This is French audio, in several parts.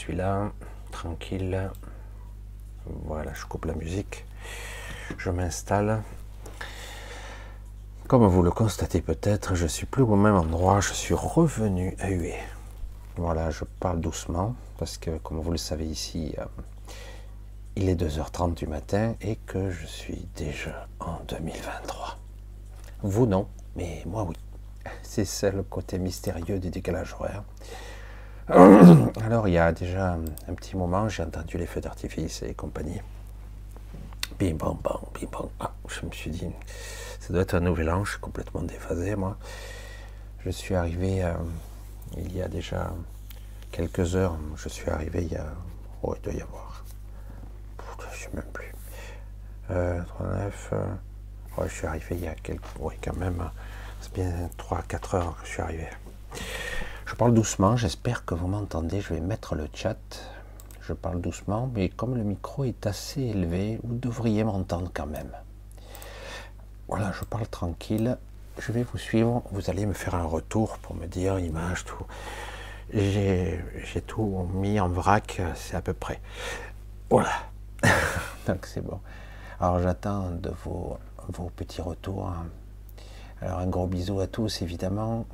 Je suis là, tranquille. Voilà, je coupe la musique. Je m'installe. Comme vous le constatez peut-être, je suis plus au même endroit. Je suis revenu à Hué. Voilà, je parle doucement parce que, comme vous le savez ici, euh, il est 2h30 du matin et que je suis déjà en 2023. Vous non, mais moi oui. C'est ça le côté mystérieux du décalage horaire. Alors, il y a déjà un petit moment, j'ai entendu les feux d'artifice et compagnie. Bim, bam, bam, bim, bam. Ah, je me suis dit, ça doit être un nouvel an, je suis complètement déphasé, moi. Je suis arrivé euh, il y a déjà quelques heures, je suis arrivé il y a. Oh, il doit y avoir. Je sais même plus. Euh, 39, euh, ouais, je suis arrivé il y a quelques. Oui, quand même. C'est bien 3-4 heures que je suis arrivé. Je parle doucement, j'espère que vous m'entendez. Je vais mettre le chat. Je parle doucement, mais comme le micro est assez élevé, vous devriez m'entendre quand même. Voilà, je parle tranquille. Je vais vous suivre. Vous allez me faire un retour pour me dire image, tout. J'ai tout mis en vrac, c'est à peu près. Voilà. Donc c'est bon. Alors j'attends de vos, vos petits retours. Alors un gros bisou à tous évidemment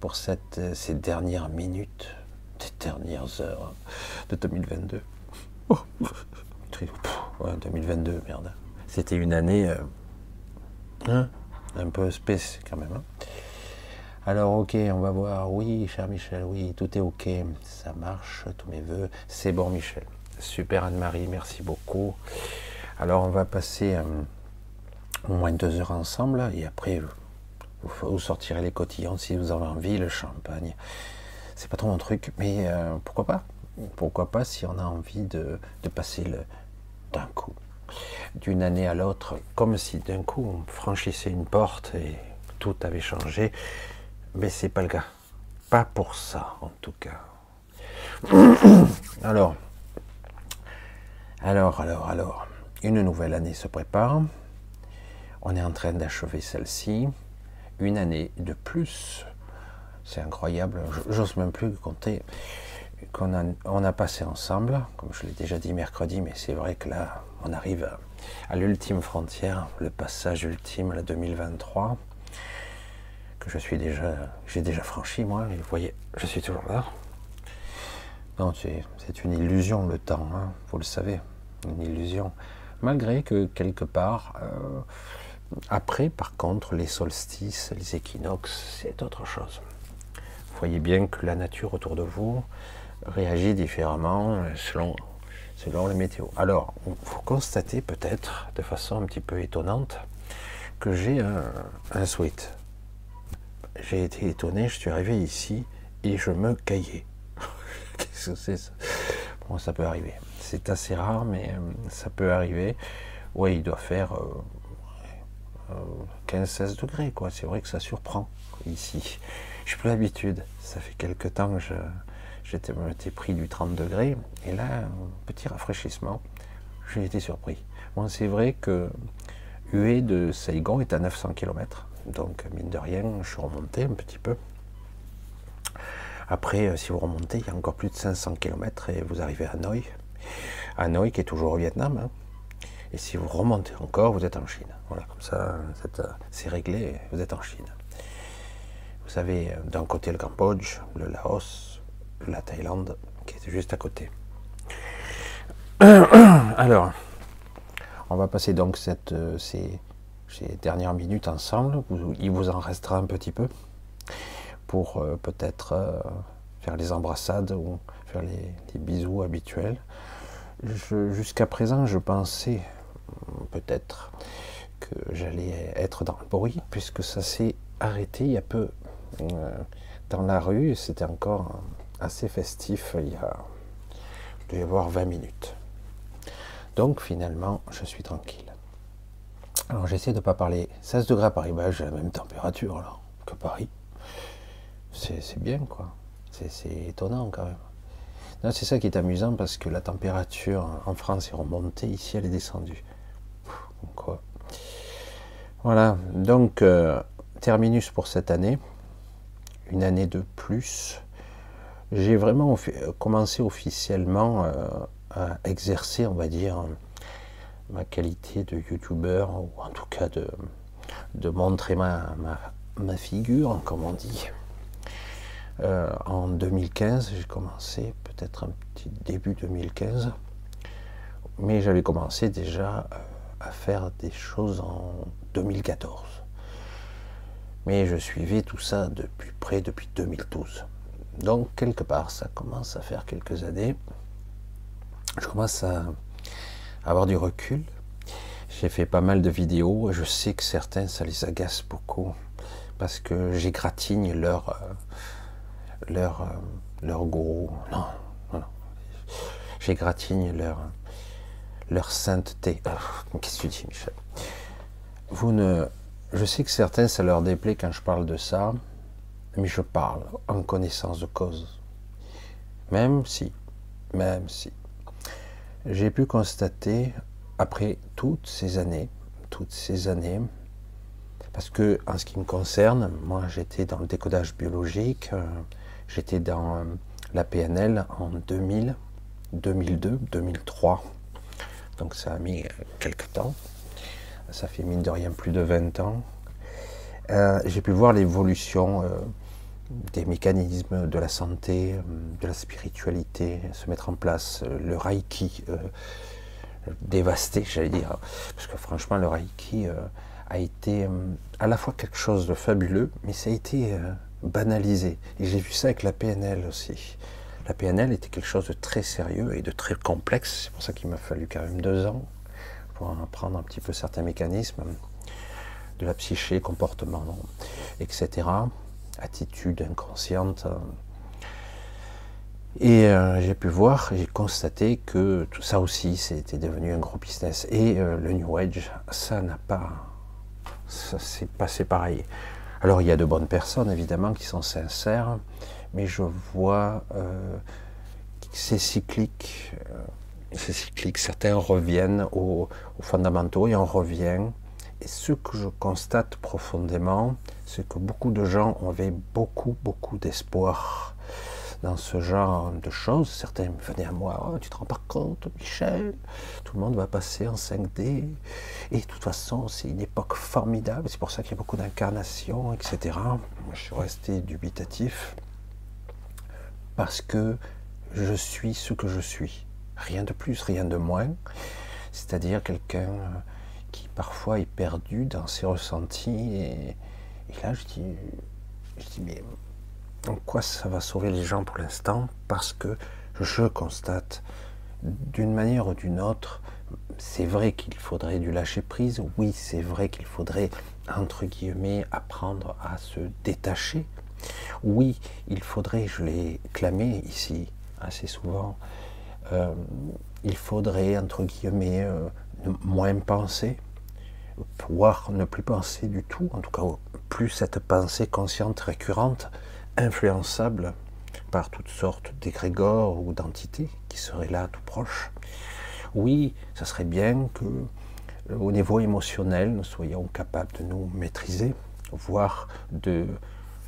pour euh, ces dernières minutes, ces dernières heures de 2022. Oh, très- pff, ouais, 2022, merde. C'était une année euh, hein, un peu spéciale quand même. hein. Alors ok, on va voir. Oui, cher Michel, oui, tout est ok. Ça marche, tous mes voeux. C'est bon Michel. Super Anne-Marie, merci beaucoup. Alors on va passer euh, au moins deux heures ensemble et après vous, sortirez les cotillons si vous avez envie, le champagne. C'est pas trop mon truc, mais euh, pourquoi pas? Pourquoi pas si on a envie de, de passer d'un coup, d'une année à l'autre, comme si d'un coup on franchissait une porte et tout avait changé. Mais c'est pas le cas. Pas pour ça, en tout cas. Alors, alors, alors, alors, une nouvelle année se prépare. On est en train d'achever celle-ci. Une année de plus. C'est incroyable. J'ose même plus compter qu'on a, on a passé ensemble, comme je l'ai déjà dit mercredi, mais c'est vrai que là, on arrive à, l'ultime frontière, le passage ultime, la 2023, que je suis déjà, j'ai déjà franchi moi. Et vous voyez, je suis toujours là. Non, c'est c'est une illusion le temps, hein, vous le savez, une illusion. Malgré que quelque part, euh, après, par contre, les solstices, les équinoxes, c'est autre chose. Vous voyez bien que la nature autour de vous réagit différemment selon, selon les météos. Alors, vous constatez peut-être, de façon un petit peu étonnante, que j'ai un, un sweat. J'ai été étonné, je suis arrivé ici et je me caillais. c'est- bon, ça peut arriver. C'est assez rare, mais euh, ça peut arriver. Oui, il doit faire euh, 15-16 degrés, quoi. C'est vrai que ça surprend ici. Je suis plus l'habitude. Ça fait quelque temps que j'étais pris du 30 degrés, et là, petit rafraîchissement. J'ai été surpris. Bon, c'est vrai que Hue de Saigon est à 900 km, donc mine de rien, je suis remonté un petit peu. Après, euh, si vous remontez, il y a encore plus de 500 km et vous arrivez à Hanoï. Hanoï qui est toujours au Vietnam. hein. Et si vous remontez encore, vous êtes en Chine. Voilà, comme ça, êtes, euh, c'est réglé, vous êtes en Chine. Vous avez euh, d'un côté le Cambodge, le Laos, la Thaïlande, qui est juste à côté. Alors, on va passer donc euh, ces, dernières minutes ensemble. Il vous en restera un petit peu pour peut-être faire les embrassades ou faire les, bisous habituels. Jusqu'à présent, je pensais peut-être que j'allais être dans le bruit, puisque ça s'est arrêté il y a peu euh, dans la rue. C'était encore assez festif il y a, il y avoir 20 minutes. Donc finalement, je suis tranquille. Alors j'essaie de ne pas parler 16 degrés à Paris, bah, j'ai la même température que Paris. C'est bien quoi. C'est- étonnant quand même. C'est ça qui est amusant parce que la température en France est remontée, ici elle est descendue. Voilà, donc euh, terminus pour cette année. Une année de plus. J'ai vraiment offi- commencé officiellement euh, à exercer, on va dire, ma qualité de youtubeur, ou en tout cas de, montrer ma, figure, comme on dit. Euh, en 2015, j'ai commencé, peut-être un petit début 2015, mais j'avais commencé déjà euh, à faire des choses en 2014. Mais je suivais tout ça depuis près depuis 2012. Donc quelque part, ça commence à faire quelques années. Je commence à avoir du recul. J'ai fait pas mal de vidéos je sais que certains, ça les agace beaucoup parce que j'égratigne leur, euh, leur, euh, leur gourou. Non, non, non. J'égratigne leur, leur sainteté. Ah, Qu'est-ce que tu dis, Michel? Vous ne. Je sais que certains, ça leur déplaît quand je parle de ça, mais je parle en connaissance de cause. Même si, même si, j'ai pu constater, après toutes ces années, toutes ces années, parce que en ce qui me concerne, moi j'étais dans le décodage biologique, euh, j'étais dans euh, la PNL en 2000, 2002, 2003. Donc ça a mis euh, quelques temps. Ça fait mine de rien plus de 20 ans. Euh, j'ai pu voir l'évolution euh, des mécanismes de la santé, de la spiritualité se mettre en place, le Reiki dévasté, j'allais dire. Parce que franchement, le Reiki a été à la fois quelque chose de fabuleux, mais ça a été banalisé. Et j'ai vu ça avec la PNL aussi. La PNL était quelque chose de très sérieux et de très complexe. C'est pour ça qu'il m'a fallu quand même deux ans pour apprendre un petit peu certains mécanismes de la psyché, comportement, etc. Attitude inconsciente. Et euh, j'ai pu voir, j'ai constaté que tout ça aussi, c'était devenu un gros business. Et euh, le New Age, ça n'a pas, ça s'est passé pareil. Alors il y a de bonnes personnes évidemment qui sont sincères, mais je vois euh, c'est cyclique. euh, c'est cyclique. Certains reviennent aux, aux fondamentaux et on revient. Et ce que je constate profondément, c'est que beaucoup de gens avaient beaucoup, beaucoup d'espoir dans ce genre de choses. Certains venaient à moi, oh, tu te rends pas compte, Michel, tout le monde va passer en 5D. Et de toute façon, c'est une époque formidable, c'est pour ça qu'il y a beaucoup d'incarnations, etc. Moi, je suis resté dubitatif parce que je suis ce que je suis. Rien de plus, rien de moins. C'est-à-dire quelqu'un euh, qui parfois est perdu dans ses ressentis. Et, là, je dis, je dis, mais en quoi ça va sauver les gens pour l'instant? Parce que je constate, d'une manière ou d'une autre, c'est vrai qu'il faudrait du lâcher prise. Oui, c'est vrai qu'il faudrait, entre guillemets, apprendre à se détacher. Oui, il faudrait, je l'ai clamé ici assez souvent, euh, il faudrait, entre guillemets, euh, moins penser, voire ne plus penser du tout, en tout cas plus cette pensée consciente récurrente, influençable par toutes sortes d'égrégores ou d'entités qui seraient là tout proches. Oui, ça serait bien que euh, au niveau émotionnel, nous soyons capables de nous maîtriser, voire de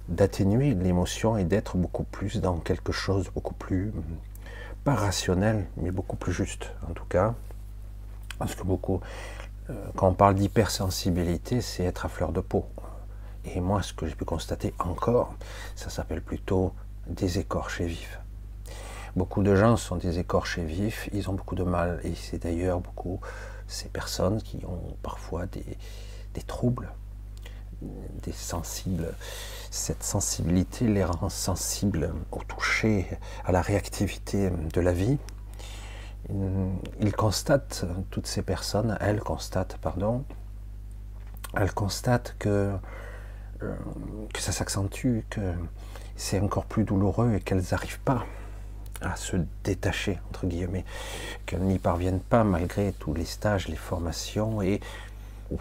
d'atténuer l'émotion et d'être beaucoup plus dans quelque chose beaucoup plus pas rationnel, mais beaucoup plus juste en tout cas. Parce que beaucoup, euh, quand on parle d'hypersensibilité, c'est être à fleur de peau. Et moi, ce que j'ai pu constater encore, ça s'appelle plutôt des écorchés vifs. Beaucoup de gens sont des écorchés vifs, ils ont beaucoup de mal, et c'est d'ailleurs beaucoup ces personnes qui ont parfois des, des troubles, des sensibles. Cette sensibilité les rend sensibles au toucher, à la réactivité de la vie. Ils constatent, toutes ces personnes, elles constatent, pardon, elles constatent que, euh, que ça s'accentue, que c'est encore plus douloureux et qu'elles n'arrivent pas à se détacher, entre guillemets, qu'elles n'y parviennent pas malgré tous les stages, les formations et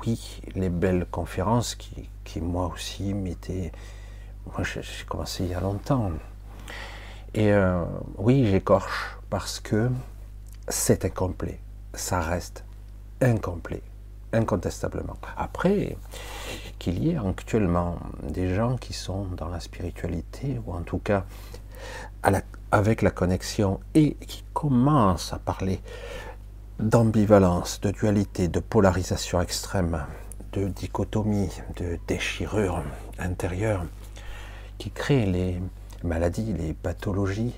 oui, les belles conférences qui, moi aussi m'étaient... Moi j'ai commencé il y a longtemps. Et euh, oui, j'écorche parce que c'est incomplet. Ça reste incomplet, incontestablement. Après, qu'il y ait actuellement des gens qui sont dans la spiritualité, ou en tout cas avec la connexion, et qui commencent à parler d'ambivalence, de dualité, de polarisation extrême, de dichotomie, de déchirure intérieure, qui créent les maladies, les pathologies,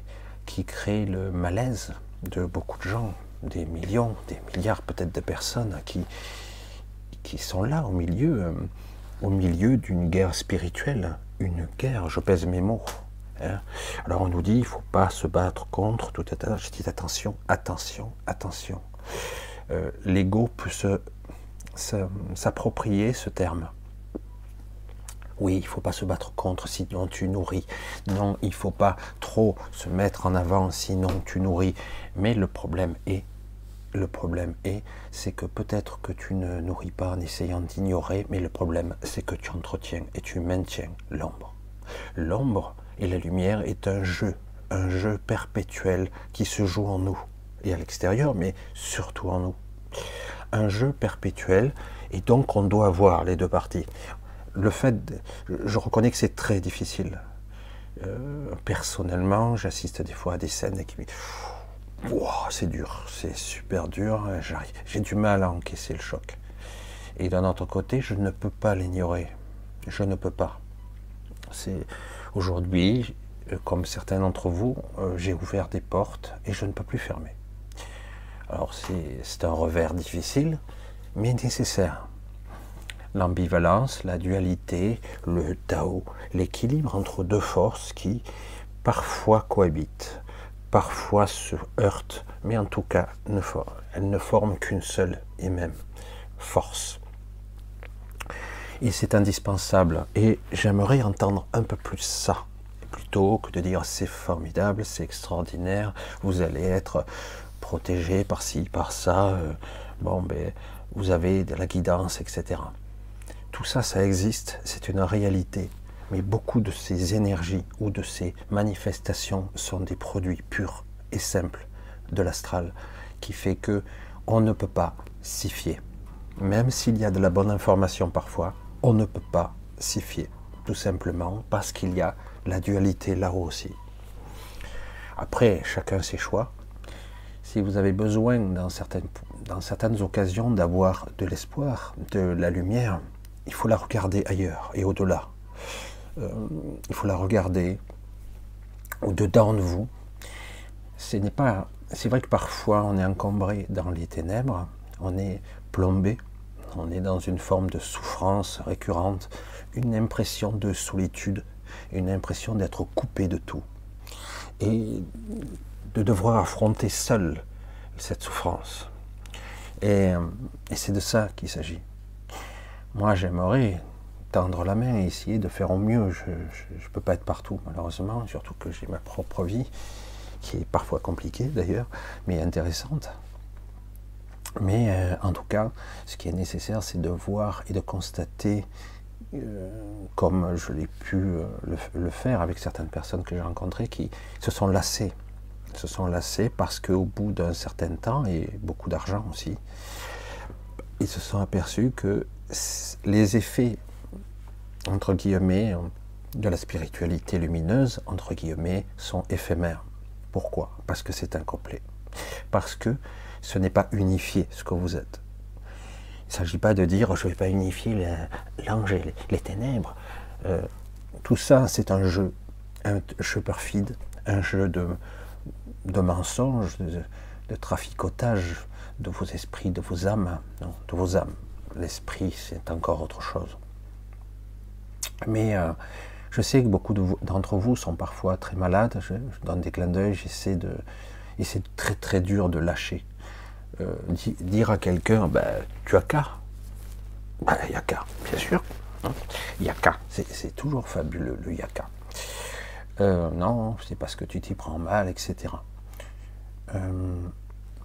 qui créent le malaise de beaucoup de gens, des millions, des milliards peut-être de personnes qui, sont là au milieu, euh, au milieu d'une guerre spirituelle, une guerre, je pèse mes mots. Hein. Alors on nous dit, il ne faut pas se battre contre tout à Je dis attention, attention, attention. Euh, l'ego peut s'approprier ce terme. Oui, il ne faut pas se battre contre, sinon tu nourris. Non, il ne faut pas trop se mettre en avant, sinon tu nourris. Mais le problème est, le problème est, c'est que peut-être que tu ne nourris pas en essayant d'ignorer, mais le problème, c'est que tu entretiens et tu maintiens l'ombre. L'ombre et la lumière est un jeu, un jeu perpétuel qui se joue en nous et à l'extérieur, mais surtout en nous. Un jeu perpétuel, et donc on doit voir les deux parties. Le fait, je reconnais que c'est très difficile. Euh, personnellement, j'assiste des fois à des scènes qui me wow, c'est dur, c'est super dur, j'ai du mal à encaisser le choc. Et d'un autre côté, je ne peux pas l'ignorer. Je ne peux pas. C'est aujourd'hui, comme certains d'entre vous, euh, j'ai ouvert des portes et je ne peux plus fermer. Alors c'est un revers difficile, mais nécessaire. L'ambivalence, la dualité, le Tao, l'équilibre entre deux forces qui parfois cohabitent, parfois se heurtent, mais en tout cas elles ne forment qu'une seule et même force. Et c'est indispensable. Et j'aimerais entendre un peu plus ça, plutôt que de dire c'est formidable, c'est extraordinaire, vous allez être protégé par ci, par ça, euh, bon, ben, vous avez de la guidance, etc. Tout ça, ça existe, c'est une réalité. Mais beaucoup de ces énergies ou de ces manifestations sont des produits purs et simples de l'astral, qui fait que on ne peut pas s'y fier. Même s'il y a de la bonne information parfois, on ne peut pas s'y fier, tout simplement parce qu'il y a la dualité là-haut aussi. Après, chacun ses choix, si vous avez besoin dans certaines, occasions d'avoir de l'espoir, de la lumière, il faut la regarder ailleurs et au-delà. Euh, il faut la regarder au-dedans de vous. Ce n'est pas, c'est vrai que parfois on est encombré dans les ténèbres, on est plombé, on est dans une forme de souffrance récurrente, une impression de solitude, une impression d'être coupé de tout. De devoir affronter seul cette souffrance. Et, c'est de ça qu'il s'agit. Moi, j'aimerais tendre la main et essayer de faire au mieux. Je ne peux pas être partout, malheureusement, surtout que j'ai ma propre vie qui est parfois compliquée d'ailleurs, mais intéressante. Mais euh, en tout cas, ce qui est nécessaire, c'est de voir et de constater, euh, comme je l'ai pu euh, le faire avec certaines personnes que j'ai rencontrées, qui se sont lassées. Se sont lassées parce qu'au bout d'un certain temps, et beaucoup d'argent aussi, ils se sont aperçus que les effets, entre guillemets, de la spiritualité lumineuse, entre guillemets, sont éphémères. Pourquoi? Parce que c'est incomplet. Parce que ce n'est pas unifié ce que vous êtes. Il ne s'agit pas de dire je ne vais pas unifier la- l'ange et les, ténèbres. Euh, tout ça, c'est un jeu, un jeu perfide, un jeu de, de mensonges, de, de traficotage de vos esprits, de vos âmes, non, de vos âmes. L'esprit, c'est encore autre chose. Mais euh, je sais que beaucoup d'entre vous sont parfois très malades. Je, donne des clins d'œil, j'essaie de. Et c'est très très dur de lâcher. Euh, di- dire à quelqu'un, ben, tu as qu'à. Ben, il y a qu'à, bien sûr. hein. Il y a qu'à. C'est c'est toujours fabuleux, le yaka. Euh, non, c'est parce que tu t'y prends mal, etc. Euh,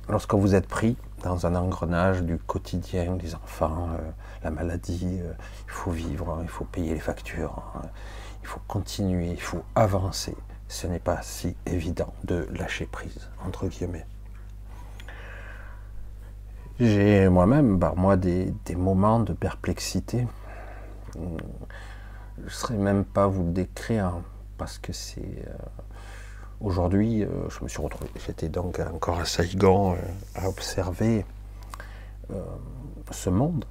lorsque vous êtes pris dans un engrenage du quotidien, des enfants, euh, la maladie, il faut vivre, il faut payer les factures, hein, il faut continuer, il faut avancer. Ce n'est pas si évident de lâcher prise, entre guillemets. J'ai moi-même, par moi, des, des moments de perplexité. Je ne saurais même pas vous le décrire parce que c'est. euh, Aujourd'hui, euh, je me suis retrouvé, j'étais donc encore à Saigon euh, à observer ce monde,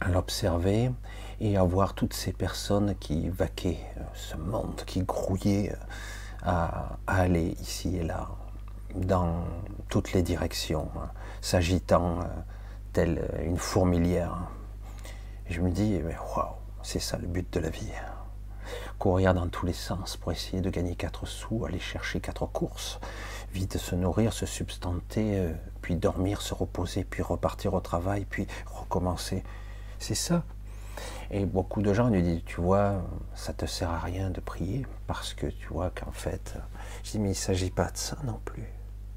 à l'observer et à voir toutes ces personnes qui vaquaient ce monde, qui grouillaient à, aller ici et là, dans toutes les directions, hein, s'agitant telle une fourmilière. Je me dis, waouh, c'est ça le but de la vie courir dans tous les sens pour essayer de gagner quatre sous, aller chercher quatre courses, vite se nourrir, se substanter, euh, puis dormir, se reposer, puis repartir au travail, puis recommencer. C'est ça. Et beaucoup de gens lui disent, tu vois, ça te sert à rien de prier, parce que tu vois qu'en fait, je dis, mais il ne s'agit pas de ça non plus.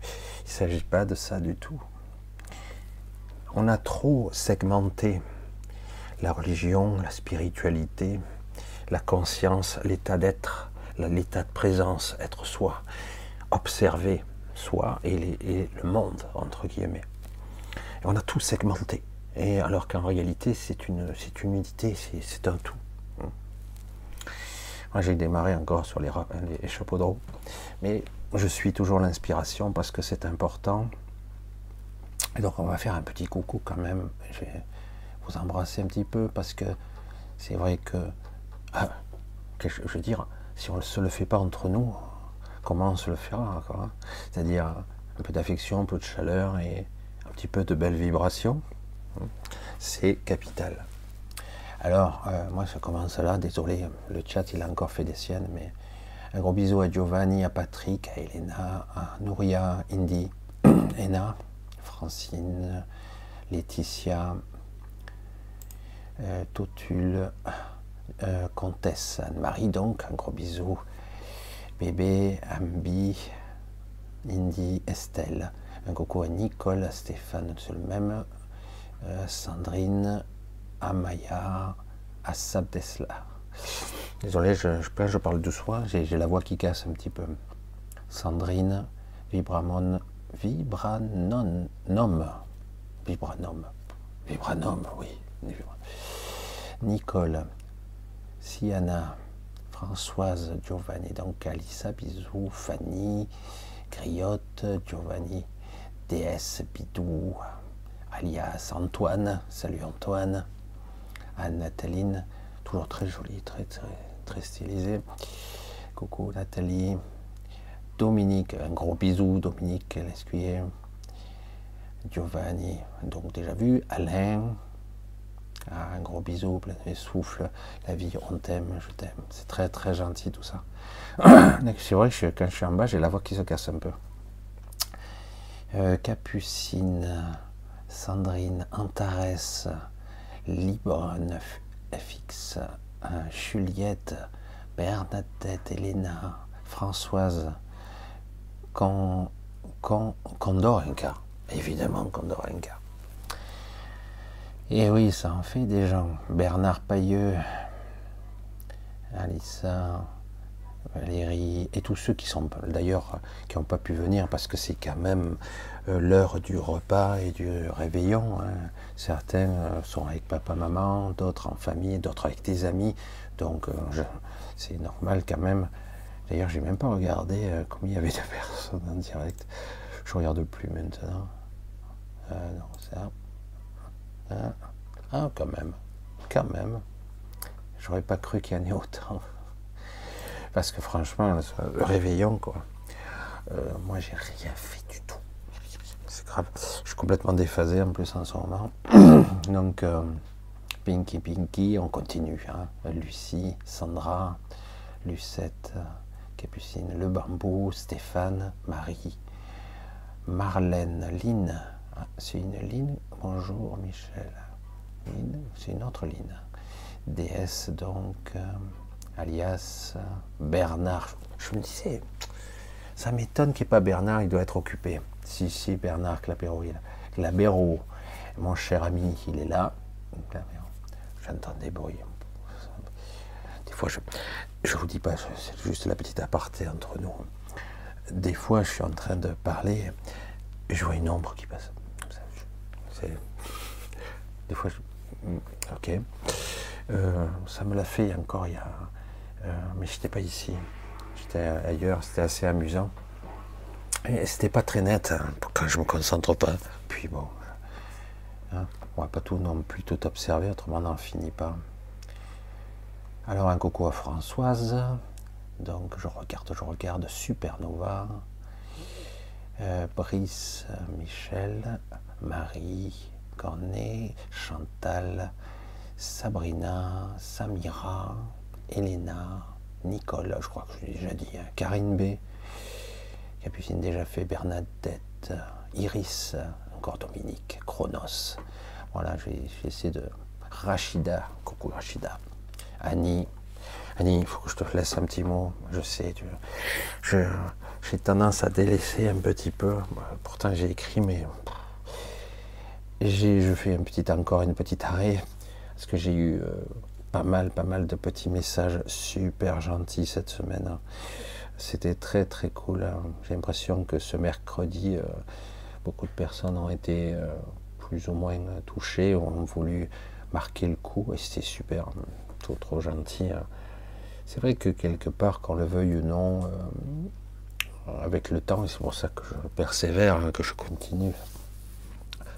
Il ne s'agit pas de ça du tout. On a trop segmenté la religion, la spiritualité, la conscience, l'état d'être, l'état de présence, être soi, observer soi et, les- le monde, entre guillemets. Et on a tout segmenté. Et alors qu'en réalité, c'est une, c'est une unité, c'est, un tout. Moi, j'ai démarré encore sur les, ra- les chapeaux de roue. Mais je suis toujours l'inspiration parce que c'est important. Et donc, on va faire un petit coucou quand même. Je vais vous embrasser un petit peu parce que c'est vrai que ah, je veux dire, si on ne se le fait pas entre nous, comment on se le fera C'est-à-dire un peu d'affection, un peu de chaleur et un petit peu de belles vibrations. hein. C'est capital. Alors, euh, moi, ça commence là. Désolé, le chat, il a encore fait des siennes, mais un gros bisou à Giovanni, à Patrick, à Elena, à Nouria, Indy, Ena, Francine, Laetitia, euh, Totule, euh, Comtesse Anne-Marie, donc, un gros bisou. Bébé, Ambi, Indy, Estelle. Un coucou à Nicole, à Stéphane, c'est le même. euh, Sandrine, Amaya, à Sabdesla. Désolé, je, je, je parle doucement, j'ai j'ai la voix qui casse un petit peu. Sandrine, Vibramon, Vibranon, Nom, Vibranom, Vibranom, oui. Nicole, Siana, Françoise, Giovanni, donc Alissa, bisous, Fanny, Griotte, Giovanni, DS, Bidou, alias Antoine, salut Antoine, Anne-Nathaline, toujours très jolie, très, très, très stylisée. Coucou Nathalie, Dominique, un gros bisou, Dominique Lescuyer, Giovanni, donc déjà vu, Alain, ah, un gros bisou, plein de souffle, la vie, on t'aime, je t'aime, c'est très très gentil tout ça. c'est vrai que quand je suis en bas, j'ai la voix qui se casse un peu. Euh, Capucine, Sandrine, Antares, Libre, FX, Juliette, Bernadette, Elena, Françoise, Con. Évidemment, Condorenca. Et oui, ça en fait des gens. Bernard Pailleux, Alissa, Valérie, et tous ceux qui sont d'ailleurs qui n'ont pas pu venir parce que c'est quand même euh, l'heure du repas et du réveillon. Hein. Certains euh, sont avec papa, maman, d'autres en famille, d'autres avec des amis. Donc euh, c'est normal quand même. D'ailleurs, j'ai même pas regardé combien il y avait de personnes en direct. Je regarde plus maintenant. non, ça. Ah, ah, quand même, quand même. J'aurais pas cru qu'il y en ait autant. Parce que franchement, le réveillon, quoi. Euh, moi, j'ai rien fait du tout. C'est grave. Je suis complètement déphasé en plus en ce moment. Donc, euh, Pinky Pinky, on continue. Hein. Lucie, Sandra, Lucette, Capucine, Le Bambou, Stéphane, Marie, Marlène, Lynn. C'est une Lynn. Bonjour Michel. C'est une autre Lynn. DS donc. Euh, alias euh, Bernard. Je me disais, ça m'étonne qu'il n'y ait pas Bernard, il doit être occupé. Si, si, Bernard Clapéro, Clapéro, mon cher ami, il est là. J'entends des bruits. Des fois, je ne vous dis pas, c'est juste la petite aparté entre nous. Des fois, je suis en train de parler et je vois une ombre qui passe. Des fois, je... ok. Euh, ça me l'a fait encore il y a euh, mais je n'étais pas ici. J'étais ailleurs, c'était assez amusant. Et c'était pas très net hein, quand je me concentre pas. Puis bon, hein, on va pas tout non plus tout observer, autrement on n'en finit pas. Alors un coucou à Françoise. Donc je regarde, je regarde Supernova. Euh, Brice, Michel, Marie, Cornet, Chantal, Sabrina, Samira, Elena, Nicole, je crois que je l'ai déjà dit, hein, Karine B, Capucine déjà fait, Bernadette, Iris, encore Dominique, Chronos. Voilà, j'ai essayé de. Rachida, coucou Rachida. Annie, Annie, il faut que je te laisse un petit mot. Je sais, tu, j'ai tendance à délaisser un petit peu. Pourtant, j'ai écrit, mais je fais un petit encore une petite arrêt parce que j'ai eu euh, pas mal, pas mal de petits messages super gentils cette semaine. Hein. C'était très très cool. Hein. J'ai l'impression que ce mercredi, euh, beaucoup de personnes ont été euh, plus ou moins touchées, ont voulu marquer le coup et c'était super, trop trop gentil. Hein. C'est vrai que quelque part, qu'on le veuille ou non, avec le temps, et c'est pour ça que je persévère, que je continue,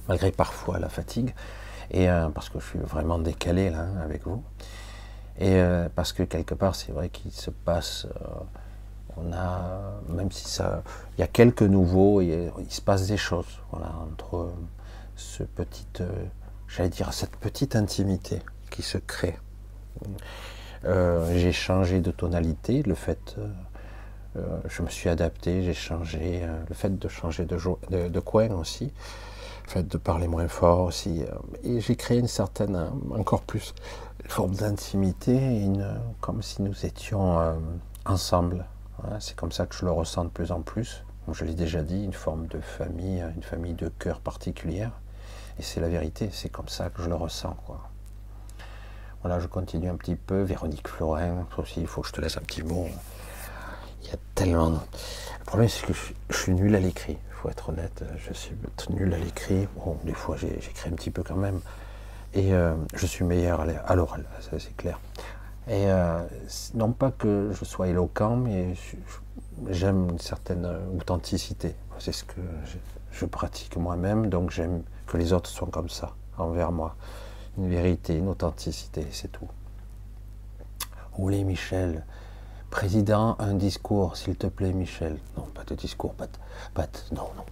malgré parfois la fatigue, et euh, parce que je suis vraiment décalé là hein, avec vous, et euh, parce que quelque part c'est vrai qu'il se passe, euh, on a, même si ça, il y a quelques nouveaux, il, il se passe des choses, voilà, entre ce petit, j'allais dire cette petite intimité qui se crée. j'ai changé de tonalité, le fait, je me suis adapté, j'ai changé, le fait de changer de, coin aussi fait de parler moins fort aussi. Euh, et j'ai créé une certaine, euh, encore plus, forme d'intimité, comme si nous étions euh, ensemble. C'est comme ça que je le ressens de plus en plus. je l'ai déjà dit, une forme de famille, une famille de cœur particulière. Et c'est la vérité, c'est comme ça que je le ressens. Voilà, je continue un petit peu. Véronique Florin, aussi, il faut que je te laisse un petit mot. Il y a tellement. Le problème, c'est que je suis nul à l'écrit faut être honnête, je suis nul à l'écrit. Bon, des fois j'écris un petit peu quand même. Et euh, je suis meilleur à l'oral, ça c'est clair. Et euh, non pas que je sois éloquent, mais j'aime une certaine authenticité. C'est ce que je, pratique moi-même, donc j'aime que les autres soient comme ça envers moi. Une vérité, une authenticité, c'est tout. Oulé Michel, Président, un discours, s'il te plaît, Michel. Non, pas de discours, pas de, non, non,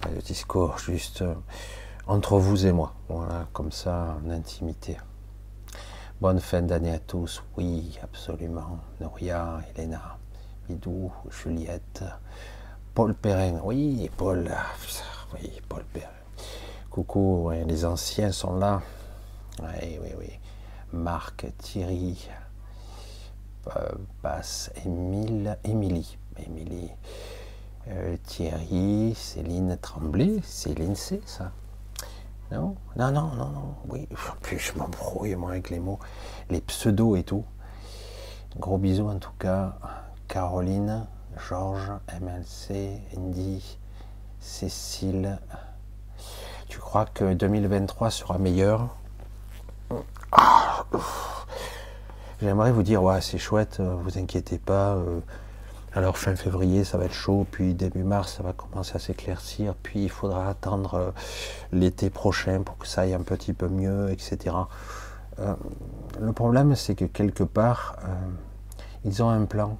pas de discours, juste euh, entre vous et moi. Voilà, comme ça, en intimité. Bonne fin d'année à tous. Oui, absolument. Noria, Elena, Bidou, Juliette, Paul Perrin. Oui, Paul. Oui, Paul Perrin. Coucou, les anciens sont là. Oui, oui, oui. Marc, Thierry, passe Émile, Émilie, Émilie, Euh, Thierry, Céline Tremblay, Céline C, ça. Non? Non, non, non, non. Oui, je m'embrouille moi avec les mots, les pseudos et tout. Gros bisous en tout cas. Caroline, Georges, MLC, Andy, Cécile. Tu crois que 2023 sera meilleur? Ah. J'aimerais vous dire, ouais, c'est chouette, euh, vous inquiétez pas. euh, alors fin février, ça va être chaud, puis début mars, ça va commencer à s'éclaircir, puis il faudra attendre euh, l'été prochain pour que ça aille un petit peu mieux, etc. Le problème, c'est que quelque part, ils ont un plan.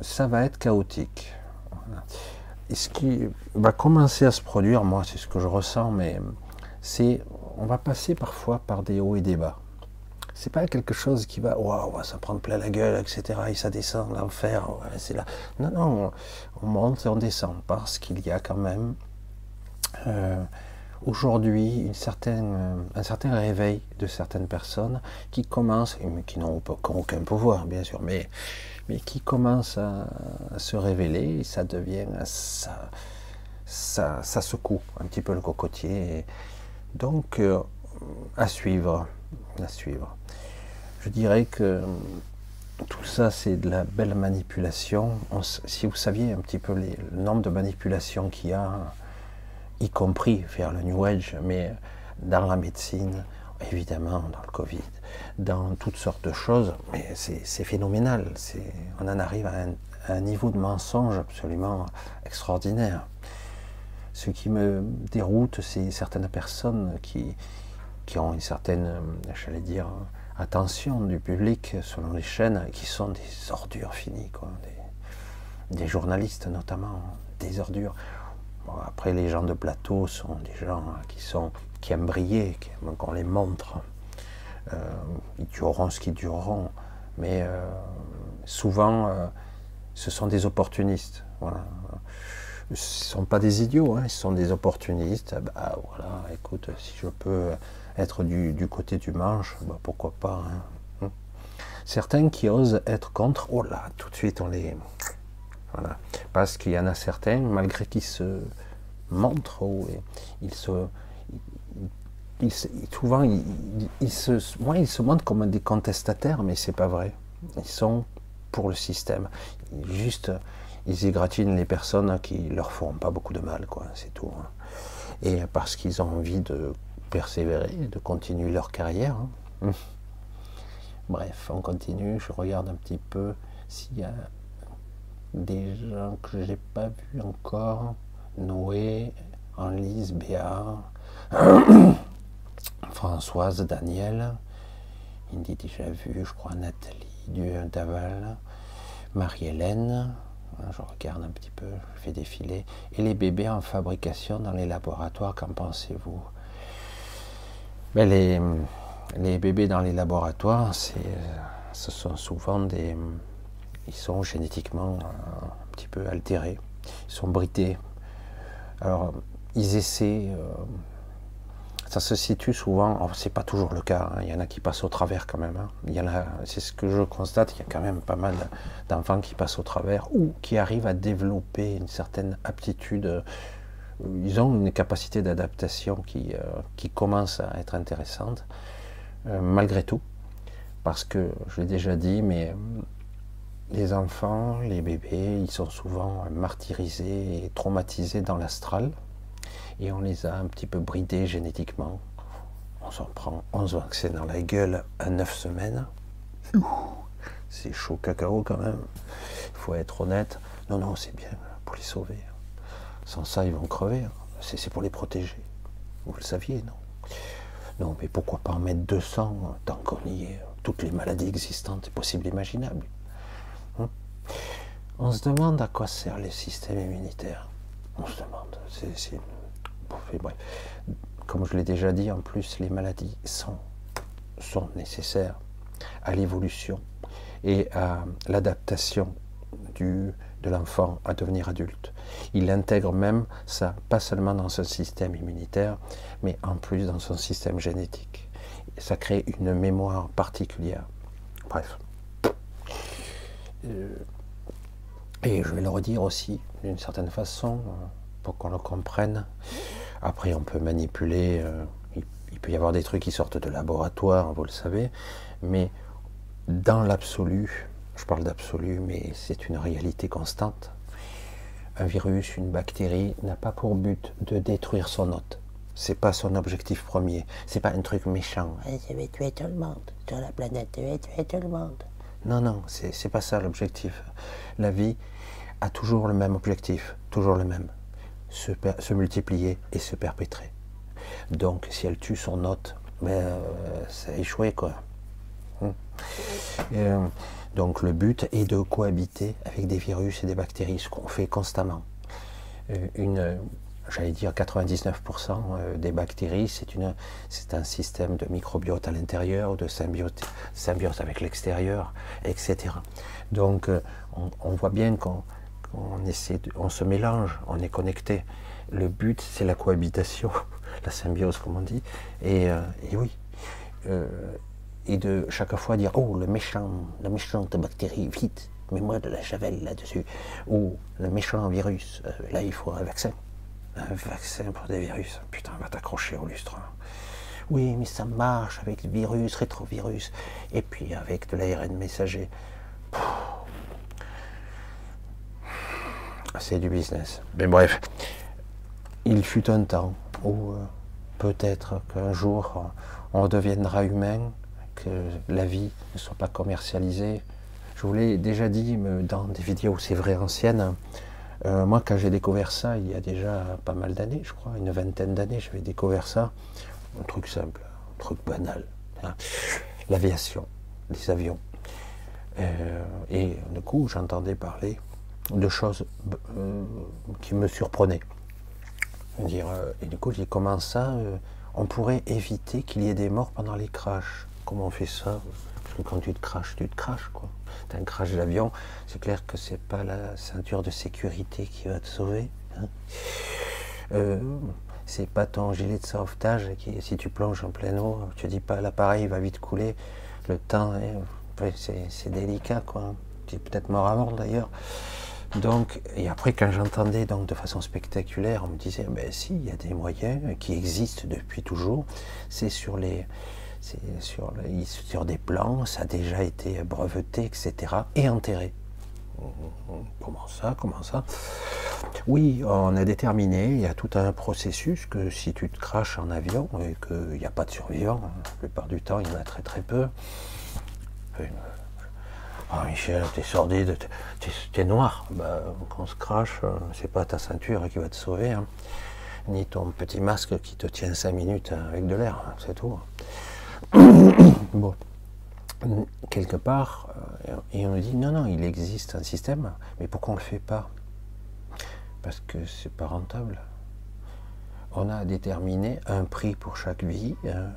ça va être chaotique. Ce qui va commencer à se produire, moi, c'est ce que je ressens, mais c'est, on va passer parfois par des hauts et des bas. C'est pas quelque chose qui va, waouh, ça prend plein la gueule, etc. Et ça descend, l'enfer, c'est là. Non, non, on, on monte et on descend parce qu'il y a quand même euh, aujourd'hui une certaine, euh, un certain réveil de certaines personnes qui commencent, qui n'ont aucun pouvoir, bien sûr, mais, mais qui commencent à, à se révéler et ça devient, ça, ça, ça secoue un petit peu le cocotier. Et donc, euh, à suivre, à suivre. Je dirais que tout ça, c'est de la belle manipulation. Si vous saviez un petit peu le nombre de manipulations qu'il y a, y compris vers le New Age, mais dans la médecine, évidemment, dans le Covid, dans toutes sortes de choses, c'est phénoménal. On en arrive à un, à un niveau de mensonge absolument extraordinaire. Ce qui me déroute, c'est certaines personnes qui, qui ont une certaine, euh, j'allais dire, attention du public selon les chaînes, qui sont des ordures finies. Des, journalistes notamment, des ordures. Après, les gens de plateau sont des gens qui sont qui aiment briller, qu'on les montre. Euh, ils dureront ce qu'ils dureront, mais euh, souvent, euh, ce sont des opportunistes. Voilà. Ce ne sont pas des idiots, hein, ce sont des opportunistes. Bah voilà, écoute, si je peux être du, du côté du manche, bah, pourquoi pas. hein. Certains qui osent être contre, oh là, tout de suite on les. Voilà. Parce qu'il y en a certains, malgré qu'ils se montrent, ou ils se. ils souvent, ils, ils se, moi, ils se montrent comme des contestataires, mais c'est pas vrai. Ils sont pour le système. Juste, ils égratignent les personnes qui leur feront pas beaucoup de mal, quoi. C'est tout. hein. Et parce qu'ils ont envie de persévérer, de continuer leur carrière. hein. Bref, on continue. Je regarde un petit peu s'il y a des gens que j'ai pas vus encore. Noé, Anlise, Béa, Françoise, Daniel, Indy déjà vu, je crois Nathalie Daval, Marie-Hélène, je regarde un petit peu, je fais défiler. Et les bébés en fabrication dans les laboratoires, qu'en pensez-vous? Ben les, les bébés dans les laboratoires, euh, ce sont souvent des. Ils sont génétiquement euh, un petit peu altérés, ils sont brités. Alors, ils essaient. euh, ça se situe souvent, alors, c'est pas toujours le cas, hein, il y en a qui passent au travers quand même. hein. Il y en a, c'est ce que je constate, il y a quand même pas mal d'enfants qui passent au travers ou qui arrivent à développer une certaine aptitude. Ils ont une capacité d'adaptation qui, euh, qui commence à être intéressante, euh, malgré tout. Parce que, je l'ai déjà dit, mais euh, les enfants, les bébés, ils sont souvent martyrisés et traumatisés dans l'astral et on les a un petit peu bridés génétiquement. On s'en prend 11 vaccins dans la gueule à 9 semaines. C'est chaud cacao quand même. Il faut être honnête. Non, non, c'est bien pour les sauver. Sans ça, ils vont crever. C'est c'est pour les protéger. Vous le saviez, non? Non, mais pourquoi pas en mettre 200 tant qu'on y est? Toutes les maladies existantes, possibles, imaginables. Hein? On se demande à quoi sert le système immunitaire. On se demande. Et bref. Comme je l'ai déjà dit, en plus, les maladies sont, nécessaires à l'évolution et à l'adaptation de l'enfant à devenir adulte. Il intègre même ça, pas seulement dans son système immunitaire, mais en plus dans son système génétique. Ça crée une mémoire particulière. Bref. Euh, Et je vais le redire aussi, d'une certaine façon, pour qu'on le comprenne. Après, on peut manipuler, euh, il peut y avoir des trucs qui sortent de laboratoire, vous le savez, mais dans l'absolu, je parle d'absolu, mais c'est une réalité constante. Un virus, une bactérie n'a pas pour but de détruire son hôte. C'est pas son objectif premier. C'est pas un truc méchant. Je vais tuer tout le monde. Sur la planète, je vais tuer tout le monde. Non, non, c'est pas ça l'objectif. La vie a toujours le même objectif, toujours le même. Se, multiplier et se perpétrer. Donc, si elle tue son hôte, ben, euh, ça a échoué, quoi. Hum. Et, euh, donc, le but est de cohabiter avec des virus et des bactéries, ce qu'on fait constamment. Euh, une, j'allais dire 99% euh, des bactéries, c'est une, c'est un système de microbiote à l'intérieur, de symbiote, avec l'extérieur, etc. Donc, euh, on, voit bien qu'on qu'on essaie, on se mélange, on est connecté. Le but, c'est la cohabitation, la symbiose, comme on dit. Et, et oui, et de chaque fois dire oh le méchant, la méchante bactérie, vite, mets-moi de la javel là-dessus. Ou le méchant virus, euh, là il faut un vaccin. Un vaccin pour des virus. Putain, va t'accrocher au lustre. Oui, mais ça marche avec virus, rétrovirus, et puis avec de l'ARN messager. C'est du business. Mais bref, il fut un temps où euh, peut-être qu'un jour on deviendra humain, que la vie ne soit pas commercialisée. Je vous l'ai déjà dit dans des vidéos, c'est vrai, anciennes. Euh, moi, quand j'ai découvert ça, il y a déjà pas mal d'années, je crois, une vingtaine d'années, j'avais découvert ça. Un truc simple, un truc banal. hein. L'aviation, les avions. Euh, et du coup, j'entendais parler de choses euh, qui me surprenaient. Et du coup, j'ai dit comment ça, on pourrait éviter qu'il y ait des morts pendant les crashs? Comment on fait ça? Parce que quand tu te craches, tu te craches, quoi. T'as un crash d'avion, c'est clair que c'est pas la ceinture de sécurité qui va te sauver. hein. Euh, c'est pas ton gilet de sauvetage qui, si tu plonges en pleine eau, tu dis pas l'appareil va vite couler, le temps, c'est délicat, quoi. Tu es peut-être mort avant d'ailleurs. Donc, et après, quand j'entendais donc de façon spectaculaire, on me disait, ben si, il y a des moyens qui existent depuis toujours. C'est sur les, sur, sur des plans, ça a déjà été breveté, etc. et enterré. Comment ça Comment ça? Oui, on a déterminé, il y a tout un processus que si tu te craches en avion et qu'il n'y a pas de survivants, la plupart du temps, il y en a très très peu. Ah Michel, t'es sordide, t'es- noir. Bah, quand on se crache, euh, c'est pas ta ceinture qui va te sauver, hein. ni ton petit masque qui te tient 5 minutes avec de l'air, hein, c'est tout. bon, quelque part, euh, et on dit non, non, il existe un système, mais pourquoi on le fait pas? Parce que c'est pas rentable. On a déterminé un prix pour chaque vie. hein.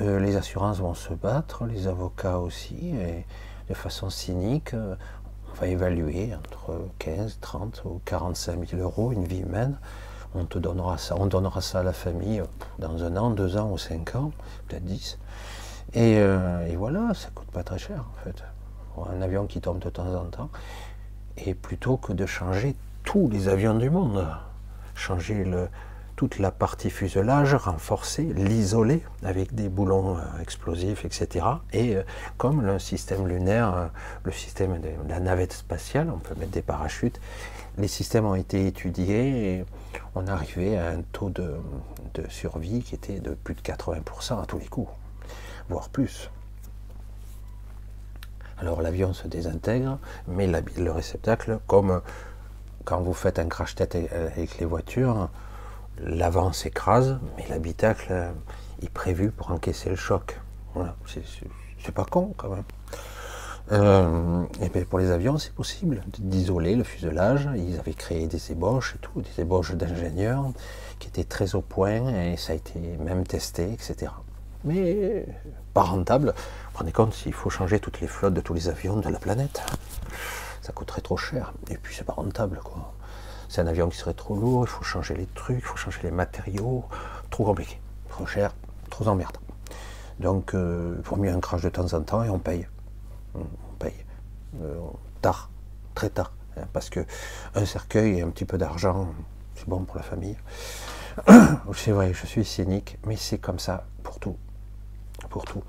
Euh, les assurances vont se battre, les avocats aussi, et de façon cynique, euh, on va évaluer entre 15, 30 ou 45 000 euros une vie humaine. On te donnera ça, on donnera ça à la famille euh, dans un an, deux ans ou cinq ans, peut-être 10. Et, euh, et voilà, ça coûte pas très cher en fait. Un avion qui tombe de temps en temps. Et plutôt que de changer tous les avions du monde, changer toute la partie fuselage, renforcer, l'isoler avec des boulons euh, explosifs, etc. Et comme le système lunaire, le système de la navette spatiale, on peut mettre des parachutes, les systèmes ont été étudiés on arrivait à un taux de, survie qui était de plus de 80% à tous les coups, voire plus. Alors l'avion se désintègre, mais le réceptacle, comme quand vous faites un crash-tête avec les voitures, l'avant s'écrase, mais l'habitacle euh, est prévu pour encaisser le choc. C'est pas con quand même. Euh, et bien pour les avions, c'est possible d'isoler le fuselage. Ils avaient créé des ébauches et tout, des ébauches d'ingénieurs qui étaient très au point et ça a été même testé, etc. Mais pas rentable. Vous vous rendez compte s'il faut changer toutes les flottes de tous les avions de la planète Ça coûterait trop cher. Et puis c'est pas rentable quoi. C'est un avion qui serait trop lourd, il faut changer les trucs, il faut changer les matériaux. Trop compliqué, trop cher, trop emmerdant. Donc euh, il vaut mieux un crash de temps en temps et on paye. On paye. Euh, tard, très tard. hein. parce que un cercueil et un petit peu d'argent, c'est bon pour la famille. C'est vrai, je suis cynique, mais c'est comme ça pour tout. Pour tout.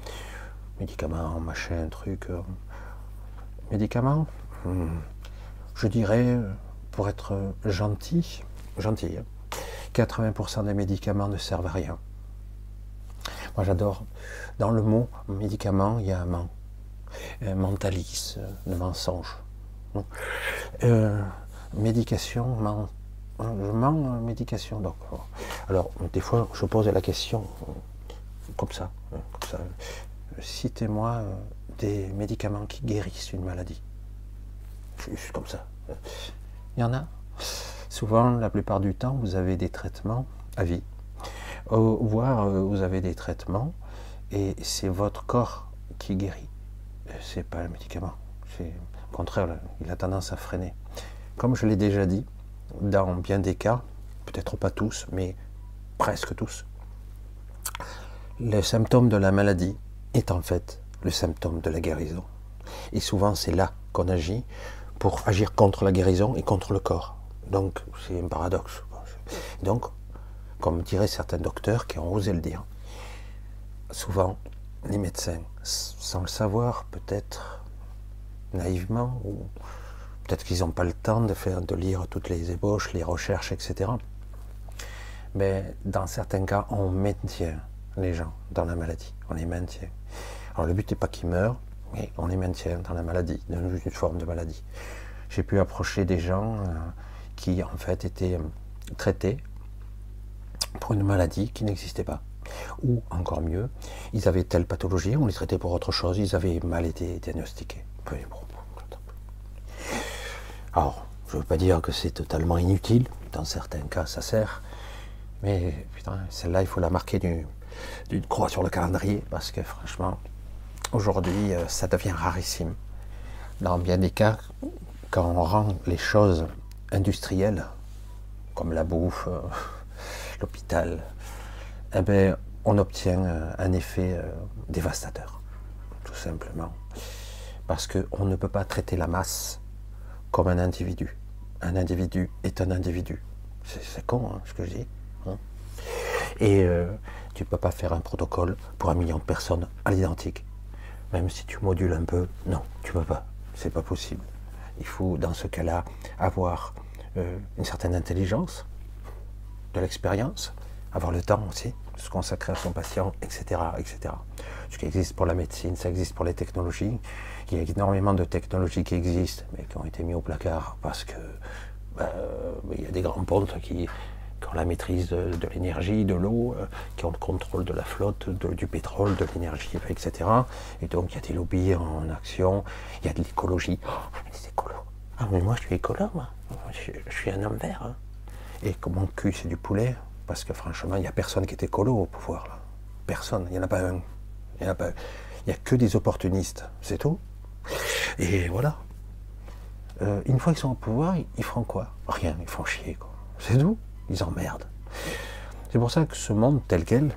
Médicaments, machin, truc. euh, Médicaments Hmm. Je dirais, pour être gentil, gentil, hein, 80% des médicaments ne servent à rien. Moi j'adore, dans le mot médicament, il y a un ment, un mentalise, euh, le mensonge. Euh, médication, ment, je euh, médication. Donc, euh, alors, des fois, je pose la question euh, comme ça, euh. Euh, Citez-moi euh, des médicaments qui guérissent une maladie. Juste comme ça. Il y en a. Souvent, la plupart du temps, vous avez des traitements à vie. Euh, voire, euh, vous avez des traitements et c'est votre corps qui guérit. C'est pas le médicament. Au contraire, il a tendance à freiner. Comme je l'ai déjà dit, dans bien des cas, peut-être pas tous, mais presque tous, le symptôme de la maladie est en fait le symptôme de la guérison. Et souvent, c'est là qu'on agit pour agir contre la guérison et contre le corps. Donc, c'est un paradoxe. Donc, comme diraient certains docteurs qui ont osé le dire, souvent, les médecins, sans le savoir, peut-être naïvement, ou peut-être qu'ils n'ont pas le temps de faire, de lire toutes les ébauches, les recherches, etc. Mais dans certains cas, on maintient les gens dans la maladie. On les maintient. Alors le but n'est pas qu'ils meurent, mais on les maintient dans la maladie, dans une forme de maladie. J'ai pu approcher des gens euh, qui en fait étaient euh, traités pour une maladie qui n'existait pas. Ou encore mieux, ils avaient telle pathologie, on les traitait pour autre chose, ils avaient mal été diagnostiqués. Alors, je ne veux pas dire que c'est totalement inutile, dans certains cas ça sert, mais putain, celle-là, il faut la marquer du- d'une croix sur le calendrier, parce que franchement, aujourd'hui, euh, ça devient rarissime. Dans bien des cas, quand on rend les choses industrielles, comme la bouffe, euh, l'hôpital, eh ben, on obtient euh, un effet euh, dévastateur, tout simplement. Parce qu'on ne peut pas traiter la masse comme un individu. Un individu est un individu. C'est con hein, ce que je dis. hein. Et euh, tu ne peux pas faire un protocole pour un million de personnes à l'identique. Même si tu modules un peu, non, tu peux pas. C'est pas possible. Il faut, dans ce cas-là, avoir une certaine intelligence, de l'expérience, avoir le temps aussi se consacrer à son patient, etc., etc. Ce qui existe pour la médecine, ça existe pour les technologies. Il y a énormément de technologies qui existent, mais qui ont été mis au placard parce que bah, il y a des grands pontes qui, ont la maîtrise de, l'énergie, de l'eau, euh, qui ont le contrôle de la flotte, du pétrole, de l'énergie, etc. Et donc il y a des lobbies en action, il y a de l'écologie. Oh, les écolos. Ah mais moi je suis écolo, moi. Je, je suis un homme vert. hein. Et comme mon cul c'est du poulet, parce que franchement, il n'y a personne qui est écolo au pouvoir. Là. Personne, il n'y en a pas un. Il n'y a, pas- il a que des opportunistes, c'est tout. Et voilà. Euh, une fois qu'ils sont au pouvoir, ils- feront quoi? Rien, ils font chier. C'est tout. Ils emmerdent. C'est pour ça que ce monde tel quel,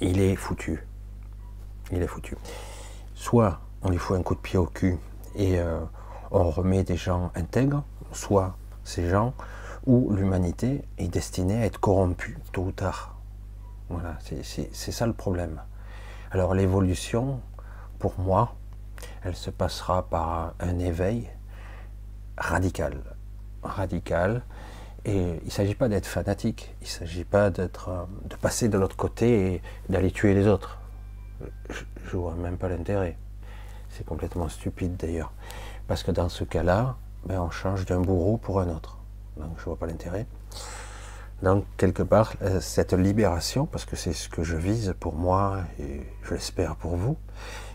il est foutu. Il est foutu. Soit on lui fout un coup de pied au cul et euh, on remet des gens intègres, soit ces gens où l'humanité est destinée à être corrompue tôt ou tard. Voilà, c'est- ça le problème. Alors l'évolution, pour moi, elle se passera par un éveil radical. Radical. Et il ne s'agit pas d'être fanatique, il ne s'agit pas euh, de passer de l'autre côté et d'aller tuer les autres. Je ne vois même pas l'intérêt. C'est complètement stupide d'ailleurs. Parce que dans ce cas-là, ben, on change d'un bourreau pour un autre. Donc je ne vois pas l'intérêt. Donc quelque part, euh, cette libération, parce que c'est ce que je vise pour moi et je l'espère pour vous,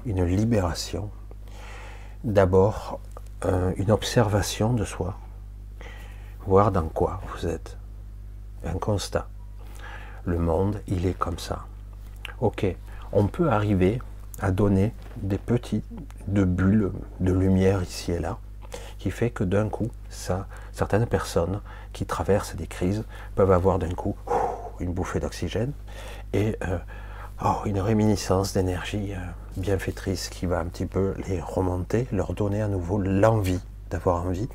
une libération. D'abord, euh, une observation de soi, voir dans quoi vous êtes. Un constat. Le monde, il est comme ça. Ok, on peut arriver à donner des petites de bulles de lumière ici et là, qui fait que d'un coup, ça, certaines personnes qui traversent des crises peuvent avoir d'un coup une bouffée d'oxygène et euh, oh, une réminiscence d'énergie euh, bienfaitrice qui va un petit peu les remonter, leur donner à nouveau l'envie d'avoir envie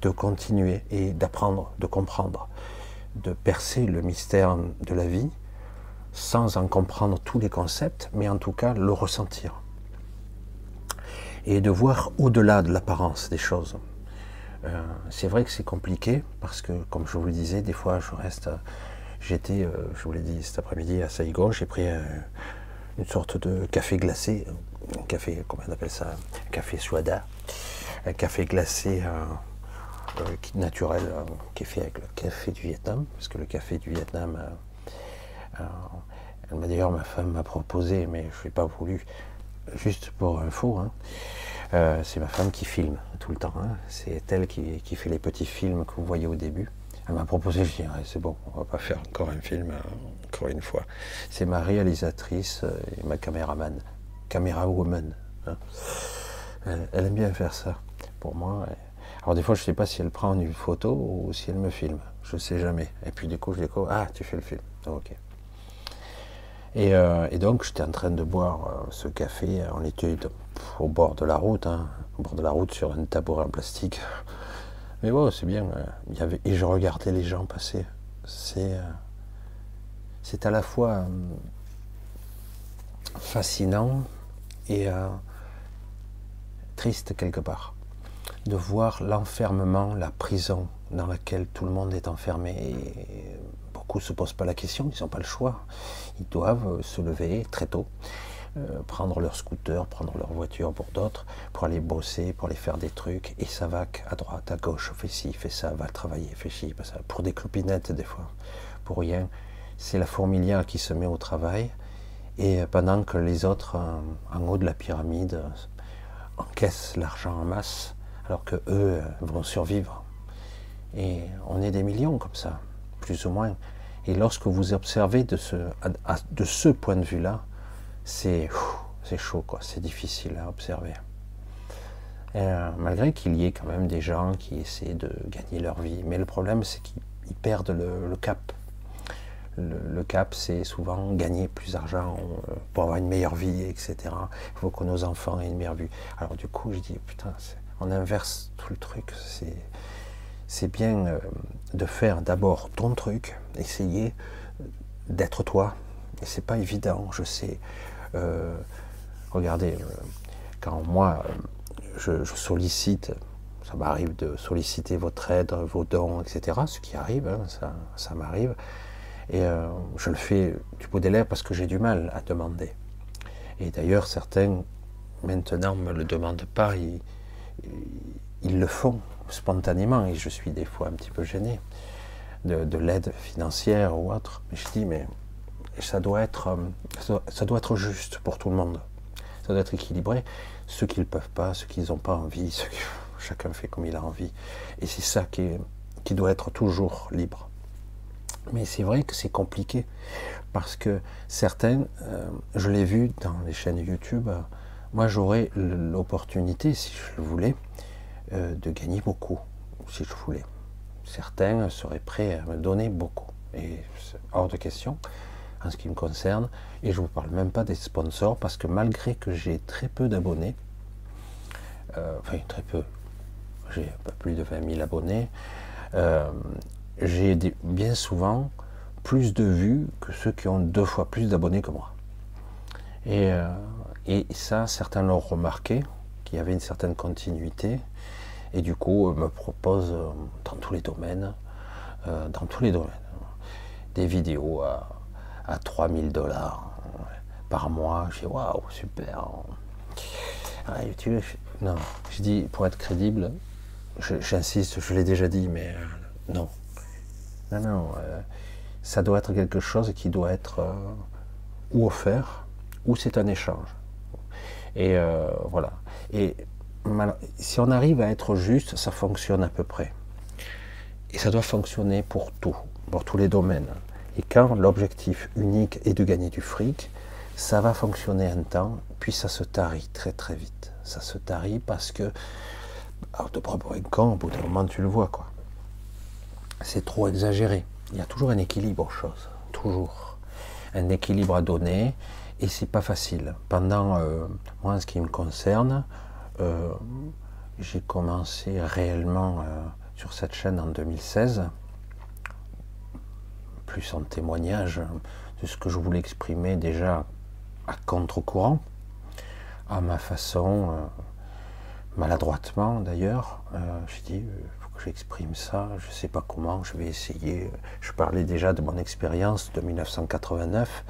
de continuer et d'apprendre, de comprendre, de percer le mystère de la vie sans en comprendre tous les concepts, mais en tout cas le ressentir. Et de voir au-delà de l'apparence des choses. Euh, c'est vrai que c'est compliqué parce que, comme je vous le disais, des fois je reste. J'étais, euh, je vous l'ai dit cet après-midi à Saigon, j'ai pris euh, une sorte de café glacé, un café, comment on appelle ça Un café soda, un café glacé euh, naturel, euh, qui est fait avec le café du Vietnam, parce que le café du Vietnam, euh, euh, d'ailleurs, ma femme m'a proposé, mais je n'ai pas voulu, juste pour info, hein, euh, c'est ma femme qui filme tout le temps. hein. C'est elle qui, fait les petits films que vous voyez au début. Elle m'a proposé, je dis, c'est bon, on va pas faire encore un film, euh, encore une fois. C'est ma réalisatrice euh, et ma caméraman, caméra woman. hein. Elle, aime bien faire ça pour moi. Et- Alors des fois, je sais pas si elle prend une photo ou si elle me filme. Je sais jamais. Et puis du coup, je quoi Ah, tu fais le film. Ok. Et, euh, et donc, j'étais en train de boire euh, ce café. On était au bord de la route, hein, au bord de la route sur un tabouret en plastique. Mais bon, c'est bien. euh, et je regardais les gens passer. C'est, c'est à la fois fascinant et triste quelque part de voir l'enfermement, la prison dans laquelle tout le monde est enfermé. Beaucoup ne se posent pas la question, ils n'ont pas le choix. Ils doivent euh, se lever très tôt, euh, prendre leur scooter, prendre leur voiture pour d'autres, pour aller bosser, pour aller faire des trucs. Et ça va à droite, à gauche, fais ci, fais ça, va travailler, fais ci, fais ça. Pour des clopinettes des fois, pour rien. C'est la fourmilière qui se met au travail. Et pendant que les autres, en, en haut de la pyramide, euh, encaissent l'argent en masse, alors que eux euh, vont survivre. Et on est des millions comme ça, plus ou moins. Et lorsque vous observez de ce, de ce point de vue-là, c'est chaud, quoi. C'est difficile à observer. Euh, malgré qu'il y ait quand même des gens qui essaient de gagner leur vie, mais le problème c'est qu'ils ils perdent le, cap. Le, cap, c'est souvent gagner plus d'argent euh, pour avoir une meilleure vie, etc. Il faut que nos enfants aient une meilleure vie. Alors du coup, je dis putain, on inverse tout le truc. C'est c'est bien euh, de faire d'abord ton truc, essayer d'être toi. Et c'est pas évident, je sais. Euh, regardez, euh, quand moi je, je sollicite, ça m'arrive de solliciter votre aide, vos dons, etc. Ce qui arrive, hein, ça, ça m'arrive. Et euh, je le fais du bout des lèvres parce que j'ai du mal à demander. Et d'ailleurs, certains maintenant ne me le demandent pas, ils, ils le font spontanément et je suis des fois un petit peu gêné de, de l'aide financière ou autre. Mais je dis, mais ça doit, être, euh, ça doit- être juste pour tout le monde. Ça doit être équilibré. Ceux qui ne peuvent pas, ceux qui n'ont pas envie, chacun fait comme il a envie. Et c'est ça qui, qui doit être toujours libre. Mais c'est vrai que c'est compliqué parce que certains, euh, je l'ai vu dans les chaînes YouTube, euh, moi j'aurais l'opportunité, si je le voulais, de gagner beaucoup, si je voulais. Certains seraient prêts à me donner beaucoup. Et c'est hors de question en ce qui me concerne. Et je ne vous parle même pas des sponsors parce que malgré que j'ai très peu d'abonnés, euh, enfin très peu, j'ai un peu plus de 20 000 abonnés, euh, j'ai bien souvent plus de vues que ceux qui ont deux fois plus d'abonnés que moi. Et, euh, et ça, certains l'ont remarqué, qu'il y avait une certaine continuité, et du coup me proposent euh, dans tous les domaines, euh, dans tous les domaines, des vidéos à, à 3000 dollars par mois. Je dis waouh, super. Ah, veux, je- non, je dis pour être crédible, j'insiste, je, l'ai déjà dit, mais euh, non. Non, non, ça doit être quelque chose qui doit être ou offert, ou c'est un échange. Et voilà. Et si on arrive à être juste, ça fonctionne à peu près. Et ça doit fonctionner pour tout, pour tous les domaines. Et quand l'objectif unique est de gagner du fric, ça va fonctionner un temps, puis ça se tarit très très vite. Ça se tarit parce que, alors de propre au bout d'un moment tu le vois quoi. C'est trop exagéré. Il y a toujours un équilibre aux choses, toujours. Un équilibre à donner, et c'est pas facile. Pendant, euh, moi en ce qui me concerne, euh, j'ai commencé réellement euh, sur cette chaîne en 2016, plus en témoignage de ce que je voulais exprimer déjà à contre-courant, à ma façon, euh, maladroitement d'ailleurs. J'ai dit, faut que j'exprime ça, je ne sais pas comment, je vais essayer. Je parlais déjà de mon expérience de 1989,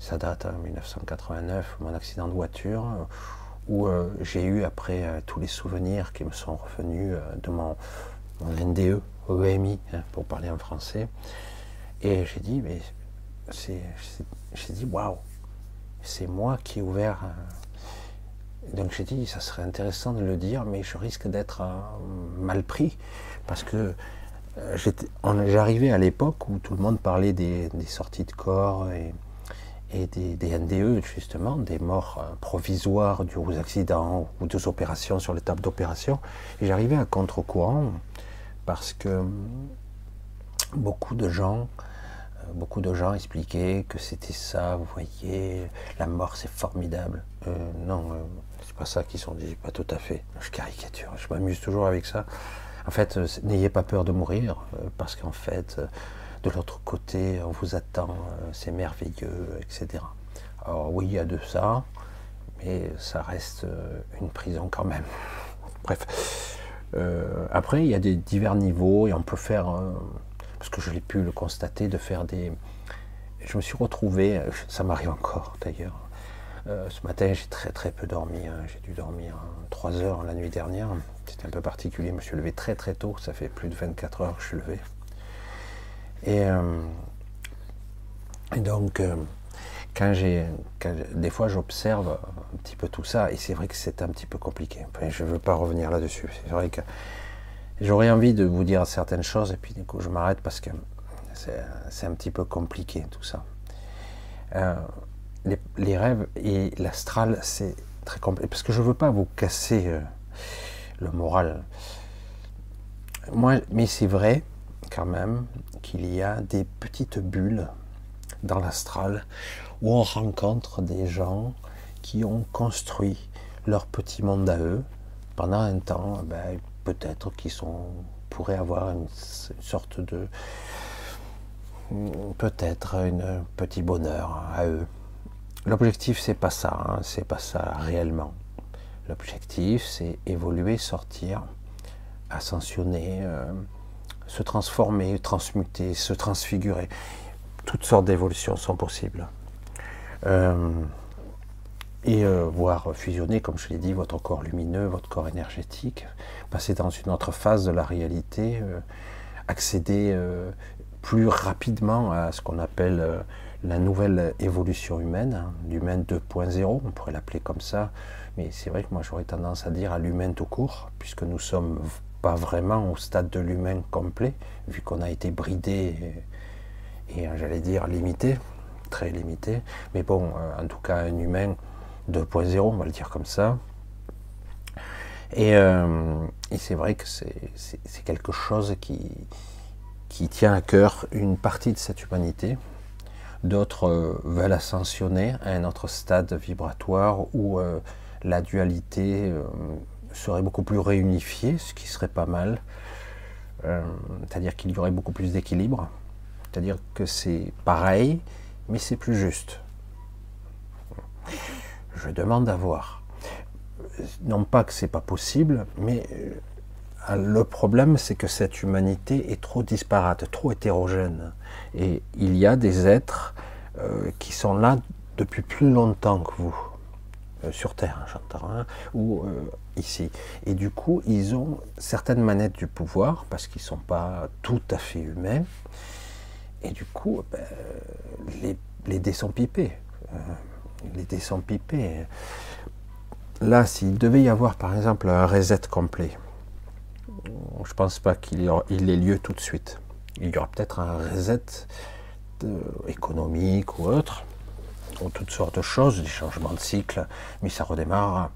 ça date, hein, 1989, mon accident de voiture, où euh, j'ai eu après euh, tous les souvenirs qui me sont revenus euh, de mon, mon NDE, EMI, hein, pour parler en français. Et j'ai dit, mais c'est, j'ai dit, waouh, c'est moi qui ai ouvert. Donc j'ai dit, ça serait intéressant de le dire, mais je risque d'être mal pris parce que j'arrivais à l'époque où tout le monde parlait des, des sorties de corps et, et des, des NDE, justement, des morts euh, provisoires dus aux accidents ou aux opérations sur l'étape d'opération. Et j'arrivais à contre-courant parce que beaucoup de gens, euh, beaucoup de gens expliquaient que c'était ça, vous voyez, la mort c'est formidable. Euh, non, euh, c'est pas ça qu'ils sont dit, pas tout à fait. Je caricature, je m'amuse toujours avec ça. En fait, n'ayez pas peur de mourir, parce qu'en fait, de l'autre côté, on vous attend, euh, c'est merveilleux, etc. Alors oui, il y a de ça, mais ça reste euh, une prison quand même. Bref. Euh, après, il y a des divers niveaux et on peut faire, parce que je l'ai pu le constater, de faire des. Je me suis retrouvé, ça m'arrive encore d'ailleurs. Ce matin, j'ai très très peu dormi. hein. J'ai dû dormir 3 heures la nuit dernière. C'était un peu particulier. Je me suis levé très très tôt. Ça fait plus de 24 heures que je suis levé. Et, euh, et donc, euh, quand j'ai, des fois, j'observe un petit peu tout ça, et c'est vrai que c'est un petit peu compliqué. Je ne veux pas revenir là-dessus. C'est vrai que j'aurais envie de vous dire certaines choses, et puis du coup, je m'arrête parce que c'est, un petit peu compliqué tout ça. Euh, les, rêves et l'astral, c'est très compliqué, parce que je ne veux pas vous casser le moral. Moi, mais c'est vrai quand même qu'il y a des petites bulles dans l'astral où on rencontre des gens qui ont construit leur petit monde à eux pendant un temps, ben, peut-être qu'ils sont pourraient avoir une, sorte de peut-être un petit bonheur à eux. L'objectif c'est pas ça, hein, c'est pas ça réellement. L'objectif c'est évoluer, sortir, ascensionner, euh, se transformer, transmuter, se transfigurer. Toutes sortes d'évolutions sont possibles. Euh, et euh, voir fusionner, comme je l'ai dit, votre corps lumineux, votre corps énergétique, passer dans une autre phase de la réalité, euh, accéder plus rapidement à ce qu'on appelle la nouvelle évolution humaine, hein, l'humain 2.0, on pourrait l'appeler comme ça, mais c'est vrai que moi j'aurais tendance à dire à l'humain tout court, puisque nous sommes pas vraiment au stade de l'humain complet, vu qu'on a été bridé et, j'allais dire limité, très limité, mais bon, euh, en tout cas un humain 2.0, on va le dire comme ça. Et, euh, et c'est vrai que c'est quelque chose qui, qui tient à cœur une partie de cette humanité. D'autres euh, veulent ascensionner à un autre stade vibratoire où la dualité serait beaucoup plus réunifiée, ce qui serait pas mal. Euh, C'est-à-dire qu'il y aurait beaucoup plus d'équilibre. C'est-à-dire que c'est pareil, mais c'est plus juste. Je demande à voir. Non pas que c'est pas possible, mais euh, le problème c'est que cette humanité est trop disparate, trop hétérogène. Et il y a des êtres euh, qui sont là depuis plus longtemps que vous, sur Terre, j'entends, hein, ou euh, ici. Et du coup, ils ont certaines manettes du pouvoir, parce qu'ils ne sont pas tout à fait humains. Et du coup, ben, les, les dés sont pipés. Euh, les dés sont pipés. Là, s'il devait y avoir, par exemple, un reset complet, je pense pas qu'il ait lieu tout de suite. Il y aura peut-être un reset économique ou autre, ou toutes sortes de choses, des changements de cycle, mais ça redémarre.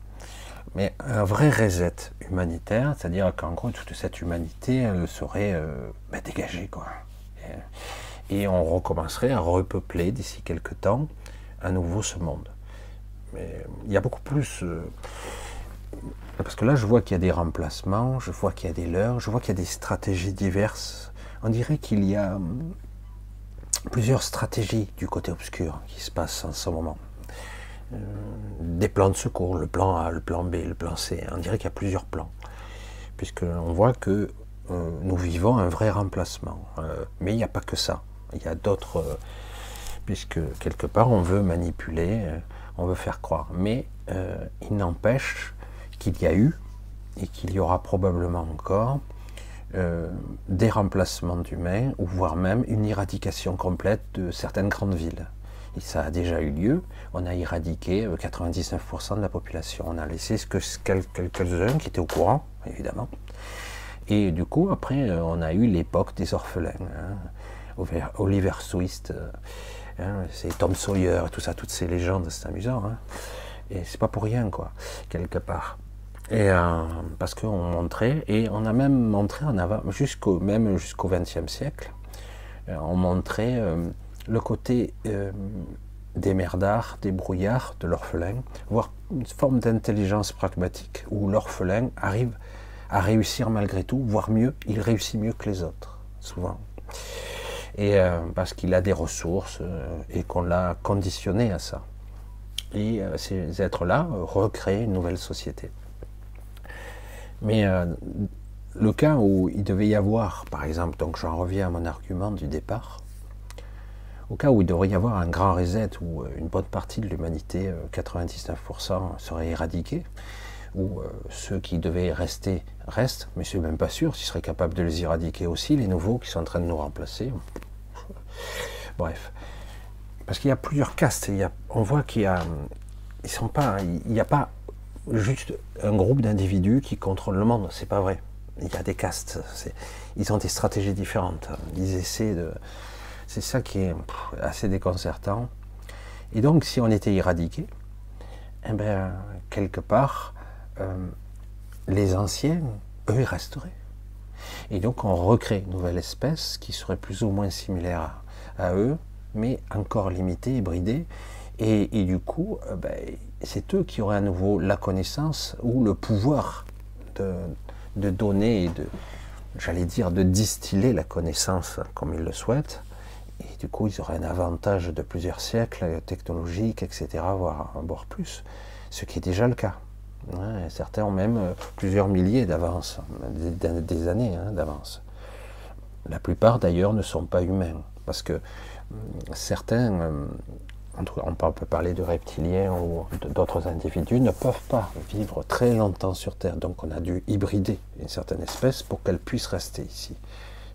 Mais un vrai reset humanitaire, c'est-à-dire qu'en gros, toute cette humanité, elle serait euh, ben, dégagée, quoi. Et, on recommencerait à repeupler d'ici quelques temps à nouveau ce monde. Mais il y a beaucoup plus. euh, Parce que là, je vois qu'il y a des remplacements, je vois qu'il y a des leurs, je vois qu'il y a des stratégies diverses. On dirait qu'il y a plusieurs stratégies du côté obscur qui se passent en ce moment. Euh, des plans de secours, le plan A, le plan B, le plan C. On dirait qu'il y a plusieurs plans. Puisque on voit que euh, nous vivons un vrai remplacement. Euh, mais il n'y a pas que ça. Il y a d'autres. puisque quelque part, on veut manipuler, on veut faire croire. Mais il n'empêche qu'il y a eu, et qu'il y aura probablement encore, euh, des remplacements d'humains, ou voire même une éradication complète de certaines grandes villes. Et ça a déjà eu lieu. On a éradiqué euh, 99% de la population. On a laissé que quel- quelques-uns qui étaient au courant, évidemment. Et du coup, après, euh, on a eu l'époque des orphelins. hein. Oliver- Twist, euh, hein, c'est Tom Sawyer, tout ça, toutes ces légendes, c'est amusant. hein. Et c'est pas pour rien, quoi, quelque part. Et euh, parce qu'on montrait, et on a même montré en avant, jusqu'au même jusqu'au XXe siècle, euh, on montrait euh, le côté des merdards, des brouillards, de l'orphelin, voire une forme d'intelligence pragmatique où l'orphelin arrive à réussir malgré tout, voire mieux, il réussit mieux que les autres, souvent. Et parce qu'il a des ressources et qu'on l'a conditionné à ça. Et ces êtres-là recréent une nouvelle société. Mais euh, le cas où il devait y avoir, par exemple, donc j'en reviens à mon argument du départ, au cas où il devrait y avoir un grand reset où euh, une bonne partie de l'humanité, euh, 99%, serait éradiquée, euh, ceux qui devaient rester restent, mais c'est même pas sûr s'ils seraient capables de les éradiquer aussi, les nouveaux qui sont en train de nous remplacer. Bref. Parce qu'il y a plusieurs castes, on voit qu'il n'y a pas juste un groupe d'individus qui contrôlent le monde, c'est pas vrai. Il y a des castes, ils ont des stratégies différentes. Ils essaient de. C'est ça qui est assez déconcertant. Et donc, si on était éradiqué, eh ben, quelque part, euh, les anciens, eux, ils resteraient. Et donc, on recrée une nouvelle espèce qui serait plus ou moins similaire à, eux, mais encore limitée et bridée. Et, et du coup, euh, ben, c'est eux qui auraient à nouveau la connaissance ou le pouvoir de, de donner et de, j'allais dire, de distiller la connaissance comme ils le souhaitent. Et du coup, ils auraient un avantage de plusieurs siècles technologiques, etc., voire, voire plus, ce qui est déjà le cas. Certains ont même euh, plusieurs milliers d'avance, des, années hein, d'avance. La plupart d'ailleurs ne sont pas humains, parce que hum, certains, euh, on peut- parler de reptiliens ou d'autres individus, ne peuvent pas vivre très longtemps sur Terre. Donc on a dû hybrider une certaine espèce pour qu'elle puisse rester ici.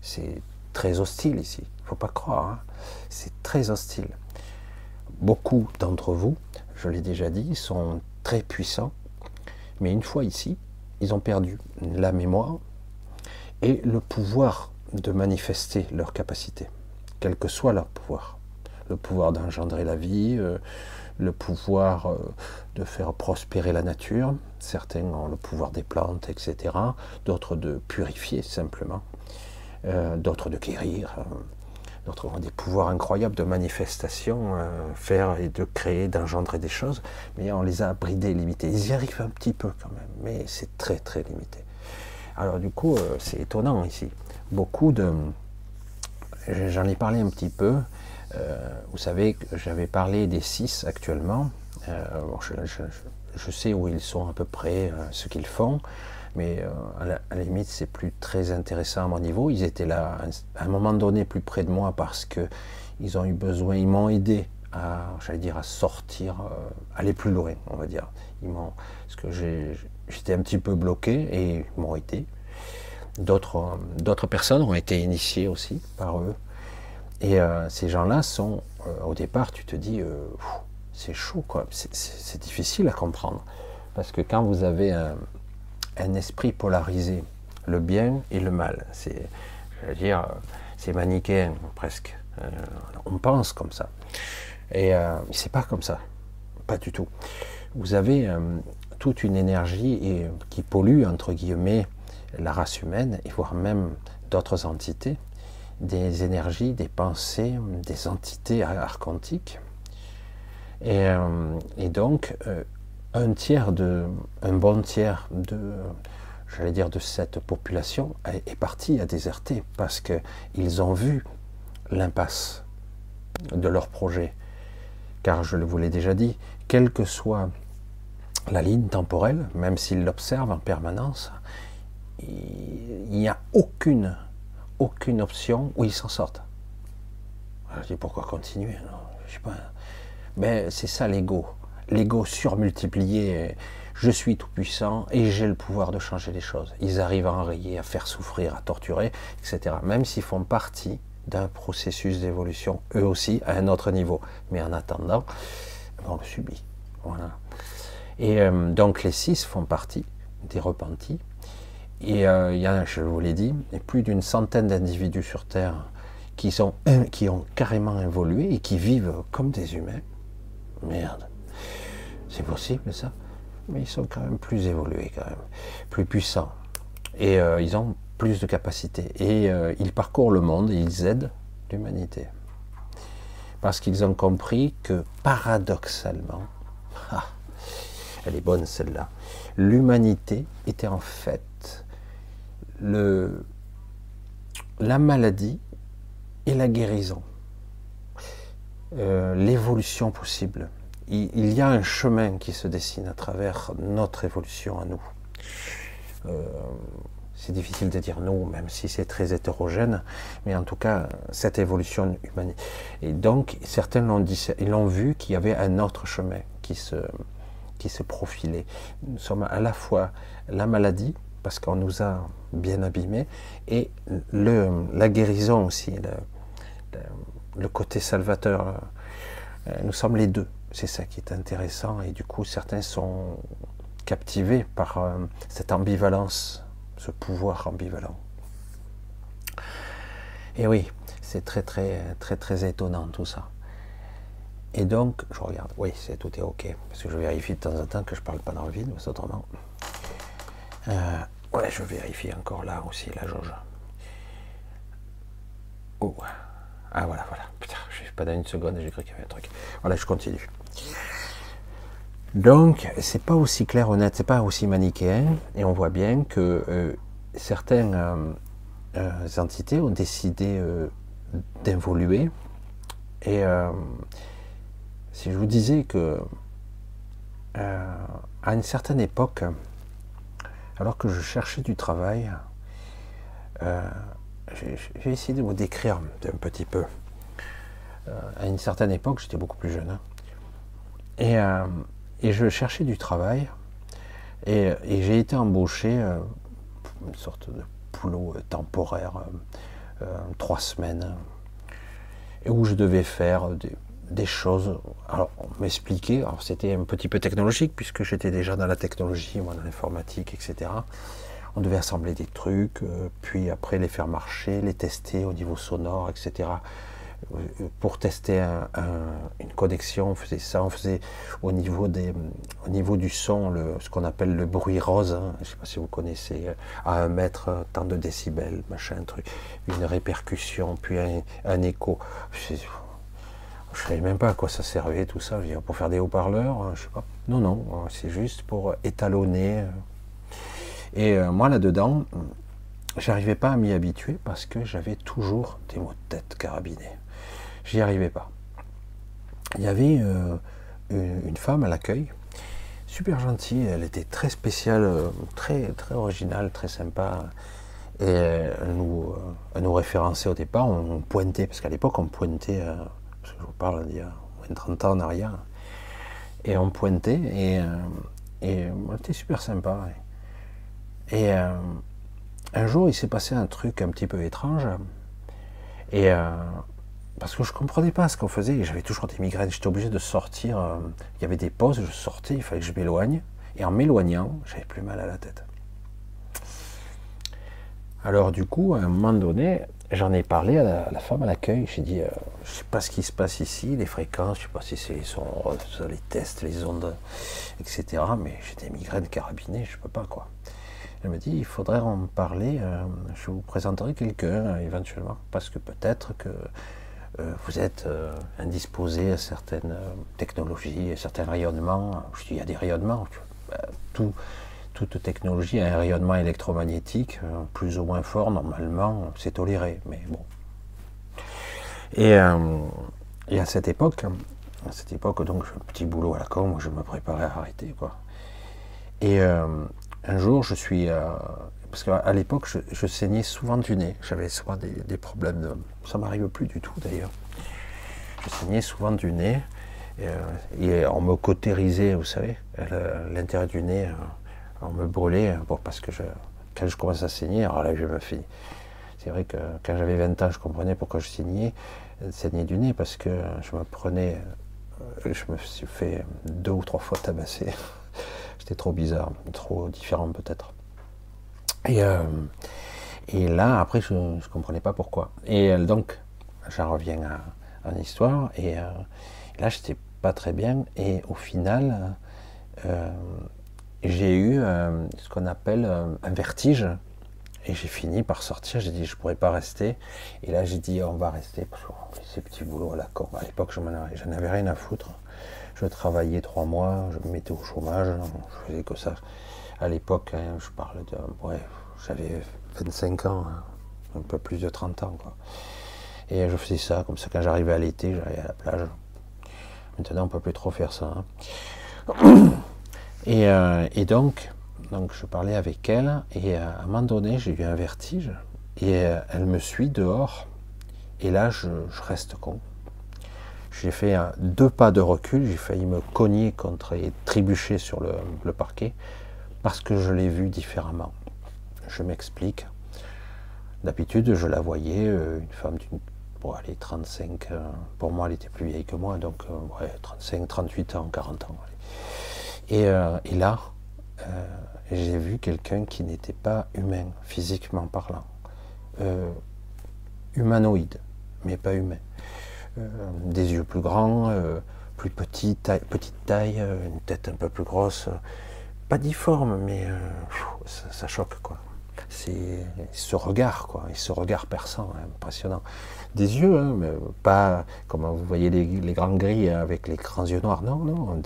C'est très hostile ici, il ne faut pas croire. hein. C'est très hostile. Beaucoup d'entre vous, je l'ai déjà dit, sont très puissants, mais une fois ici, ils ont perdu la mémoire et le pouvoir de manifester leur capacité, quel que soit leur pouvoir. Le pouvoir d'engendrer la vie, euh, le pouvoir euh, de faire prospérer la nature, certains ont le pouvoir des plantes, etc., d'autres de purifier simplement, euh, d'autres de guérir, d'autres ont des pouvoirs incroyables de manifestation, faire et de créer, d'engendrer des choses, mais on les a bridés, limités. Ils y arrivent un petit peu quand même, mais c'est très très limité. Alors du coup, c'est étonnant ici. Beaucoup de... J'en ai parlé un petit peu. Euh, vous savez que j'avais parlé des six actuellement. Euh, je, sais où ils sont à peu près, euh, ce qu'ils font, mais à, la, à la limite, c'est plus très intéressant à mon niveau. Ils étaient là à un moment donné plus près de moi parce que ils ont eu besoin, ils m'ont aidé à, j'allais dire, à sortir, euh, aller plus loin, on va dire. Ils m'ont, parce que j'étais un petit peu bloqué et ils m'ont aidé. D'autres, d'autres personnes ont été initiées aussi par eux. Et euh, ces gens-là sont, euh, au départ, tu te dis, euh, c'est chaud, quoi. C'est, difficile à comprendre. Parce que quand vous avez un, esprit polarisé, le bien et le mal, c'est, je dire, c'est manichéen presque. On pense comme ça. Et c'est pas comme ça. Pas du tout. Vous avez toute une énergie qui pollue, entre guillemets, la race humaine, et voire même d'autres entités, des énergies, des pensées, des entités archontiques. Et, euh, donc, euh, un tiers de, un bon tiers de, j'allais dire, de cette population est, parti, a déserté, parce qu'ils ont vu l'impasse de leur projet. Car je vous l'ai déjà dit, quelle que soit la ligne temporelle, même s'ils l'observent en permanence, il n'y a aucune, aucune option où ils s'en sortent. Je dis pourquoi continuer? Non, je sais pas. Mais c'est ça l'ego. L'ego surmultiplié. Je suis tout puissant et j'ai le pouvoir de changer les choses. Ils arrivent à enrayer, à faire souffrir, à torturer, etc. Même s'ils font partie d'un processus d'évolution, eux aussi, à un autre niveau. Mais en attendant, on le subit. Voilà. Et euh, donc les six font partie des repentis. Et euh, il y a, je vous l'ai dit, plus d'une centaine d'individus sur Terre qui, sont, qui ont carrément évolué et qui vivent comme des humains. Merde. C'est possible ça Mais ils sont quand même plus évolués, quand même. Plus puissants. Et euh, ils ont plus de capacités. Et euh, ils parcourent le monde et ils aident l'humanité. Parce qu'ils ont compris que paradoxalement, ah, elle est bonne celle-là, l'humanité était en fait la maladie et la guérison, euh, l'évolution possible. Il, y a un chemin qui se dessine à travers notre évolution à nous. Euh, c'est difficile de dire nous, même si c'est très hétérogène, mais en tout cas, cette évolution humaine. Et donc, certains l'ont dit, l'ont vu qu'il y avait un autre chemin qui se, qui se profilait. Nous sommes à la fois la maladie, parce qu'on nous a bien abîmés, et le, la guérison aussi, le, côté salvateur. Nous sommes les deux. C'est ça qui est intéressant, et du coup, certains sont captivés par euh, cette ambivalence ce pouvoir ambivalent. Et oui, c'est très très très très étonnant tout ça. Et donc, je regarde, oui, c'est tout est ok, parce que je vérifie de temps en temps que je parle pas dans le vide, mais autrement. Euh, ouais, je vérifie encore là aussi la jauge. Oh, ah voilà, voilà. Putain, je suis pas dans une seconde j'ai cru qu'il y avait un truc. Voilà, je continue. Donc, c'est pas aussi clair, honnête, c'est pas aussi manichéen, et on voit bien que euh, certaines euh, euh, entités ont décidé d'évoluer. Et si je vous disais que à une certaine époque, alors que je cherchais du travail, j'ai essayé de vous décrire un petit peu. à une certaine époque, j'étais beaucoup plus jeune, hein, et et je cherchais du travail. Et, j'ai été embauché, euh, une sorte de boulot temporaire, euh, euh, trois semaines, où je devais faire des, des choses. Alors, m'expliquer, alors c'était un petit peu technologique, puisque j'étais déjà dans la technologie, moi dans l'informatique, etc. On devait assembler des trucs, euh, puis après les faire marcher, les tester au niveau sonore, etc pour tester un, un, une connexion, on faisait ça, on faisait au niveau, des, au niveau du son, le, ce qu'on appelle le bruit rose, hein, je ne sais pas si vous connaissez, à un mètre, tant de décibels, machin, truc, une répercussion, puis un, un écho. Je ne savais même pas à quoi ça servait tout ça, pour faire des haut-parleurs, hein, je sais pas. Non, non, c'est juste pour étalonner. Et euh, moi là-dedans, j'arrivais pas à m'y habituer parce que j'avais toujours des mots de tête carabinés. J'y arrivais pas. Il y avait euh, une femme à l'accueil, super gentille, elle était très spéciale, euh, très, très originale, très sympa. Et elle nous, euh, référençait au départ, on, pointait, parce qu'à l'époque on pointait, je vous parle d'il y a moins de 30 ans en arrière, et on pointait, et, et elle était super sympa. Et un jour il s'est passé un truc un petit peu étrange, et parce que je comprenais pas ce qu'on faisait, j'avais toujours des migraines, j'étais obligé de sortir, euh, il y avait des pauses, je sortais, il fallait que je m'éloigne, et en m'éloignant, j'avais plus mal à la tête. Alors du coup, à un moment donné, j'en ai parlé à la, femme à l'accueil, j'ai dit, euh, je sais pas ce qui se passe ici, les fréquences, je sais pas si c'est les sons, les tests, les ondes, etc., mais j'ai des migraines carabinées, je peux pas quoi. Elle me dit, il faudrait en parler, euh, je vous présenterai quelqu'un éventuellement, parce que peut-être que euh, vous êtes euh, indisposé à certaines euh, technologies, à certains rayonnements. Je dis, il y a des rayonnements. Ben, tout, toute technologie a un rayonnement électromagnétique, euh, plus ou moins fort, normalement, c'est toléré. Mais bon. Et, euh, à cette époque, à cette époque, donc, un petit boulot à la con, moi, je me préparais à arrêter, quoi. Et euh, un jour, je suis. parce qu'à l'époque, je, saignais souvent du nez. J'avais souvent des, problèmes. De, ça m'arrive plus du tout d'ailleurs. Je saignais souvent du nez. Et, et on me cautérisait, vous savez, l'intérieur du nez. On me brûlait parce que je, quand je commence à saigner, alors là, je me fais. C'est vrai que quand j'avais 20 ans, je comprenais pourquoi je saignais, saignais du nez parce que je me prenais. euh, Je me suis fait deux ou trois fois tabasser. C'était trop bizarre, trop différent peut-être. Et, euh, et là, après, je ne comprenais pas pourquoi. Et euh, donc, j'en reviens à, à l'histoire. Et euh, là, j'étais pas très bien. Et au final, j'ai eu euh, ce qu'on appelle euh, un vertige. Et j'ai fini par sortir. J'ai dit, je pourrais pas rester. Et là, j'ai dit, on va rester. Parce que oh, ces petits boulots à la con. À l'époque, je n'en avais rien à foutre. Je travaillais trois mois, je me mettais au chômage, je faisais que ça. À l'époque, hein, je parle de. Ouais, j'avais 25 ans, hein, un peu plus de 30 ans. Quoi. Et je faisais ça, comme ça, quand j'arrivais à l'été, j'allais à la plage. Maintenant, on ne peut plus trop faire ça. hein. Et, euh, et donc, donc, je parlais avec elle, et euh, à un moment donné, j'ai eu un vertige, et euh, elle me suit dehors, et là, je, reste con. J'ai fait deux pas de recul, j'ai failli me cogner contre et trébucher sur le, parquet parce que je l'ai vue différemment. Je m'explique. D'habitude, je la voyais, une femme d'une. Bon, est 35, euh, pour moi, elle était plus vieille que moi, donc ouais, 35, 38 ans, 40 ans. allez. Et, euh, et là, euh, j'ai vu quelqu'un qui n'était pas humain, physiquement parlant. Euh, humanoïde, mais pas humain. Des yeux plus grands, plus petits, taille- petite taille, une tête un peu plus grosse. pas difforme, mais ça, choque quoi. C'est ce regard quoi, ce regard perçant, hein, impressionnant. Des yeux, hein, mais pas comme vous voyez les, les grands gris avec les grands yeux noirs, non, non,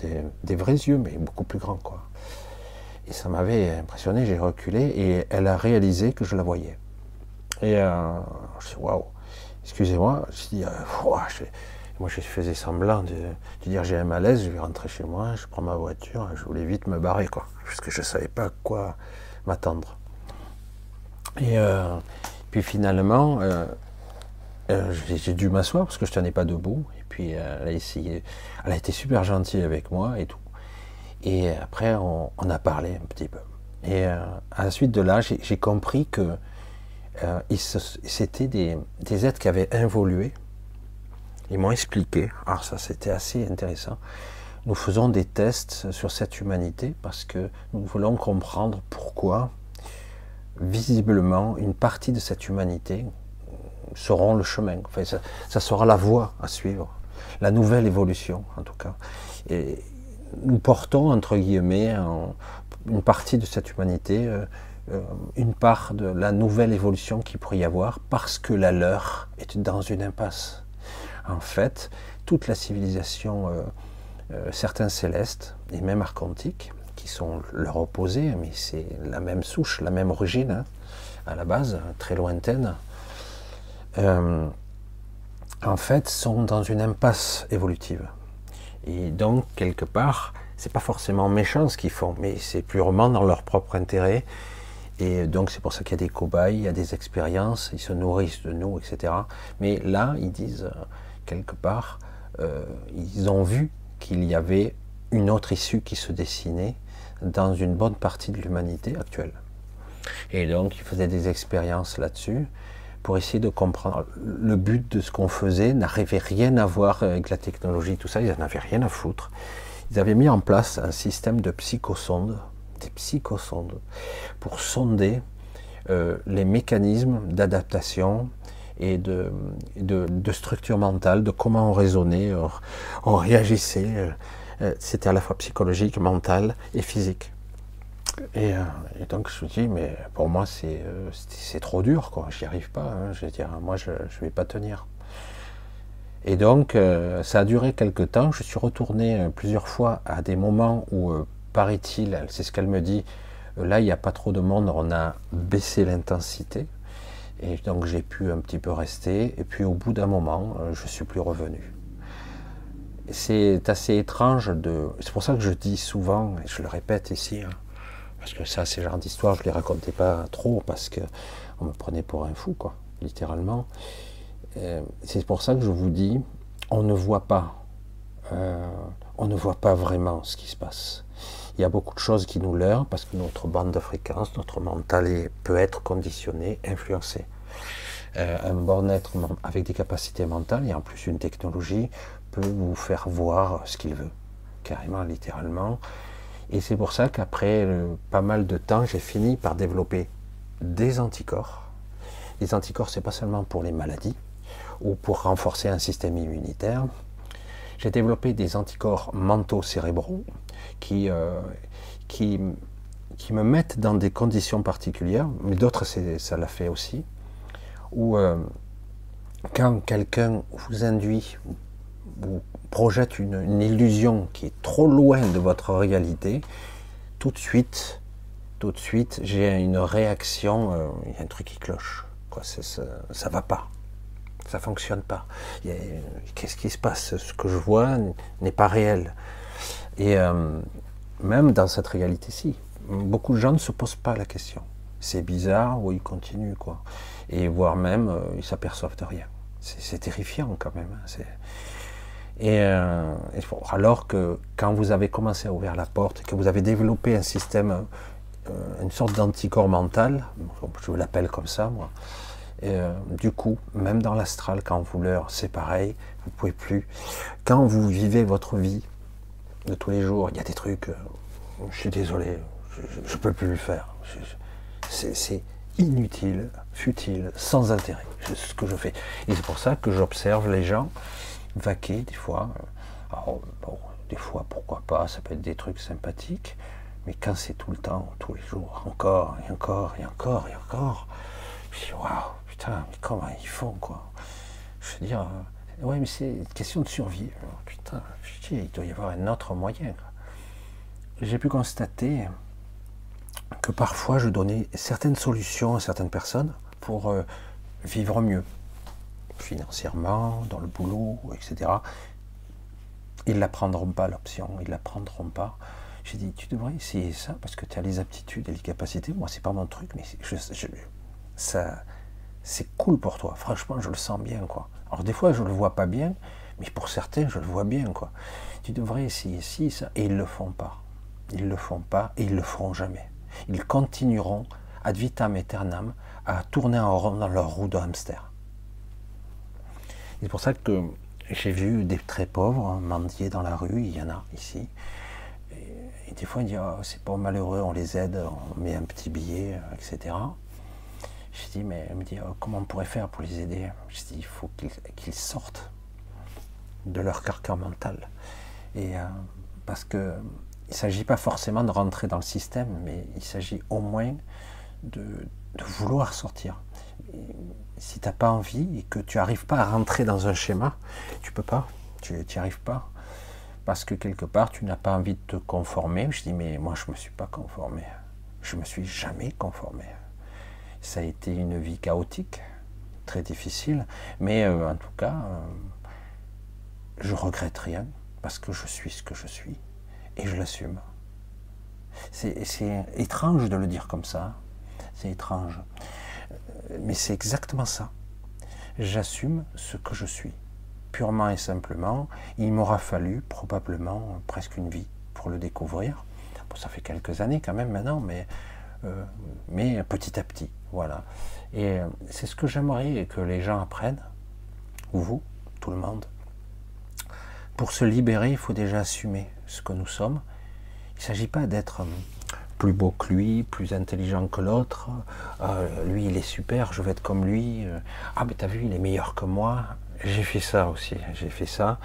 des, vrais yeux, mais beaucoup plus grands quoi. Et ça m'avait impressionné, j'ai reculé et elle a réalisé que je la voyais. Et euh, je dis waouh, excusez-moi, je euh, ouah, je- moi je faisais semblant de, de dire j'ai un malaise, je vais rentrer chez moi, je prends ma voiture, je voulais vite me barrer quoi, parce que je savais pas à quoi m'attendre. Et euh, puis finalement, euh, euh, j'ai dû m'asseoir parce que je tenais pas debout. Et puis euh, elle a essayé, elle a été super gentille avec moi et tout. Et après on, a parlé un petit peu. Et euh, à la suite de là, j'ai compris que euh, c'était des, des êtres qui avaient involué. Ils m'ont expliqué. Alors ça, c'était assez intéressant. Nous faisons des tests sur cette humanité parce que nous voulons comprendre pourquoi, visiblement, une partie de cette humanité seront le chemin. Enfin, ça, sera la voie à suivre, la nouvelle évolution, en tout cas. Et nous portons, entre guillemets, une partie de cette humanité, euh, euh, une part de la nouvelle évolution qu'il pourrait y avoir, parce que la leur est dans une impasse. En fait, toute la civilisation, euh, certains célestes et même archontiques, qui sont leur opposé, mais c'est la même souche, la même origine, hein, à la base, très lointaine, euh, en fait, sont dans une impasse évolutive. Et donc, quelque part, c'est pas forcément méchant ce qu'ils font, mais c'est purement dans leur propre intérêt. Et donc, c'est pour ça qu'il y a des cobayes, il y a des expériences, ils se nourrissent de nous, etc. Mais là, ils disent, euh, quelque part, euh, ils ont vu qu'il y avait une autre issue qui se dessinait dans une bonne partie de l'humanité actuelle. Et donc, ils faisaient des expériences là-dessus pour essayer de comprendre. Le but de ce qu'on faisait n'arrivait rien à voir avec la technologie, tout ça, ils n'en avaient rien à foutre. Ils avaient mis en place un système de psychosondes, des psychosondes, pour sonder euh, les mécanismes d'adaptation et de, structure mentale, de comment on raisonnait, on, on réagissait. euh, euh, C'était à la fois psychologique, mental et physique. Et, euh, et donc je me dis, mais pour moi c'est euh, trop dur, quoi. J'y arrive pas. hein. Je veux dire, moi je ne vais pas tenir. Et donc, euh, ça a duré quelques temps. Je suis retourné euh, plusieurs fois à des moments où, paraît-il, c'est ce qu'elle me dit, là, il n'y a pas trop de monde, on a baissé l'intensité. Et donc, j'ai pu un petit peu rester. Et puis, au bout d'un moment, je suis plus revenu. C'est assez étrange de. C'est pour ça que je dis souvent, et je le répète ici, hein, parce que ça, ces genres d'histoires, je les racontais pas trop, parce que on me prenait pour un fou, quoi, littéralement. Euh, c'est pour ça que je vous dis, on ne voit pas, euh, on ne voit pas vraiment ce qui se passe. Il y a beaucoup de choses qui nous leurrent parce que notre bande de fréquence, notre mental peut être conditionné, influencé. Euh, un bon être avec des capacités mentales et en plus une technologie peut vous faire voir ce qu'il veut, carrément, littéralement. Et c'est pour ça qu'après euh, pas mal de temps, j'ai fini par développer des anticorps. Les anticorps, c'est pas seulement pour les maladies ou pour renforcer un système immunitaire. J'ai développé des anticorps mentaux cérébraux qui, euh, qui, qui me mettent dans des conditions particulières, mais d'autres, ça l'a fait aussi, où euh, quand quelqu'un vous induit vous projette une, illusion qui est trop loin de votre réalité, tout de suite, tout de suite, j'ai une réaction, euh, il y a un truc qui cloche. Quoi, ça, ça va pas. Ça fonctionne pas. Qu'est-ce qui se passe? Ce que je vois n'est pas réel. Et euh, même dans cette réalité-ci, beaucoup de gens ne se posent pas la question. C'est bizarre ou ils continuent, quoi. Et voire même, euh, ils s'aperçoivent de rien. C'est terrifiant quand même. hein. Et, euh, alors que quand vous avez commencé à ouvrir la porte, que vous avez développé un système, euh, une sorte d'anticorps mental, je l'appelle comme ça moi, euh, du coup, même dans l'astral, quand vous leurre, c'est pareil, vous pouvez plus. Quand vous vivez votre vie de tous les jours, il y a des trucs, je suis désolé, je ne peux plus le faire. C'est inutile, futile, sans intérêt, c'est ce que je fais. Et c'est pour ça que j'observe les gens vaquer des fois. Alors, bon, des fois, pourquoi pas, ça peut être des trucs sympathiques, mais quand c'est tout le temps, tous les jours, encore et encore et encore et encore, je waouh, putain, mais comment ils font quoi Je veux dire, euh, ouais, mais c'est une question de survie. Alors, putain, dis, il doit y avoir un autre moyen. J'ai pu constater que parfois je donnais certaines solutions à certaines personnes pour euh, vivre mieux, financièrement, dans le boulot, etc. Ils ne la prendront pas l'option, ils ne la prendront pas. J'ai dit, tu devrais essayer ça parce que tu as les aptitudes et les capacités. Moi, c'est pas mon truc, mais ça, c'est cool pour toi. Franchement, je le sens bien, quoi. Alors des fois, je le vois pas bien, mais pour certains, je le vois bien, quoi. Tu devrais essayer ci, ça, et ils le font pas. Ils le font pas et ils le feront jamais. Ils continueront ad vitam aeternam à tourner en rond dans leur roue de hamster. C'est pour ça que j'ai vu des très pauvres mendier dans la rue, il y en a ici. Et, des fois, on dit, Ah, c'est pas malheureux, on les aide, on met un petit billet, euh, etc. Je dis, mais me dit, Oh, comment on pourrait faire pour les aider? Je dis, il faut qu'ils sortent de leur carcan mental. Et, euh, parce que il s'agit pas forcément de rentrer dans le système, mais il s'agit au moins de vouloir sortir. Si tu n'as pas envie et que tu n'arrives pas à rentrer dans un schéma, tu peux pas, tu n'y arrives pas. Parce que quelque part, tu n'as pas envie de te conformer. Je dis, mais moi, je ne me suis pas conformé. Je ne me suis jamais conformé. Ça a été une vie chaotique, très difficile, mais euh, en tout cas, euh, je regrette rien parce que je suis ce que je suis et je l'assume. C'est étrange de le dire comme ça, c'est étrange, mais c'est exactement ça. J'assume ce que je suis, purement et simplement. Il m'aura fallu probablement presque une vie pour le découvrir. Bon, ça fait quelques années quand même maintenant, mais, euh, mais petit à petit, voilà. Et euh, c'est ce que j'aimerais que les gens apprennent, ou vous, tout le monde. Pour se libérer, il faut déjà assumer ce que nous sommes. Il ne s'agit pas d'être euh, plus beau que lui, plus intelligent que l'autre. Euh, lui, il est super, je vais être comme lui. Euh, ah, mais t'as vu, il est meilleur que moi. J'ai fait ça aussi, j'ai fait ça.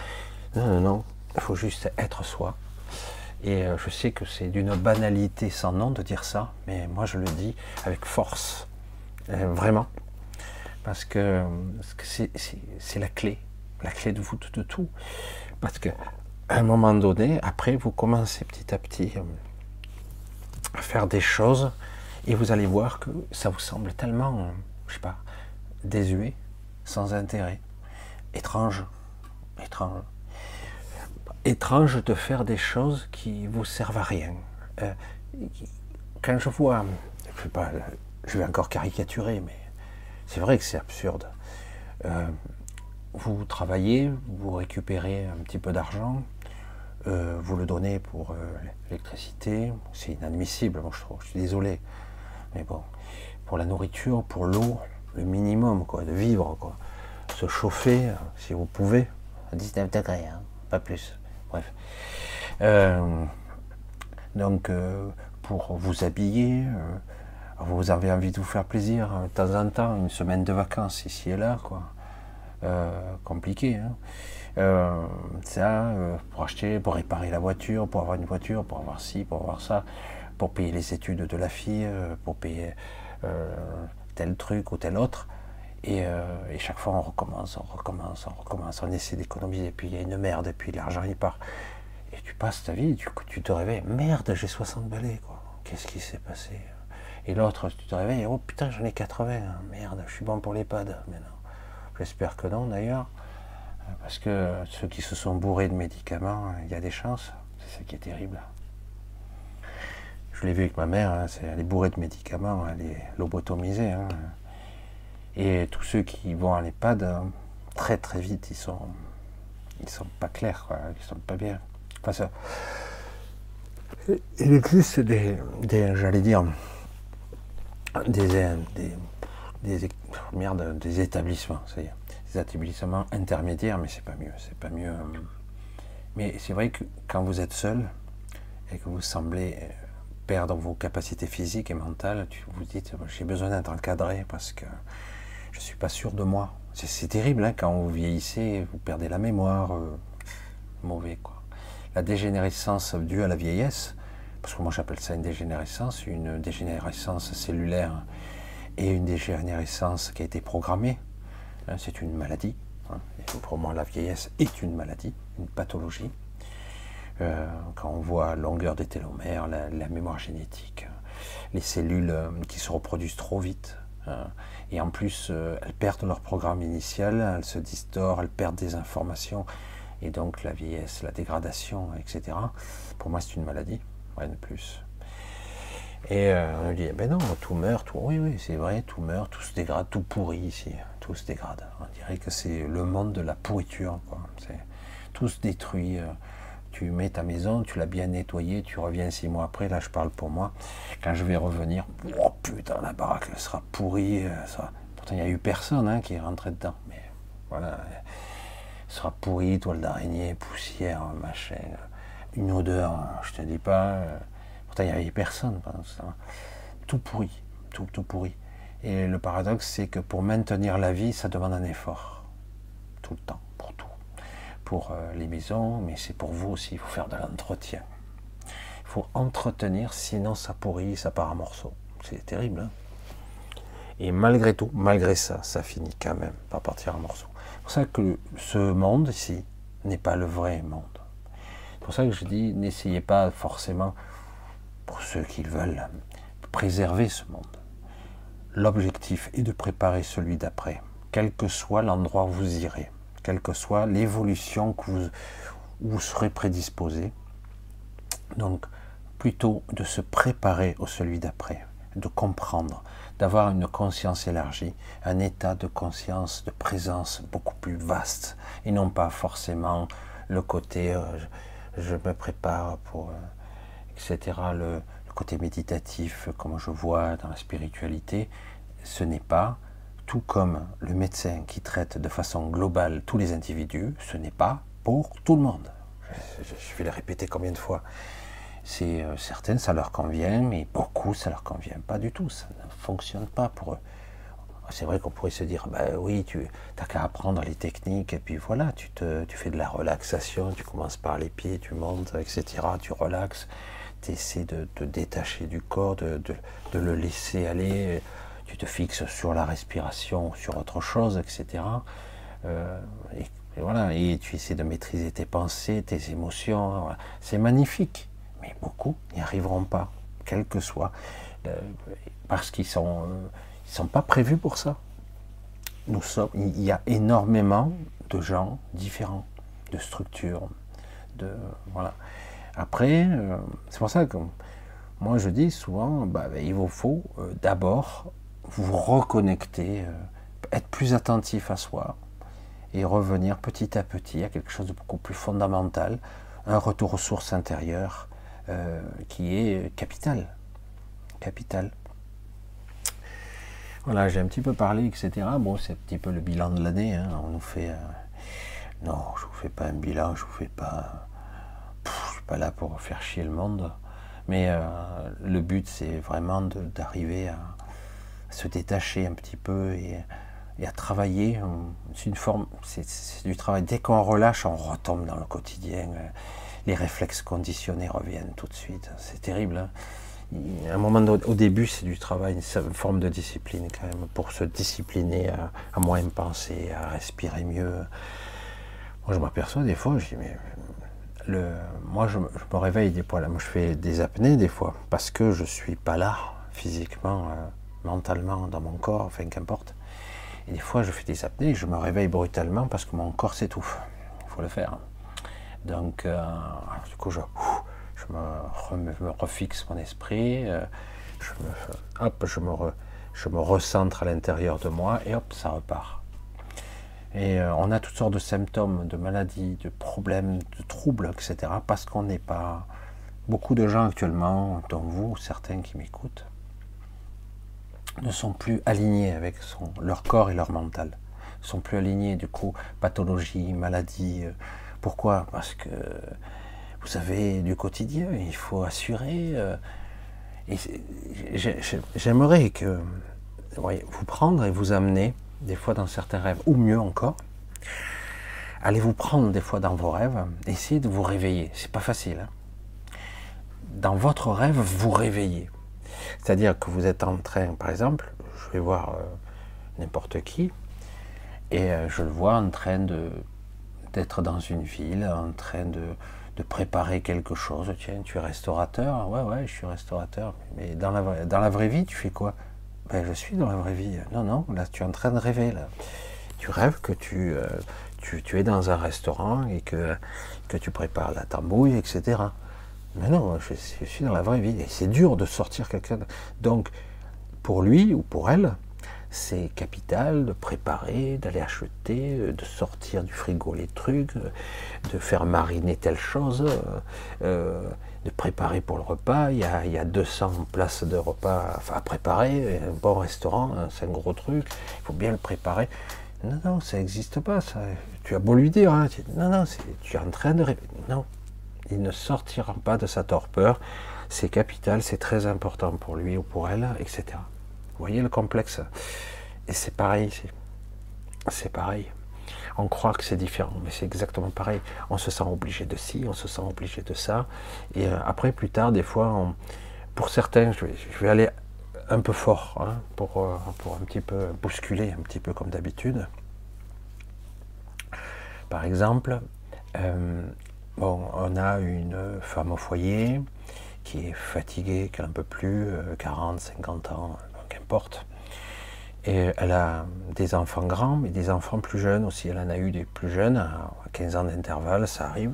Non, non, non, il faut juste être soi. Et euh, je sais que c'est d'une banalité sans nom de dire ça, mais moi je le dis avec force, vraiment. Parce que c'est- la clé. la clé de voûte de tout. Parce que à un moment donné, après, vous commencez petit à petit faire des choses et vous allez voir que ça vous semble tellement, je sais pas, désuet, sans intérêt, étrange, étrange, étrange de faire des choses qui vous servent à rien. Euh, quand je vois, je sais pas, je vais encore caricaturer, mais c'est vrai que c'est absurde. Euh, vous travaillez, vous récupérez un petit peu d'argent, euh, vous le donnez pour l'électricité, c'est inadmissible, moi je trouve, je suis désolé. Mais bon, pour la nourriture, pour l'eau, le minimum, quoi, de vivre, quoi. Se chauffer, euh, si vous pouvez, à 19 degrés, hein, pas plus. Bref. Euh, donc, euh, pour vous habiller, vous avez envie de vous faire plaisir de temps en temps, une semaine de vacances ici et là, quoi. compliqué, hein. Ça, pour acheter, pour réparer la voiture, pour avoir une voiture, pour avoir ci, pour avoir ça, pour payer les études de la fille, pour payer tel truc ou tel autre. Euh, et, chaque fois, on recommence, on recommence, on recommence, on essaie d'économiser, et puis il y a une merde, et puis l'argent il part. Et tu passes ta vie, tu, te réveilles, merde, j'ai 60 balais, quoi. Qu'est-ce qui s'est passé? Et l'autre, tu te réveilles, oh putain, j'en ai 80, merde, je suis bon pour l'EHPAD. Mais non, j'espère que non d'ailleurs, parce que ceux qui se sont bourrés de médicaments, il y a des chances, c'est ça qui est terrible. Je l'ai vu avec ma mère, hein, elle est bourrée de médicaments, elle est lobotomisée. Hein. Et tous ceux qui vont à l'EHPAD, hein, très très vite, ils sont, ils sont pas clairs, quoi, ils sont pas bien. Enfin, ça, il existe des, des j'allais dire, des, des, des, merde, des établissements, c'est des intermédiaires, mais c'est pas mieux, c'est pas mieux. Mais c'est vrai que quand vous êtes seul et que vous semblez perdre vos capacités physiques et mentales, tu vous dites j'ai besoin d'être encadré parce que je suis pas sûr de moi. C'est terrible hein, quand vous vieillissez, vous perdez la mémoire, euh, mauvais quoi. La dégénérescence due à la vieillesse, parce que moi j'appelle ça une dégénérescence, une dégénérescence cellulaire et une dégénérescence qui a été programmée, c'est une maladie. Hein, pour moi la vieillesse est une maladie, une pathologie. Euh, quand on voit longueur des télomères, la, mémoire génétique, les cellules euh, qui se reproduisent trop vite. Euh, et en plus, elles perdent leur programme initial, elles se distordent, elles perdent des informations. Et donc la vieillesse, la dégradation, etc. Pour moi, c'est une maladie, rien de plus. Et on nous dit, ben non, tout meurt, tout. Oui, oui, c'est vrai, tout meurt, tout se dégrade, tout pourrit ici, tout se dégrade. On dirait que c'est le monde de la pourriture, quoi. Tout se détruit tu mets ta maison, tu l'as bien nettoyée, tu reviens six mois après, là je parle pour moi, quand je vais revenir, oh putain, la baraque sera pourrie, euh, pourtant il n'y a eu personne hein, qui est rentré dedans, mais voilà, elle sera pourrie, toile d'araignée, poussière, machin, une odeur, je te dis pas, euh, pourtant il n'y avait personne tout pourri, tout, tout pourri. Et le paradoxe, c'est que pour maintenir la vie, ça demande un effort, tout le temps pour euh, les maisons, mais c'est pour vous aussi, il faut faire de l'entretien. Il faut entretenir, sinon ça pourrit, ça part en morceaux. C'est terrible. Hein. et malgré tout, malgré ça, ça finit quand même par partir en morceaux. C'est pour ça que ce monde ici n'est pas le vrai monde. C'est pour ça que je dis, n'essayez pas forcément, pour ceux qui veulent, préserver ce monde. L'objectif est de préparer celui d'après, quel que soit l'endroit où vous irez quelle que soit l'évolution que vous, vous serez prédisposé. Donc, plutôt de se préparer au celui d'après, de comprendre, d'avoir une conscience élargie, un état de conscience, de présence beaucoup plus vaste, et non pas forcément le côté euh, je, me prépare pour, euh, etc., le, le côté méditatif, comme je vois dans la spiritualité, ce n'est pas tout comme le médecin qui traite de façon globale tous les individus, ce n'est pas pour tout le monde. Je, vais le répéter combien de fois. C'est euh, certaines ça leur convient, mais beaucoup ça leur convient pas du tout. Ça ne fonctionne pas pour eux. C'est vrai qu'on pourrait se dire, bah oui, tu n'as qu'à apprendre les techniques et puis voilà, tu, te, tu fais de la relaxation, tu commences par les pieds, tu montes, etc. Tu relaxes, tu essaies de te détacher du corps, de, le laisser aller tu te fixes sur la respiration, sur autre chose, etc. Euh, et voilà, et tu essaies de maîtriser tes pensées, tes émotions. voilà. C'est magnifique, mais beaucoup n'y arriveront pas, quel que soit, euh, parce qu'ils sont, euh, sont pas prévus pour ça. Nous sommes, il y a énormément de gens différents, de structures, de voilà. Après, euh, c'est pour ça que moi je dis souvent, bah, il vous faut euh, d'abord vous reconnecter, euh, être plus attentif à soi et revenir petit à petit à quelque chose de beaucoup plus fondamental, un retour aux sources intérieures qui est capital. Capital. Voilà, j'ai un petit peu parlé, etc. Bon, c'est un petit peu le bilan de l'année. hein. On nous fait. Non, je vous fais pas un bilan, je vous fais pas. Pff, je suis pas là pour faire chier le monde. Mais euh, le but, c'est vraiment d'arriver à se détacher un petit peu et, à travailler. C'est une forme, c'est du travail. Dès qu'on relâche, on retombe dans le quotidien. Les réflexes conditionnés reviennent tout de suite. C'est terrible. hein. Un moment, au début, c'est du travail, une forme de discipline quand même, pour se discipliner à, à moins penser, à respirer mieux. Moi, je m'aperçois des fois, je dis, mais moi, je, me- réveille des fois, moi, je fais des apnées des fois, parce que je suis pas là, physiquement, euh, mentalement, dans mon corps, enfin, qu'importe. Et des fois, je fais des apnées je me réveille brutalement parce que mon corps s'étouffe. Il faut le faire. Donc, euh, du coup, je, me, refixe mon esprit, euh, hop, je me recentre à l'intérieur de moi et hop, ça repart. Et euh, on a toutes sortes de symptômes, de maladies, de problèmes, de troubles, etc. Parce qu'on n'est pas. Beaucoup de gens actuellement, dont vous, certains qui m'écoutent, ne sont plus alignés avec son, leur corps et leur mental. Ils sont plus alignés, du coup, pathologie, maladie. euh, Pourquoi? Parce que vous avez du quotidien, il faut assurer. euh, et J'aimerais que vous prendre et vous amener, des fois dans certains rêves, ou mieux encore, allez vous prendre des fois dans vos rêves, essayez de vous réveiller. C'est pas facile. hein. Dans votre rêve, vous réveillez. C'est-à-dire que vous êtes en train, par exemple, je vais voir euh, n'importe qui, et euh, je le vois en train d'être dans une ville, en train de, préparer quelque chose. Tiens, tu es restaurateur? Ouais, ouais, je suis restaurateur. Mais dans la vraie vie, tu fais quoi? Ben, Je suis dans la vraie vie. Non, non, là, tu es en train de rêver. Là. Tu rêves que tu, euh, tu, es dans un restaurant et que, que tu prépares la tambouille, etc. Mais non, je, suis dans la vraie vie. C'est dur de sortir quelqu'un. Donc, pour lui ou pour elle, c'est capital de préparer, d'aller acheter, euh, de sortir du frigo les trucs, euh, de faire mariner telle chose, de préparer pour le repas. Il y, a, il y a 200 places de repas à- préparer. Un bon restaurant, hein, c'est un gros truc. Il faut bien le préparer. Non, non, ça n'existe pas. Ça. Tu as beau lui dire, hein, non, non, tu es en train de. Non, il ne sortira pas de sa torpeur. C'est capital, c'est très important pour lui ou pour elle, etc. Vous voyez le complexe? Et c'est pareil ici. C'est pareil. On croit que c'est différent, mais c'est exactement pareil. On se sent obligé de ci, on se sent obligé de ça. Et euh, après, plus tard, des fois, pour certains, je vais, aller un peu fort hein, pour, euh, pour un petit peu bousculer, un petit peu comme d'habitude. Par exemple, euh, on a une femme au foyer qui est fatiguée, qui n'en peut plus, euh, 40, 50 ans, qu'importe. Et elle a des enfants grands, mais des enfants plus jeunes aussi. Elle en a eu des plus jeunes, à 15 ans d'intervalle, ça arrive.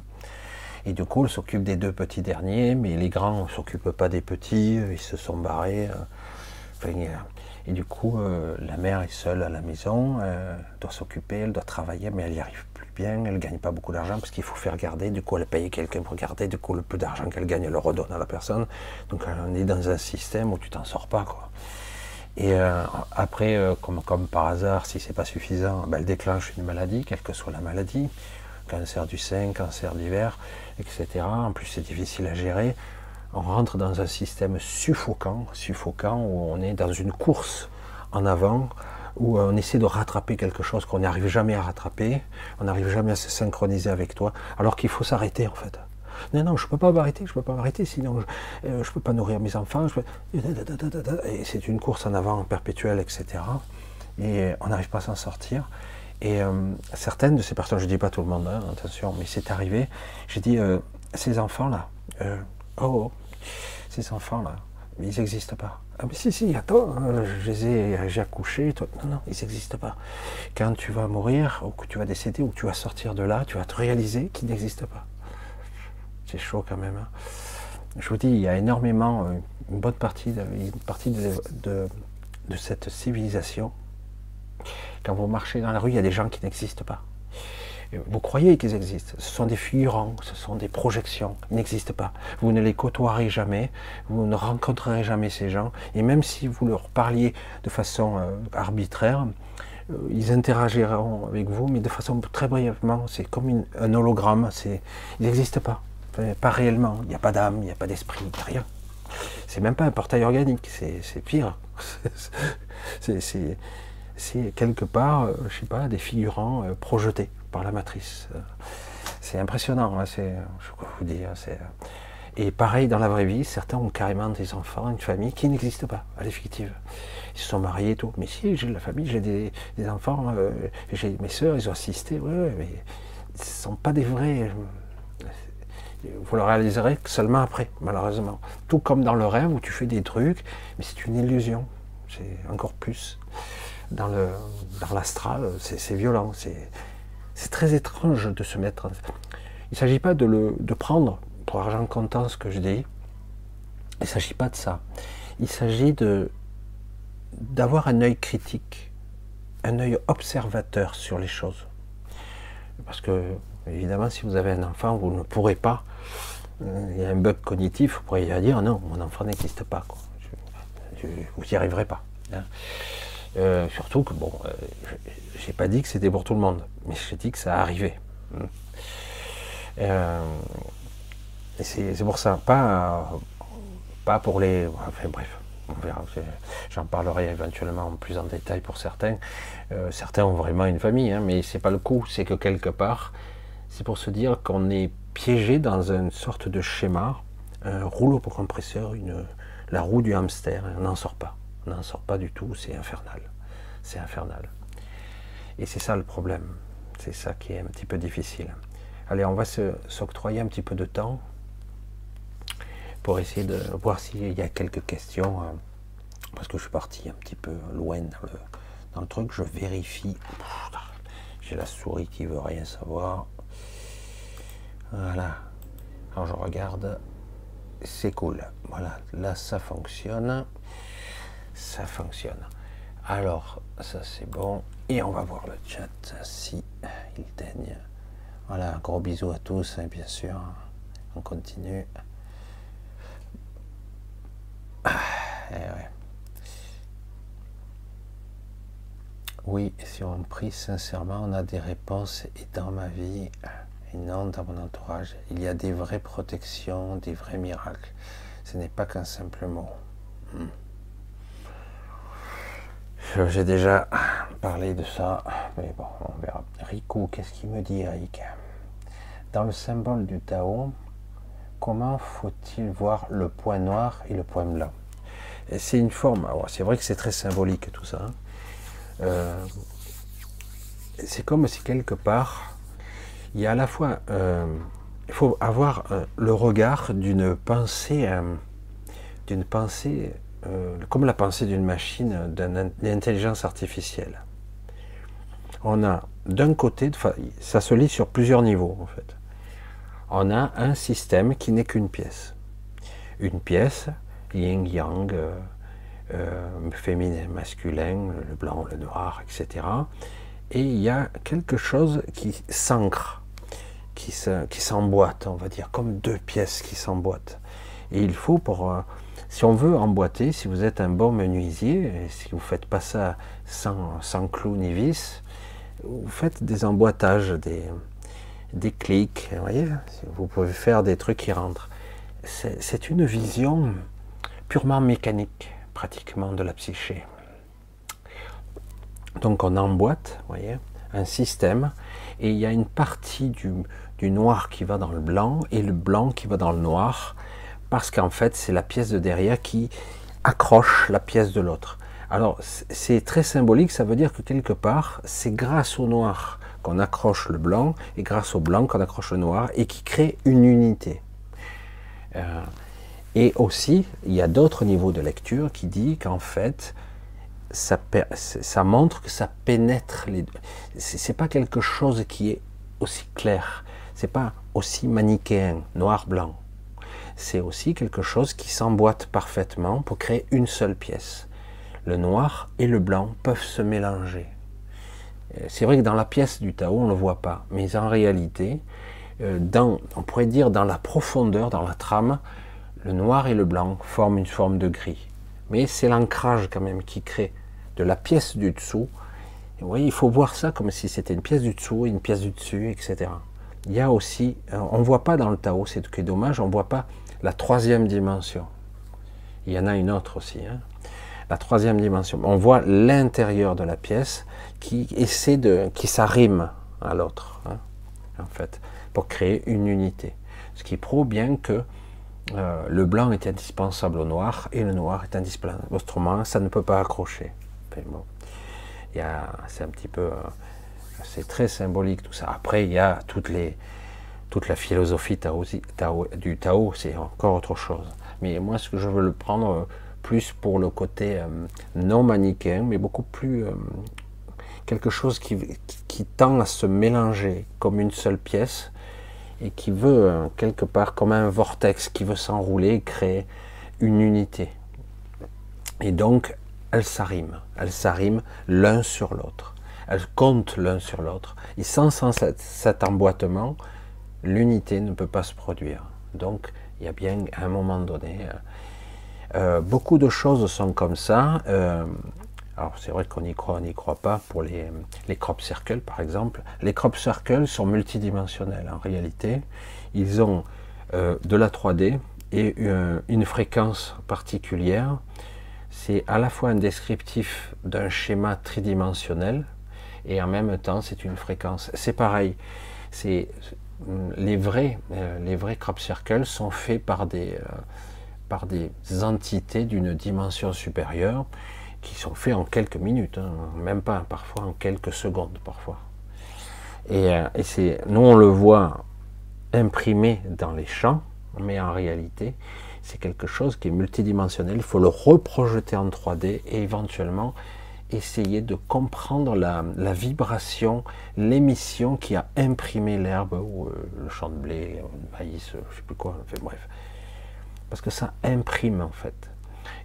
Et du coup, elle s'occupe des deux petits derniers, mais les grands ne s'occupent pas des petits, ils se sont barrés. euh, et du coup, euh, la mère est seule à la maison, euh, elle doit s'occuper, elle doit travailler, mais elle n'y arrive plus bien, elle ne gagne pas beaucoup d'argent parce qu'il faut faire garder. Du coup, elle paye quelqu'un pour garder, du coup, le peu d'argent qu'elle gagne, elle le redonne à la personne. Donc, on est dans un système où tu t'en sors pas, quoi. Et euh, après, euh, comme, par hasard, si c'est pas suffisant, ben, elle déclenche une maladie, quelle que soit la maladie, cancer du sein, cancer d'hiver, etc. En plus, c'est difficile à gérer. On rentre dans un système suffocant, suffocant où on est dans une course en avant, où on essaie de rattraper quelque chose qu'on n'arrive jamais à rattraper, on n'arrive jamais à se synchroniser avec toi, alors qu'il faut s'arrêter en fait. Non, non, je ne peux pas m'arrêter, je ne peux pas m'arrêter, sinon je ne peux pas nourrir mes enfants. Et c'est une course en avant perpétuelle, etc. Et on n'arrive pas à s'en sortir. Et euh, certaines de ces personnes, je ne dis pas tout le monde, hein, attention, mais c'est arrivé, j'ai dit, euh, ces enfants-là, euh, oh, oh, ces enfants-là, ils n'existent pas. Ah mais si, si, attends, euh, je les ai, j'ai accouché, toi. non, non, ils n'existent pas. Quand tu vas mourir, ou que tu vas décéder, ou que tu vas sortir de là, tu vas te réaliser qu'ils n'existent pas. C'est chaud quand même. hein. Je vous dis, il y a énormément, euh, une bonne partie, de, une partie de, de- cette civilisation. Quand vous marchez dans la rue, il y a des gens qui n'existent pas. Et Vous croyez qu'ils existent. Ce sont des figurants, ce sont des projections. Ils n'existent pas. Vous ne les côtoierez jamais. Vous ne rencontrerez jamais ces gens. Et même si vous leur parliez de façon euh, arbitraire, euh, ils interagiront avec vous, mais de façon très brièvement. C'est comme un hologramme. Ils n'existent pas. Pas réellement. Il n'y a pas d'âme, il n'y a pas d'esprit, il n'y a rien. C'est même pas un portail organique. C'est, pire. C'est, quelque part, euh, je sais pas, des figurants euh, projetés par la matrice. Euh, C'est impressionnant, hein, c'est, je quoi vous dire. C'est, et pareil dans la vraie vie, certains ont carrément des enfants, une famille qui n'existe pas, à l'effective. Ils se sont mariés et tout. Mais si, j'ai de la famille, j'ai des, des enfants, j'ai mes sœurs, ils ont assisté, ouais, mais ce ne sont pas des vrais. Vous le réaliserez seulement après, malheureusement. Tout comme dans le rêve où tu fais des trucs, mais c'est une illusion. C'est encore plus dans le dans l'astral, c'est violent, c'est très étrange de se mettre. Il ne s'agit pas de le de prendre pour argent comptant ce que je dis. Il ne s'agit pas de ça. Il s'agit d'avoir un œil critique, un œil observateur sur les choses. Parce que évidemment, si vous avez un enfant, vous ne pourrez pas. Euh, Il y a un bug cognitif, vous pourriez dire non, mon enfant n'existe pas. quoi. Vous n'y arriverez pas. hein. Euh, surtout que, bon, euh, j'ai pas dit que c'était pour tout le monde, mais j'ai dit que ça arrivait. Hmm. Euh, c'est pour ça, pas, pas pour les. Enfin bref, on verra. J'en parlerai éventuellement plus en détail pour certains. Euh, certains ont vraiment une famille, hein, mais c'est pas le coup. C'est que quelque part, c'est pour se dire qu'on est piégé dans une sorte de schéma, un rouleau pour compresseur, la roue du hamster. On n'en sort pas. On n'en sort pas du tout. C'est infernal. C'est infernal. Et c'est ça le problème. C'est ça qui est un petit peu difficile. Allez, on va s'octroyer un petit peu de temps pour essayer de voir s'il y a quelques questions. euh, Parce que je suis parti un petit peu loin dans le, dans le truc. Je vérifie. J'ai la souris qui veut rien savoir. Voilà. Alors je regarde. C'est cool. Voilà. Là, ça fonctionne. Ça fonctionne. Alors, ça c'est bon. Et on va voir le chat si il daigne. Voilà, gros bisou à tous, hein, bien sûr. On continue. Ah, eh. Oui, si on prie sincèrement, on a des réponses et dans ma vie non dans mon entourage. Il y a des vraies protections, des vrais miracles. Ce n'est pas qu'un simple mot. Hmm. J'ai déjà parlé de ça, mais bon, on verra. Rico, qu'est-ce qu'il me dit, Rick? Dans le symbole du Tao, comment faut-il voir le point noir et le point blanc? C'est une forme, alors, c'est vrai que c'est très symbolique tout ça. hein. Euh, c'est comme si quelque part, il y a à la fois, euh, faut avoir euh, le regard d'une pensée, euh, d'une pensée, comme la pensée d'une machine, d'une intelligence artificielle. On a d'un côté, ça se lit sur plusieurs niveaux en fait. On a un système qui n'est qu'une pièce. Une pièce, yin-yang, féminin, masculin, le blanc, le noir, etc. Et il y a quelque chose qui s'ancre, qui se- qui s'emboîte, on va dire, comme deux pièces qui s'emboîtent. Et il faut pour, euh, si on veut emboîter, si vous êtes un bon menuisier, et si vous faites pas ça sans, sans clous ni vis, vous faites des emboîtages, des, des clics, vous voyez, vous pouvez faire des trucs qui rentrent. C'est une vision purement mécanique, pratiquement, de la psyché. Donc on emboîte, voyez, un système, et il y a une partie du, du noir qui va dans le blanc, et le blanc qui va dans le noir, parce qu'en fait c'est la pièce de derrière qui accroche la pièce de l'autre. Alors, c'est très symbolique, ça veut dire que quelque part, c'est grâce au noir qu'on accroche le blanc, et grâce au blanc qu'on accroche le noir, et qui crée une unité. Euh, et aussi, il y a d'autres niveaux de lecture qui dit qu'en fait, ça, montre que ça pénètre les deux. C'est pas quelque chose qui est aussi clair. C'est pas aussi manichéen, noir-blanc. C'est aussi quelque chose qui s'emboîte parfaitement pour créer une seule pièce. Le noir et le blanc peuvent se mélanger. Euh, c'est vrai que dans la pièce du Tao, on ne le voit pas, mais en réalité, euh, on pourrait dire dans la profondeur, dans la trame, le noir et le blanc forment une forme de gris. Mais c'est l'ancrage quand même qui crée de la pièce du dessous. oui, il faut voir ça comme si c'était une pièce du dessous et une pièce du dessus, etc. Il y a aussi, euh, on ne voit pas dans le Tao, c'est dommage, on ne voit pas la troisième dimension. Il y en a une autre aussi. Hein. La troisième dimension. On voit l'intérieur de la pièce qui essaie de, qui s'arrime à l'autre, hein, en fait, pour créer une unité. Ce qui prouve bien que euh, le blanc est indispensable au noir et le noir est indispensable. Autrement, ça ne peut pas accrocher. c'est un petit peu, euh, c'est très symbolique tout ça. Après, il y a toute la philosophie du Tao, c'est encore autre chose. Mais moi, ce que je veux le prendre euh, plus pour le côté non manichéen, mais beaucoup plus quelque chose qui, tend à se mélanger comme une seule pièce et qui veut euh, quelque part comme un vortex qui veut s'enrouler, créer une unité. Et donc, elles s'arriment, elles s'arriment l'un sur l'autre, elles comptent l'un sur l'autre. Et sans, cet, emboîtement, l'unité ne peut pas se produire. Donc, il y a bien à un moment donné, euh, euh, beaucoup de choses sont comme ça. Alors c'est vrai qu'on y croit, on n'y croit pas pour les, crop circles par exemple. Les crop circles sont multidimensionnels en réalité. Ils ont euh, de la 3D et euh, une, fréquence particulière. C'est à la fois un descriptif d'un schéma tridimensionnel et en même temps c'est une fréquence. C'est pareil. C'est les vrais, euh, les vrais crop circles sont faits par des, par des entités d'une dimension supérieure qui sont faits en quelques minutes, hein, même pas, parfois en quelques secondes, parfois. Et, euh, et c'est, nous on le voit imprimé dans les champs, mais en réalité, c'est quelque chose qui est multidimensionnel. Il faut le reprojeter en 3D et éventuellement essayer de comprendre la, la vibration, l'émission qui a imprimé l'herbe ou euh, le champ de blé, le maïs, je sais plus quoi, enfin, bref. Parce que ça imprime en fait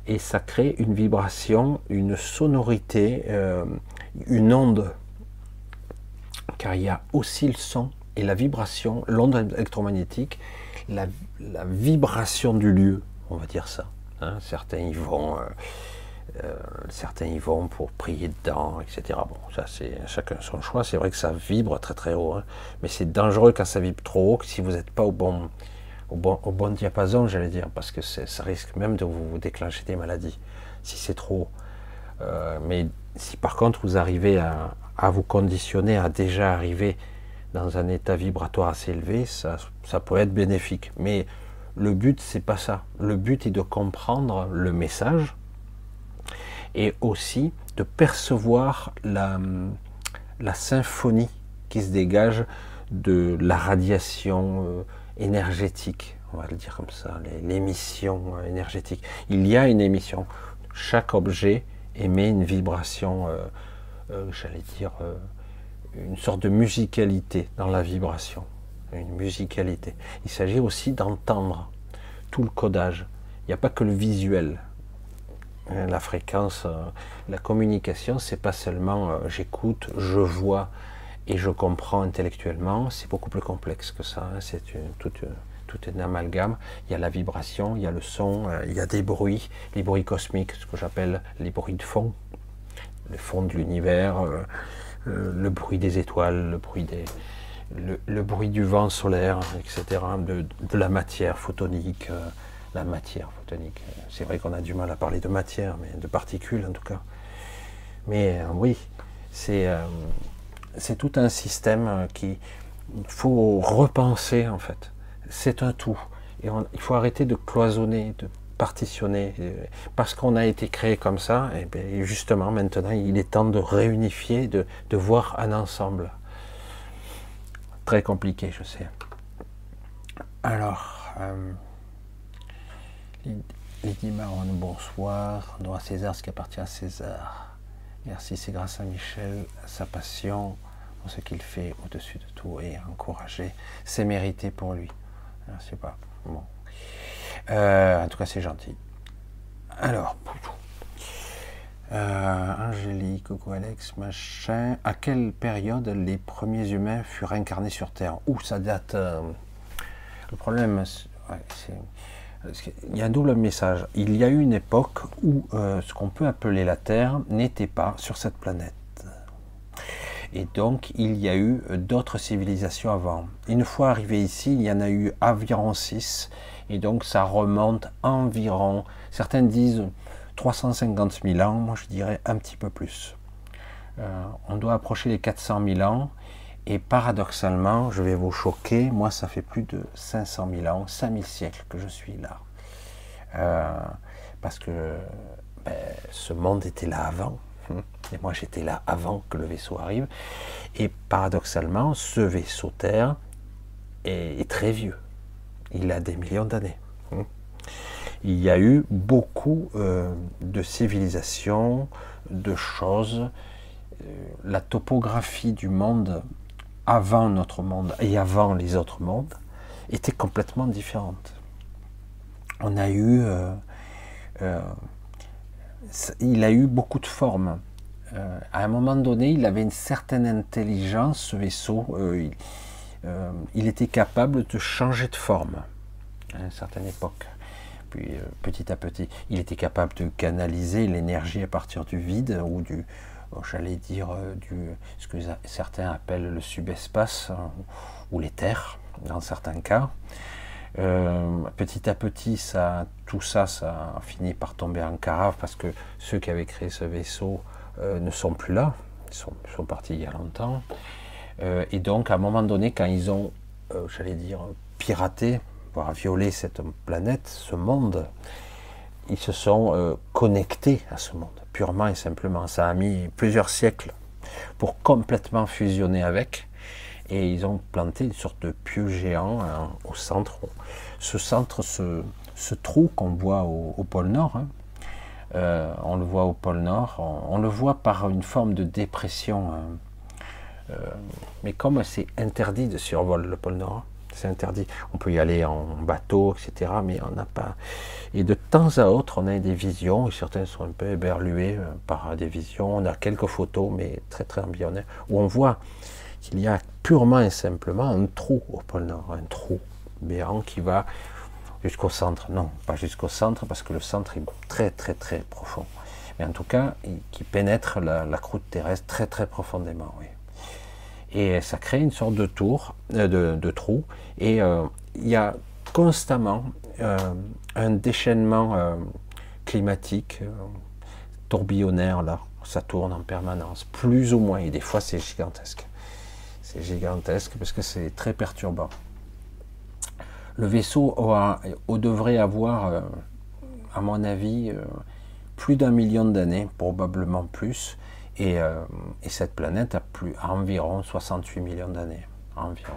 et ça crée une vibration, une sonorité, euh, une onde, car il y a aussi le son et la vibration, l'onde électromagnétique, la, vibration du lieu, on va dire ça. Hein. certains y vont, euh, euh, certains y vont pour prier dedans, etc. Bon, ça c'est chacun son choix. C'est vrai que ça vibre très très haut, hein. mais c'est dangereux quand ça vibre trop haut, si vous n'êtes pas au bon, au bon, diapason, j'allais dire, parce que ça risque même de vous déclencher des maladies si c'est trop. Euh, mais si par contre vous arrivez à, vous conditionner, à déjà arriver dans un état vibratoire assez élevé, ça, ça peut être bénéfique. Mais le but, c'est pas ça. Le but est de comprendre le message et aussi de percevoir la, la symphonie qui se dégage de la radiation. Euh, énergétique, on va le dire comme ça, l'émission énergétique. Il y a une émission. Chaque objet émet une vibration, euh, euh, j'allais dire, euh, une sorte de musicalité dans la vibration. Une musicalité. Il s'agit aussi d'entendre tout le codage. Il n'y a pas que le visuel. La fréquence, la communication, c'est pas seulement j'écoute, je vois, et je comprends intellectuellement, c'est beaucoup plus complexe que ça. Hein. C'est tout, tout un amalgame. Il y a la vibration, il y a le son, euh, il y a des bruits, les bruits cosmiques, ce que j'appelle les bruits de fond, le fond de l'univers, euh, euh, le bruit des étoiles, le bruit des, le, bruit du vent solaire, etc., de la matière photonique, la matière photonique. C'est vrai qu'on a du mal à parler de matière, mais de particules en tout cas. Mais oui, c'est c'est tout un système euh, qui faut repenser en fait. C'est un tout. Et il faut arrêter de cloisonner, de partitionné. Parce qu'on a été créé comme ça, et bien justement, maintenant, il est temps de réunifier, de, voir un ensemble. Très compliqué, je sais. Alors, euh, Lydie bonsoir. On doit à César ce qui appartient à César. Merci, c'est grâce à Michel, sa passion, pour ce qu'il fait au-dessus de tout et encourager. C'est mérité pour lui. Je sais pas. Bon. Euh, en tout cas, c'est gentil. Alors, euh, Angélique, coucou Alex, machin. À quelle période les premiers humains furent incarnés sur Terre? Où ça date euh, Le problème, c'est. Il y a un double message. Il y a eu une époque où ce qu'on peut appeler la Terre n'était pas sur cette planète. Et donc, il y a eu d'autres civilisations avant. Une fois arrivé ici, il y en a eu environ six et donc ça remonte environ, certains disent 350 000 ans, moi je dirais un petit peu plus. Euh, on doit approcher les 400 000 ans, et paradoxalement, je vais vous choquer, moi ça fait plus de 500 000 ans, 5000 siècles que je suis là. Euh, parce que ben, ce monde était là avant, et moi j'étais là avant que le vaisseau arrive, et paradoxalement, ce vaisseau Terre est très vieux il a des millions d'années. Hein. Il y a eu beaucoup euh, de civilisations, de choses. Euh, la topographie du monde avant notre monde et avant les autres mondes était complètement différente. On a eu, euh, il a eu beaucoup de formes. à un moment donné, il avait une certaine intelligence, ce vaisseau. Euh, il était capable de changer de forme à une certaine époque. Puis euh, petit à petit, il était capable de canaliser l'énergie à partir du vide ou du, j'allais dire, euh, du, ce que certains appellent le subespace hein, ou l'éther, dans certains cas. petit à petit, tout ça, ça a fini par tomber en carafe parce que ceux qui avaient créé ce vaisseau ne sont plus là. Ils sont, partis il y a longtemps. Euh, et donc, à un moment donné, quand ils ont, euh, j'allais dire, piraté, voire violé cette planète, ce monde, ils se sont euh, connectés à ce monde, purement et simplement. Ça a mis plusieurs siècles pour complètement fusionner avec. Et ils ont planté une sorte de pieu géant hein, au centre. Ce centre, ce, trou qu'on voit au, pôle Nord, hein, on le voit au pôle Nord, on, le voit par une forme de dépression. Hein, euh, mais comme c'est interdit de survoler le pôle Nord, c'est interdit. On peut y aller en bateau, etc. Mais on n'a pas. Et de temps à autre, on a des visions, et certains sont un peu éberlués euh, par des visions. On a quelques photos, mais très très embryonnaires, où on voit qu'il y a purement et simplement un trou au pôle Nord, un trou béant qui va jusqu'au centre. Non, pas jusqu'au centre, parce que le centre est très très très profond. Mais en tout cas, qui pénètre la, la croûte terrestre très très profondément. Oui et ça crée une sorte de tour, euh, de, trou, et euh, il y a constamment euh, un déchaînement climatique, tourbillonnaire là, ça tourne en permanence, plus ou moins, et des fois c'est gigantesque. C'est gigantesque parce que c'est très perturbant. Le vaisseau devrait avoir, à mon avis, plus d'un million d'années, probablement plus, euh, et, cette planète a, plus, environ 68 millions d'années. Environ.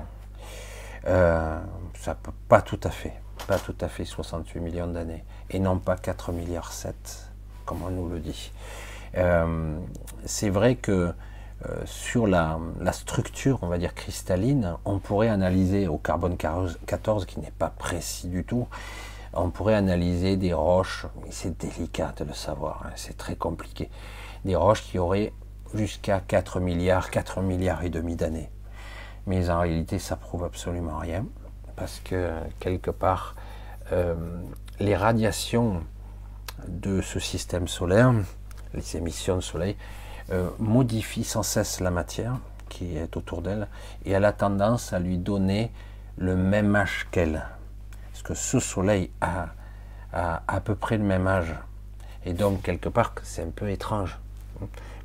Euh, ça peut pas tout à fait, pas tout à fait 68 millions d'années, et non pas 4 milliards 7, comme on nous le dit. Euh, c'est vrai que sur la, la, structure, on va dire cristalline, on pourrait analyser au carbone 14, qui n'est pas précis du tout, on pourrait analyser des roches, c'est délicat de le savoir, hein, c'est très compliqué des roches qui auraient jusqu'à 4 milliards, 4 milliards et demi d'années. Mais en réalité, ça prouve absolument rien, parce que quelque part, euh, les radiations de ce système solaire, les émissions de soleil, euh, modifient sans cesse la matière qui est autour d'elle, et elle a tendance à lui donner le même âge qu'elle. Parce que ce soleil a, a à peu près le même âge. Et donc, quelque part, c'est un peu étrange.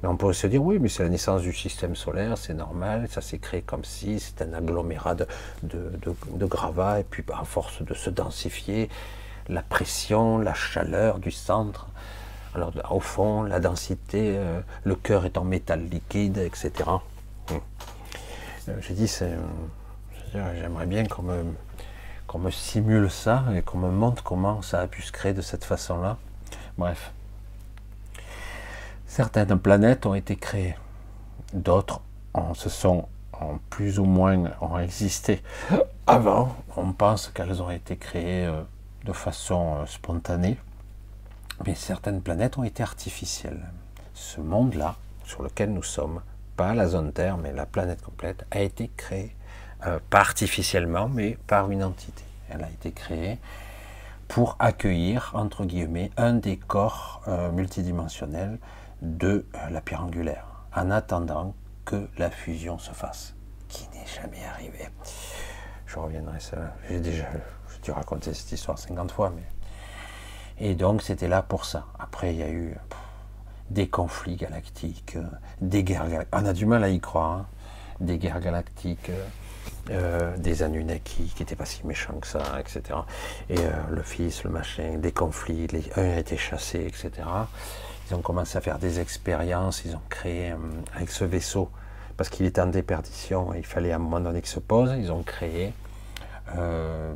Mais on pourrait se dire, oui, mais c'est la naissance du système solaire, c'est normal, ça s'est créé comme si, c'est un agglomérat de, de, gravats, et puis à force de se densifier, la pression, la chaleur du centre. Alors au fond, la densité, euh, le cœur est en métal liquide, etc. Hum. Euh, J'ai dit, j'aimerais bien qu'on me, qu'on me simule ça et qu'on me montre comment ça a pu se créer de cette façon-là. Bref. Certaines planètes ont été créées, d'autres en- se sont en plus ou moins ont existé avant. On pense qu'elles ont été créées euh, de façon euh, spontanée, mais certaines planètes ont été artificielles. Ce monde-là, sur lequel nous sommes, pas la zone Terre, mais la planète complète, a été créée, euh, pas artificiellement, mais par une entité. Elle a été créée pour accueillir, entre guillemets, un euh, multidimensionnels de euh, la pierre angulaire, en attendant que la fusion se fasse, qui n'est jamais arrivée. Je reviendrai ça. J'ai déjà dû raconter cette histoire 50 fois, mais. Et donc c'était là pour ça. Après, il y a eu des conflits galactiques, euh, des guerres galactiques. On a du mal à y croire. hein. Des guerres galactiques, euh, des Anunnaki qui n'étaient pas si méchants que ça, etc. Et le fils, le machin, des conflits, les, un a été chassé, etc. Ils ont commencé à faire des expériences, ils ont créé euh, avec ce vaisseau, parce qu'il était en déperdition, il fallait à un moment donné qu'il se pose, ils ont créé, euh,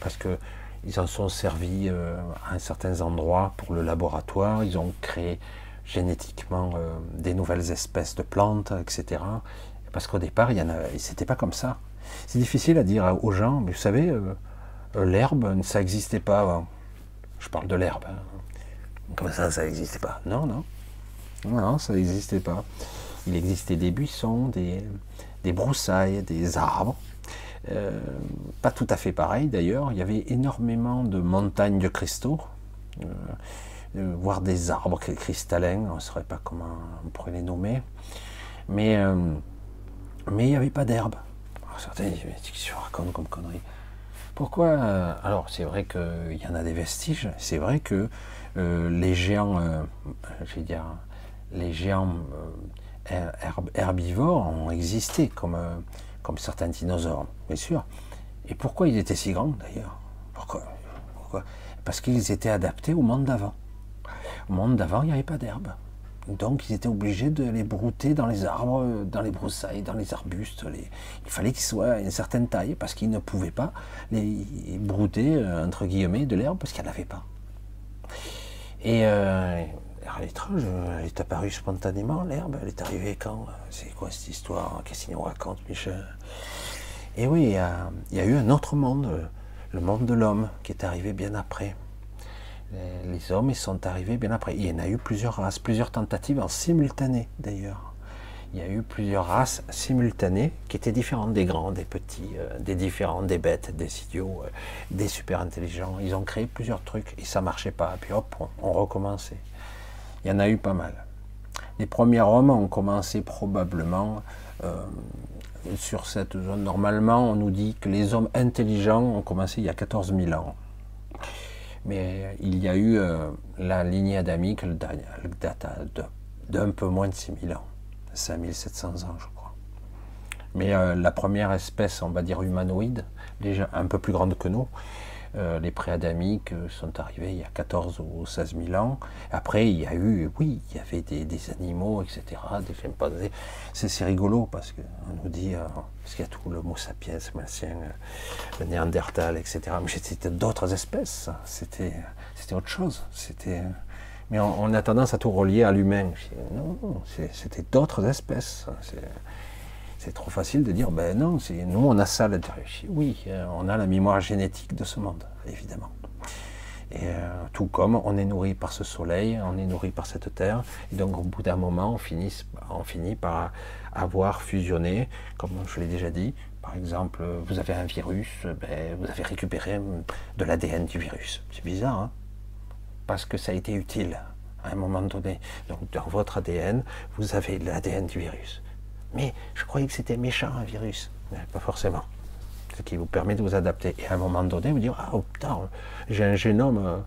parce que ils en sont servis euh, à certains endroits pour le laboratoire, ils ont créé génétiquement euh, des nouvelles espèces de plantes, etc. Parce qu'au départ, il y en a, c'était pas comme ça. C'est difficile à dire aux gens, mais vous savez, l'herbe, ça n'existait pas avant. Je parle de l'herbe. hein. Comme ça, ça n'existait pas. Non, non. Non, ça n'existait pas. Il existait des buissons, des, broussailles, des arbres. Euh, pas tout à fait pareil d'ailleurs. Il y avait énormément de montagnes de cristaux, euh, euh, voire des arbres cri- cristallins. On ne saurait pas comment on pourrait les nommer. Mais, mais il n'y avait pas d'herbe. Certains disent, mais tu racontes comme connerie Pourquoi euh, Alors, c'est vrai qu'il y en a des vestiges. C'est vrai que euh, les géants, euh, je vais dire, les géants her- herb- herbivores ont existé comme, comme certains dinosaures, bien sûr. Et pourquoi ils étaient si grands d'ailleurs? Pourquoi? Parce qu'ils étaient adaptés au monde d'avant. Au monde d'avant, il n'y avait pas d'herbe. Donc ils étaient obligés de les brouter dans les arbres, euh, dans les broussailles, dans les arbustes. Il fallait qu'ils soient à une certaine taille parce qu'ils ne pouvaient pas les brouter, euh, entre guillemets, de l'herbe parce qu'il n'y en pas. Et euh, alors, elle est euh, apparue spontanément, l'herbe, elle est arrivée quand C'est quoi cette histoire Qu'est-ce qu'il nous raconte, Michel? Et oui, il y, a, il y a eu un autre monde, euh, le monde de l'homme, qui est arrivé bien après. Les, les hommes, ils sont arrivés bien après. Il y en a eu plusieurs races, plusieurs tentatives en simultané, d'ailleurs. Il y a eu plusieurs races simultanées qui étaient différentes des grands, des petits, euh, des différents, des bêtes, des idiots, euh, des super intelligents. Ils ont créé plusieurs trucs et ça marchait pas. Puis hop, on, recommençait. Il y en a eu pas mal. Les premiers hommes ont commencé probablement euh, sur cette zone. Normalement, on nous dit que les hommes intelligents ont commencé il y a 14 000 ans. Mais il y a eu euh, la lignée adamique, elle date d'un peu moins de 6000 ans, 5700 ans, je crois. Mais euh, la première espèce, on va dire humanoïde, déjà un peu plus grande que nous, les préadamiques euh, sont arrivés il y a 14 ou 16 000 ans. Après, il y a eu, oui, il y avait des, animaux, etc., des chimpanzés. C'est rigolo parce qu'on nous dit, euh, parce qu'il y a tout le mot sapiens, martien, euh, le néandertal, etc. Mais c'était d'autres espèces, c'était autre chose. C'était, mais on, on a tendance à tout relier à l'humain. Non, non, c'était d'autres espèces. C'est- trop facile de dire, ben non, nous on a ça à l'intérieur. Oui, euh, on a la mémoire génétique de ce monde, évidemment. Et euh, tout comme on est nourri par ce soleil, on est nourri par cette terre, et donc au bout d'un moment, on finit, par avoir fusionné, comme je l'ai déjà dit. Par exemple, vous avez un virus, ben, vous avez récupéré de l'ADN du virus. C'est bizarre, hein? Parce que ça a été utile à un moment donné. Donc dans votre ADN, vous avez l'ADN du virus. Mais je croyais que c'était méchant un virus. Mais pas forcément. Ce qui vous permet de vous adapter. Et à un moment donné, vous dire Ah putain, j'ai un génome euh,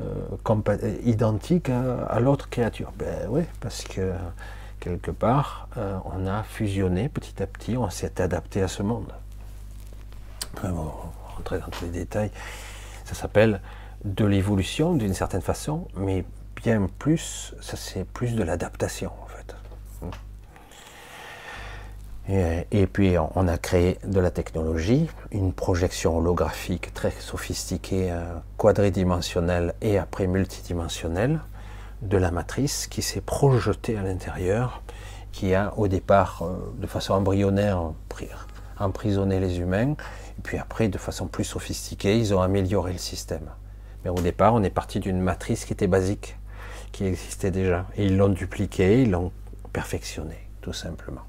euh, euh, identique à, à l'autre créature. Ben oui, parce que quelque part, on a fusionné petit à petit, on s'est adapté à ce monde. On va rentrer dans tous les détails. Ça s'appelle de l'évolution d'une certaine façon, mais bien plus, ça c'est plus de l'adaptation en fait. Et, puis on a créé de la technologie, une projection holographique très sophistiquée, euh, quadridimensionnelle et après multidimensionnelle de la matrice qui s'est projetée à l'intérieur, qui a au départ euh, de façon embryonnaire pri- emprisonné les humains, et puis après de façon plus sophistiquée, ils ont amélioré le système. Mais au départ, on est parti d'une matrice qui était basique, qui existait déjà, et ils l'ont dupliquée, ils l'ont perfectionné, tout simplement.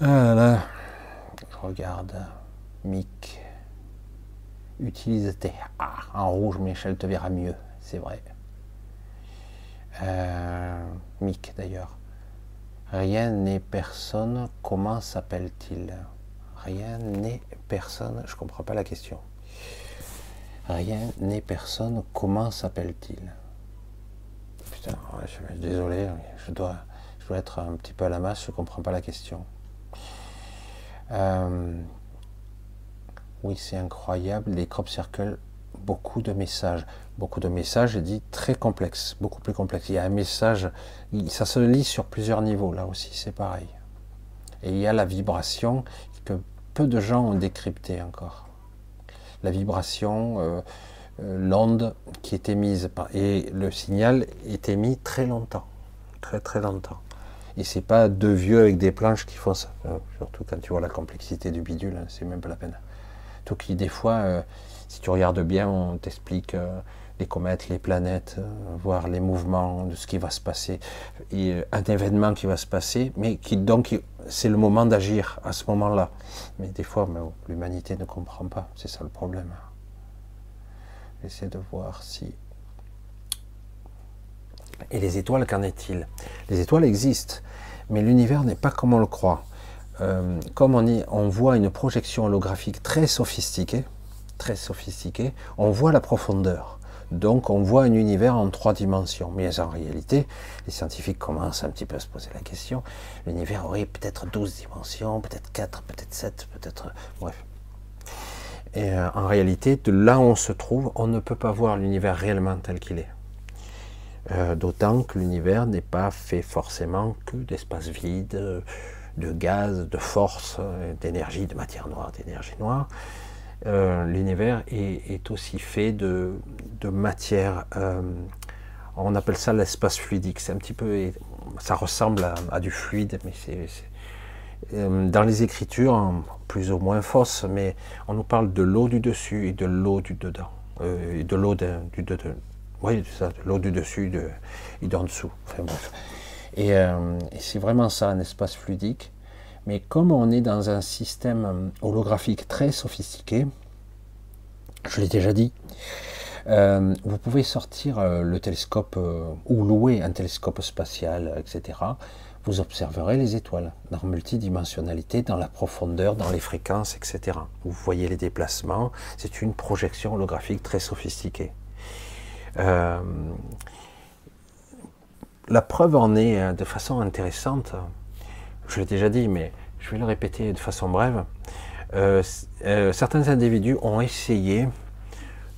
Voilà. Je regarde. Mick. Utilise tes A en rouge, Michel te verra mieux, c'est vrai. Euh, Mick d'ailleurs. Rien n'est personne, comment s'appelle-t-il? Rien n'est personne, je comprends pas la question. Rien n'est personne, comment s'appelle-t-il? Putain, désolé, je dois, je dois être un petit peu à la masse, je comprends pas la question. Euh, oui, c'est incroyable, les crop circles, beaucoup de messages. Beaucoup de messages, j'ai dit très complexes, beaucoup plus complexes. Il y a un message, ça se lit sur plusieurs niveaux, là aussi, c'est pareil. Et il y a la vibration que peu de gens ont décrypté encore. La vibration, euh, euh, l'onde qui est émise, et le signal est émis très longtemps, très très longtemps. Et c'est pas deux vieux avec des planches qui font ça. Euh, surtout quand tu vois la complexité du bidule, hein, c'est même pas la peine. Tout qui, des fois, euh, si tu regardes bien, on t'explique euh, les comètes, les planètes, voir les mouvements de ce qui va se passer, et un événement qui va se passer, mais qui donc c'est le moment d'agir à ce moment-là. Mais des fois, l'humanité ne comprend pas, c'est ça le problème. J'essaie de voir si. Et les étoiles, qu'en est-il? Les étoiles existent, mais l'univers n'est pas comme on le croit. Euh, comme on, voit une projection holographique très sophistiquée, très sophistiquée, on voit la profondeur. Donc on voit un univers en trois dimensions. Mais en réalité, les scientifiques commencent un petit peu à se poser la question. L'univers aurait peut-être 12 dimensions, peut-être 4, peut-être 7, peut-être... Bref. Et euh, en réalité, de là où on se trouve, on ne peut pas voir l'univers réellement tel qu'il est. Euh, D'autant que l'univers n'est pas fait forcément que d'espace vide, de gaz, de force, d'énergie, de matière noire, d'énergie noire. Euh, l'univers est, aussi fait de, de matière, euh, on appelle ça l'espace fluidique. C'est un petit peu, ça ressemble à, du fluide, mais c'est dans les écritures, hein, plus ou moins fausses, mais on nous parle de l'eau du dessus et de l'eau du dedans, et de l'eau de- du dedans. Oui, ça, l'eau du dessus de- et d'en dessous. Enfin, bref. Et, euh, et c'est vraiment ça, un espace fluidique. Mais comme on est dans un système holographique très sophistiqué, je l'ai déjà dit, euh, vous pouvez sortir euh, le télescope ou louer un télescope spatial, etc. Vous observerez les étoiles dans multidimensionnalité, dans la profondeur, dans les fréquences, etc. Vous voyez les déplacements. C'est une projection holographique très sophistiquée. Euh, la preuve en est euh, de façon intéressante. Je l'ai déjà dit, mais je vais le répéter de façon brève. Euh, euh, certains individus ont essayé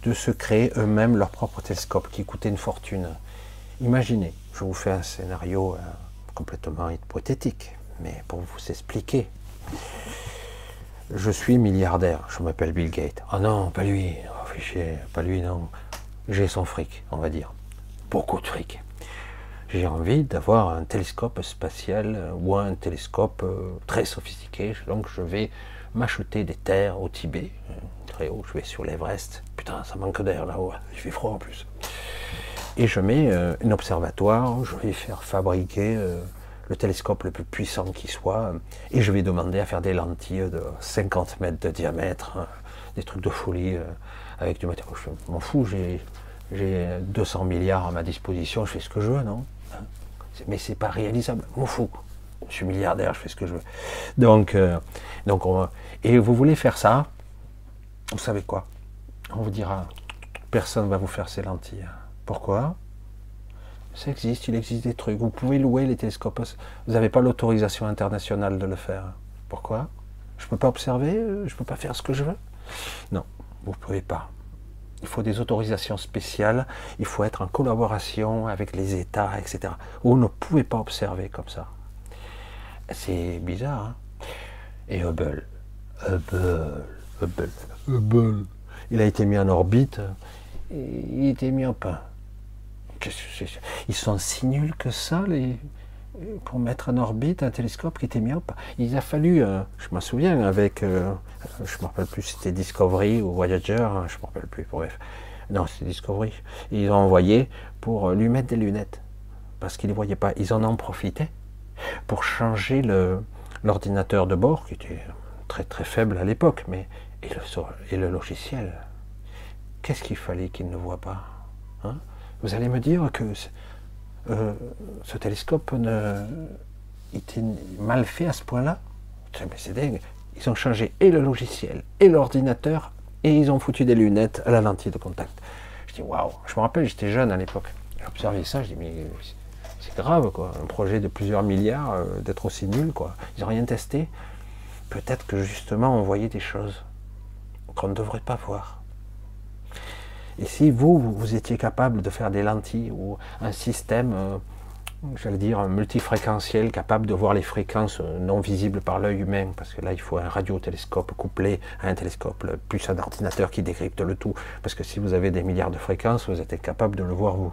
de se créer eux-mêmes leur propre télescope qui coûtait une fortune. Imaginez, je vous fais un scénario complètement hypothétique, mais pour vous expliquer. Je suis milliardaire, je m'appelle Bill Gates. Ah non, pas lui, oh, chier, pas lui, non. J'ai son fric, on va dire. Beaucoup de fric. J'ai envie d'avoir un télescope spatial euh, ou un télescope euh, très sophistiqué, donc je vais m'acheter des terres au Tibet, euh, très haut, je vais sur l'Everest. Putain, ça manque d'air là-haut, il fait froid en plus. Et je mets un observatoire, je vais faire fabriquer le télescope le plus puissant qui soit, et je vais demander à faire des lentilles de 50 mètres de diamètre, hein, des trucs de folie, avec du matériau. Je m'en fous, j'ai, j'ai 200 milliards à ma disposition, je fais ce que je veux, non? Mais c'est pas réalisable, je m'en fous. Je suis milliardaire, je fais ce que je veux. Donc, euh, donc on et vous voulez faire ça, vous savez quoi? On vous dira, personne va vous faire ces lentilles. Pourquoi? Ça existe, il existe des trucs. Vous pouvez louer les télescopes. Vous n'avez pas l'autorisation internationale de le faire. Pourquoi? Je ne peux pas observer, je ne peux pas faire ce que je veux? Non, vous ne pouvez pas. il faut des autorisations spéciales, il faut être en collaboration avec les États, etc. Vous ne pouvez pas observer comme ça. C'est bizarre. Hein Et Hubble, Hubble, Hubble, Hubble, il a été mis en orbite, et il a été mis en pain. Ils sont si nuls que ça, les, pour mettre en orbite un télescope qui était myope. Il a fallu, euh, je me souviens, avec, euh, je me rappelle plus si c'était Discovery ou Voyager, hein, je me rappelle plus, bref. Non, c'est Discovery. Ils ont envoyé pour lui mettre des lunettes, parce qu'ils ne voyaient pas. Ils en ont profité pour changer l'ordinateur de bord, qui était très très faible à l'époque, mais et le, et le logiciel. Qu'est-ce qu'il fallait qu'ils ne voient pas hein? Vous allez me dire que euh, ce télescope était mal fait à ce point-là. C'est dingue. Ils ont changé et le logiciel et l'ordinateur et ils ont foutu des lunettes à la lentille de contact. Je dis waouh. Je me rappelle, j'étais jeune à l'époque. J'ai observé ça. Je dis mais c'est grave quoi. Un projet de plusieurs milliards euh, d'être aussi nul quoi. Ils n'ont rien testé. Peut-être que justement on voyait des choses qu'on ne devrait pas voir. Et si vous, vous étiez capable de faire des lentilles ou un système, euh, j'allais dire, multifréquentiel, capable de voir les fréquences euh, non visibles par l'œil humain, parce que là, il faut un radiotélescope couplé à un télescope, plus un ordinateur qui décrypte le tout, parce que si vous avez des milliards de fréquences, vous êtes incapable de le voir vous.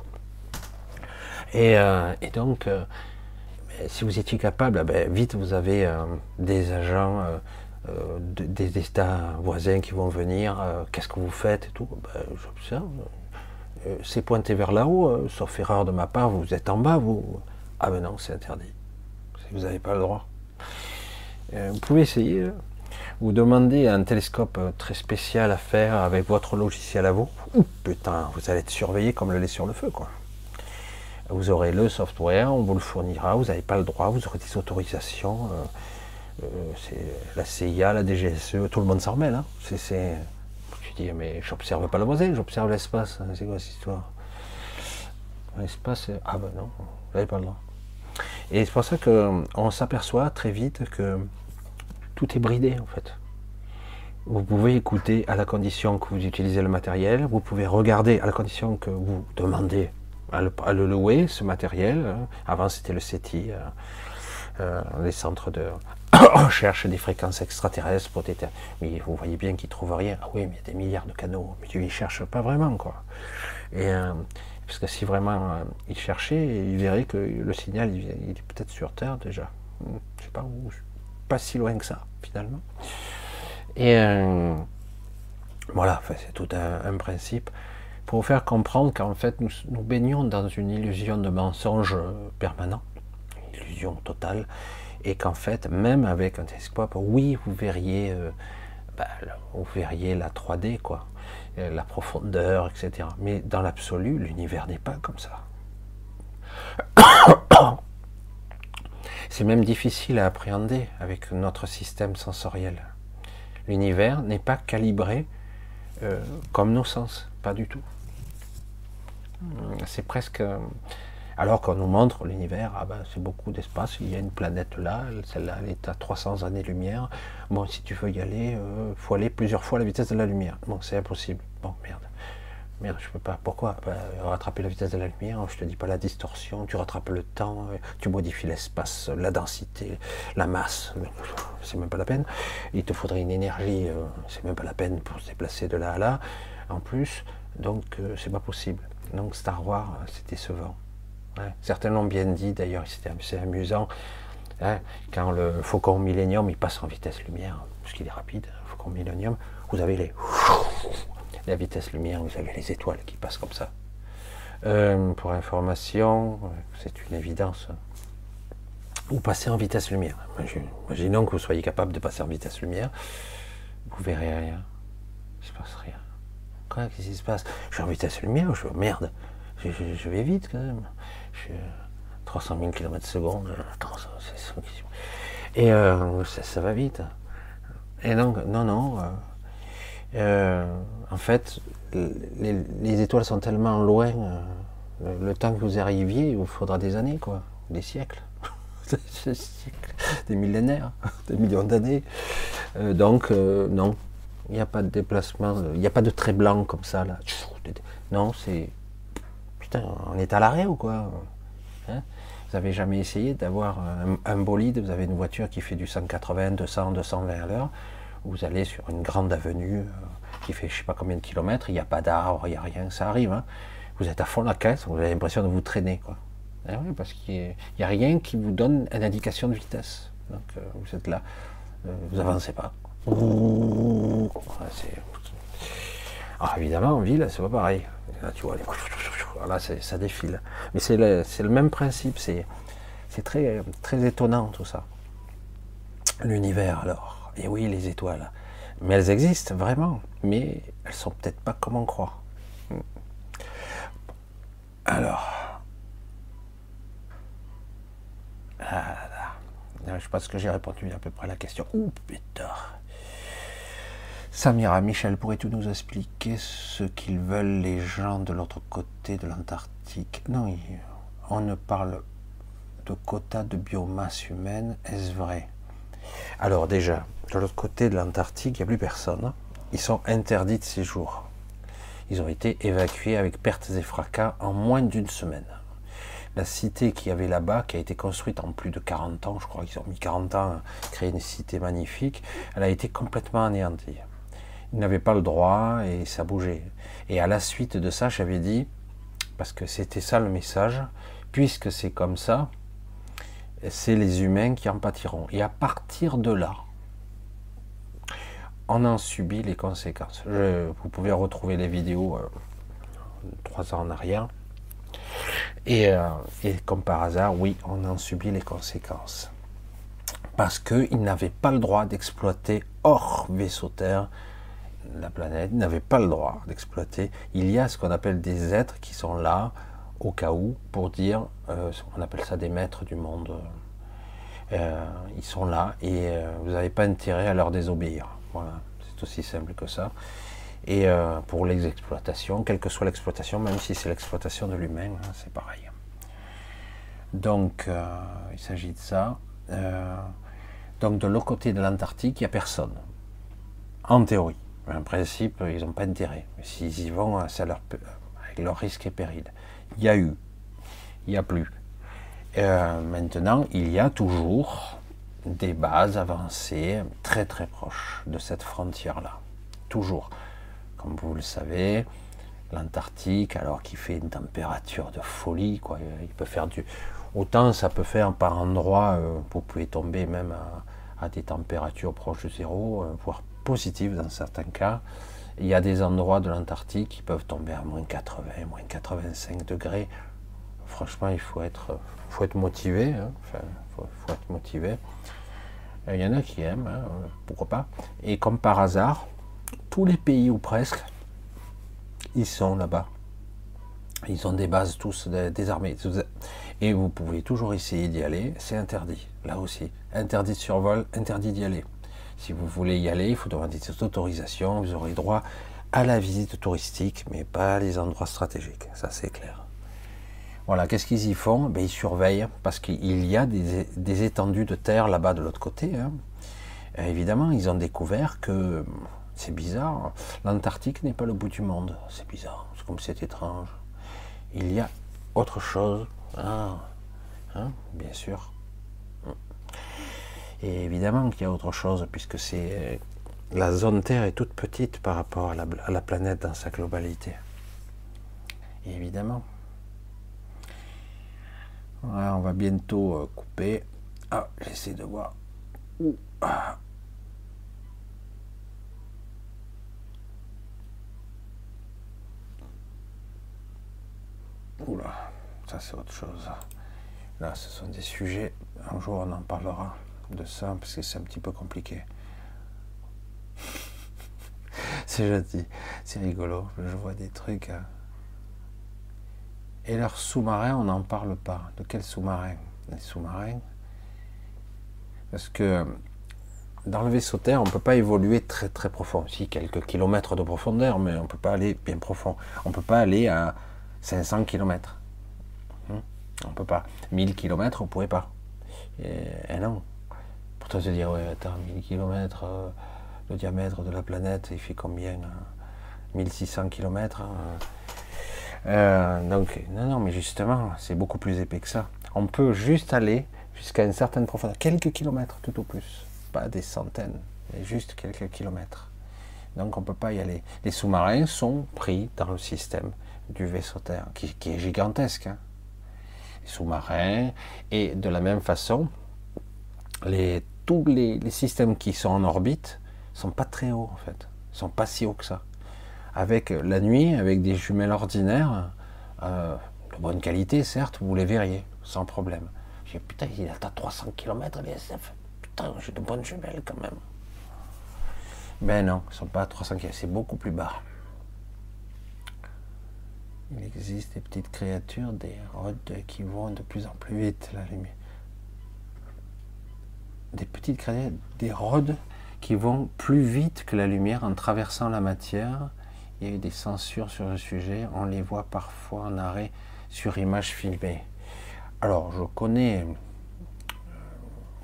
Et, euh, donc, si vous étiez capable, eh ben, vite, vous avez des agents euh, des États voisins qui vont venir, euh, qu'est-ce que vous faites et tout. Ben, J'observe. Euh, c'est pointé vers là-haut, sauf erreur de ma part, vous êtes en bas, vous. Ah ben non, c'est interdit. Vous n'avez pas le droit. vous pouvez essayer. Vous demandez un télescope très spécial à faire avec votre logiciel à vous. putain, vous allez être surveillé comme le lait sur le feu, quoi. Vous aurez le software, on vous le fournira, vous n'avez pas le droit, vous aurez des autorisations. Euh, c'est la CIA, la DGSE, tout le monde s'en mêle. Hein. Je dis, mais j'observe pas la voisine, j'observe l'espace. Hein. C'est quoi cette histoire? L'espace, ah ben non, vous n'avez pas le droit. Et c'est pour ça qu'on s'aperçoit très vite que tout est bridé en fait. Vous pouvez écouter à la condition que vous utilisez le matériel, vous pouvez regarder à la condition que vous demandez à le, louer, ce matériel. Hein. Avant c'était le SETI, euh, euh, les centres de on cherche des fréquences extraterrestres pour déterminer. Mais vous voyez bien qu'ils trouvent rien. Ah oui, mais il y a des milliards de canaux. Mais tu ne cherches pas vraiment, quoi. Et, euh, parce que si vraiment euh, il cherchait, il verrait que le signal, il, est peut-être sur Terre déjà. Hmm, je sais pas où. Pas si loin que ça, finalement. Et euh, voilà, c'est tout un, principe pour vous faire comprendre qu'en fait, nous, nous baignons dans une illusion de mensonge permanent, illusion totale et qu'en fait, même avec un télescope, oui, vous verriez, euh, bah, vous verriez la 3D, quoi, euh, la profondeur, etc. Mais dans l'absolu, l'univers n'est pas comme ça. C'est même difficile à appréhender avec notre système sensoriel. L'univers n'est pas calibré euh, comme nos sens, pas du tout. C'est presque alors qu'on nous montre l'univers, ah ben, c'est beaucoup d'espace, il y a une planète là, celle-là elle est à 300 années-lumière. Bon, si tu veux y aller, il euh, faut aller plusieurs fois la vitesse de la lumière. Bon, c'est impossible. Bon, merde. Merde, je peux pas. Pourquoi? Ben, Rattraper la vitesse de la lumière, je te dis pas la distorsion, tu rattrapes le temps, tu modifies l'espace, la densité, la masse, c'est même pas la peine. Il te faudrait une énergie, euh, c'est même pas la peine pour se déplacer de là à là. En plus, donc euh, c'est pas possible. Donc Star Wars, c'est Certains l'ont bien dit d'ailleurs, c'est amusant. Hein, quand le Faucon Millennium il passe en vitesse lumière, parce qu'il est rapide, le Faucon Millennium, vous avez les la vitesse lumière, vous avez les étoiles qui passent comme ça. Euh, pour information, c'est une évidence. Vous passez en vitesse lumière. Imaginons que vous soyez capable de passer en vitesse lumière, vous verrez rien. Il ne se passe rien. Quoi Qu'est-ce qui se passe? Je suis en vitesse lumière, je merde. je vais vite quand même. 300 000 km secondes. Et euh, ça, va vite. Et donc, non, non. Euh, euh, en fait, les, étoiles sont tellement loin. Le, temps que vous arriviez, il vous faudra des années, quoi. Des siècles. des millénaires, des millions d'années. donc, non. Il n'y a pas de déplacement, il n'y a pas de trait blanc comme ça là. Non, c'est putain, on est à l'arrêt ou quoi hein Vous avez jamais essayé d'avoir un, un, bolide Vous avez une voiture qui fait du 180, 200, 220 à l'heure. Vous allez sur une grande avenue euh, qui fait je sais pas combien de kilomètres. Il n'y a pas d'arbres, il n'y a rien. Ça arrive. Hein vous êtes à fond la caisse. Vous avez l'impression de vous traîner quoi. Eh oui, parce qu'il n'y a, rien qui vous donne une indication de vitesse. Donc euh, vous êtes là, euh, vous avancez pas. Alors évidemment, en ville, c'est pas pareil. Là, tu vois, là, ça défile. Mais c'est le, le, même principe, c'est très, très étonnant tout ça. L'univers, alors. Et oui, les étoiles. Mais elles existent vraiment, mais elles sont peut-être pas comme on croit. Alors. Ah je pense que j'ai répondu à peu près à la question. Ouh, putain. Samira, Michel, pourrais-tu nous expliquer ce qu'ils veulent les gens de l'autre côté de l'Antarctique? Non, on ne parle de quotas de biomasse humaine, est-ce vrai? Alors déjà, de l'autre côté de l'Antarctique, il n'y a plus personne. Ils sont interdits de séjour. Ils ont été évacués avec pertes et fracas en moins d'une semaine la cité qu'il y avait là-bas, qui a été construite en plus de 40 ans, je crois qu'ils ont mis 40 ans à créer une cité magnifique, elle a été complètement anéantie. Ils n'avaient pas le droit et ça bougeait. Et à la suite de ça, j'avais dit, parce que c'était ça le message, puisque c'est comme ça, c'est les humains qui en pâtiront. Et à partir de là, on en subit les conséquences. vous pouvez retrouver les vidéos euh, trois ans en arrière. Euh, et, comme par hasard, oui, on en subit les conséquences. Parce qu'ils n'avaient pas le droit d'exploiter hors vaisseau Terre la planète, ils n'avaient pas le droit d'exploiter. Il y a ce qu'on appelle des êtres qui sont là au cas où pour dire, euh, on appelle ça des maîtres du monde. Euh, ils sont là et vous n'avez pas intérêt à leur désobéir. Voilà, c'est aussi simple que ça et euh, pour les exploitations, quelle que soit l'exploitation, même si c'est l'exploitation de l'humain, hein, c'est pareil. Donc, euh, il s'agit de ça. Euh, donc, de l'autre côté de l'Antarctique, il n'y a personne. En théorie. En principe, ils n'ont pas intérêt. S'ils y vont, c'est leur, avec leur risque et péril. Il y a eu. Il n'y a plus. maintenant, il y a toujours des bases avancées très très proches de cette frontière-là. Toujours comme vous le savez, l'Antarctique, alors qu'il fait une température de folie, quoi. Il peut faire du. Autant ça peut faire par endroits, euh, vous pouvez tomber même à, des températures proches de zéro, euh, voire positives dans certains cas. Il y a des endroits de l'Antarctique qui peuvent tomber à moins 80, moins 85 degrés. Franchement, il faut être, faut être motivé. Hein. Motivé. Il y en a qui aiment, hein, pourquoi pas. Et comme par hasard, tous les pays ou presque, ils sont là-bas. Ils ont des bases tous désarmées. Et vous pouvez toujours essayer d'y aller, c'est interdit, là aussi. Interdit de survol, interdit d'y aller. Si vous voulez y aller, il faut demander cette autorisation, vous aurez droit à la visite touristique, mais pas les endroits stratégiques, ça c'est clair. Voilà, qu'est-ce qu'ils y font? Ben, Ils surveillent, parce qu'il y a des, étendues de terre là-bas de l'autre côté. Hein. évidemment, ils ont découvert que c'est bizarre. L'Antarctique n'est pas le bout du monde. C'est bizarre. C'est comme c'est étrange. Il y a autre chose. Ah, hein, bien sûr. Et évidemment qu'il y a autre chose, puisque c'est la zone Terre est toute petite par rapport à la, planète dans sa globalité. évidemment. on va bientôt euh, couper. Ah, j'essaie de voir. Ah, Oula, ça c'est autre chose. Là, ce sont des sujets. Un jour, on en parlera de ça parce que c'est un petit peu compliqué. c'est gentil, c'est rigolo. Je vois des trucs. Hein. Et leurs sous-marins, on n'en parle pas. De quels sous-marins? Les sous-marins. Parce que dans le vaisseau Terre, on ne peut pas évoluer très très profond. Si, quelques kilomètres de profondeur, mais on ne peut pas aller bien profond. On ne peut pas aller à 500 km. Hmm? On peut pas. 1000 km, on pourrait pas. Et, non. Toi, se dire, ouais, attends, 1000 km euh, le diamètre de la planète, il fait combien 1600 km. Euh, donc, non, non, mais justement, c'est beaucoup plus épais que ça. On peut juste aller jusqu'à une certaine profondeur, quelques kilomètres tout au plus, pas des centaines, mais juste quelques kilomètres. Donc on ne peut pas y aller. Les sous-marins sont pris dans le système du vaisseau Terre, qui, qui est gigantesque. hein. Les sous-marins, et de la même façon, les, tous les, les systèmes qui sont en orbite sont pas très hauts en fait, sont pas si hauts que ça. Avec euh, la nuit, avec des jumelles ordinaires, euh, de bonne qualité certes, vous les verriez sans problème. J'ai putain, il atteint 300 km l'ISF. Putain, j'ai de bonnes jumelles quand même. Ben non, ils sont pas à 300 km, c'est beaucoup plus bas. Il existe des petites créatures, des rods qui vont de plus en plus vite, la lumière. Des petites créatures, des rods qui vont plus vite que la lumière en traversant la matière. Il y a eu des censures sur le sujet, on les voit parfois en arrêt sur image filmée. Alors, je connais. euh,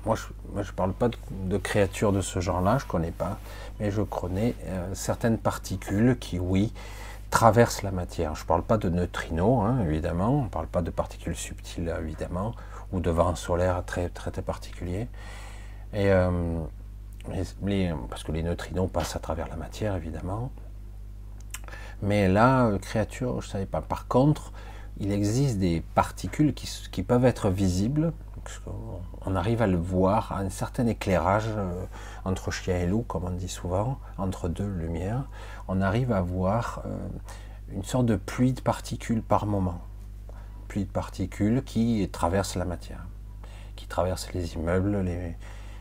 Moi, je ne parle pas de, créatures de ce genre-là, je ne connais pas, mais je connais euh, certaines particules qui, oui, traversent la matière. Je ne parle pas de neutrinos, hein, évidemment, on ne parle pas de particules subtiles, évidemment, ou de vents solaires très, très, très particuliers. Et, euh, les- les- parce que les neutrinos passent à travers la matière, évidemment. Mais là, créature, je ne savais pas. Par contre, il existe des particules qui, peuvent être visibles. On arrive à le voir à un certain éclairage euh, entre chien et loup, comme on dit souvent, entre deux lumières. On arrive à voir euh, une sorte de pluie de particules par moment. Pluie de particules qui traversent la matière, qui traversent les immeubles, les,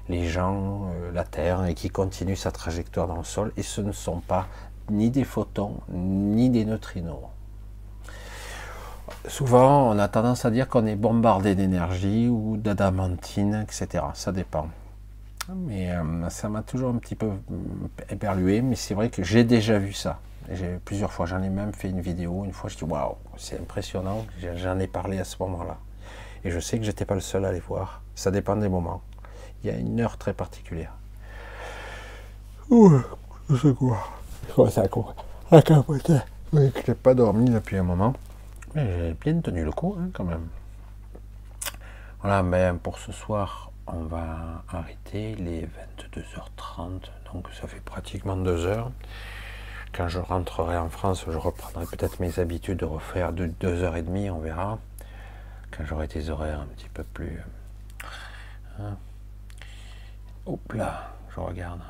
les gens, euh, la Terre, et qui continuent sa trajectoire dans le sol. Et ce ne sont pas ni des photons, ni des neutrinos. Souvent, on a tendance à dire qu'on est bombardé d'énergie ou d'adamantine, etc. Ça dépend. Mais euh, ça m'a toujours un petit peu hum, éperlué, mais c'est vrai que j'ai déjà vu ça. Plusieurs fois, j'en ai même fait une vidéo. Une fois, je dis waouh, c'est impressionnant. J'en ai parlé à ce moment-là. Et je sais que j'étais pas le seul à les voir. Ça dépend des moments. Il y a une heure très particulière. Ouh, je sais quoi? Je commence à capoter. Oui, je n'ai pas dormi depuis un moment. Mais j'ai bien tenu le coup, hein, quand même. Voilà, mais pour ce soir, on va arrêter. Il est 22h30, donc ça fait pratiquement deux heures. Quand je rentrerai en France, je reprendrai peut-être mes habitudes de refaire de deux heures et demie, on verra. Quand j'aurai des horaires un petit peu plus. hein. Hop là, je regarde.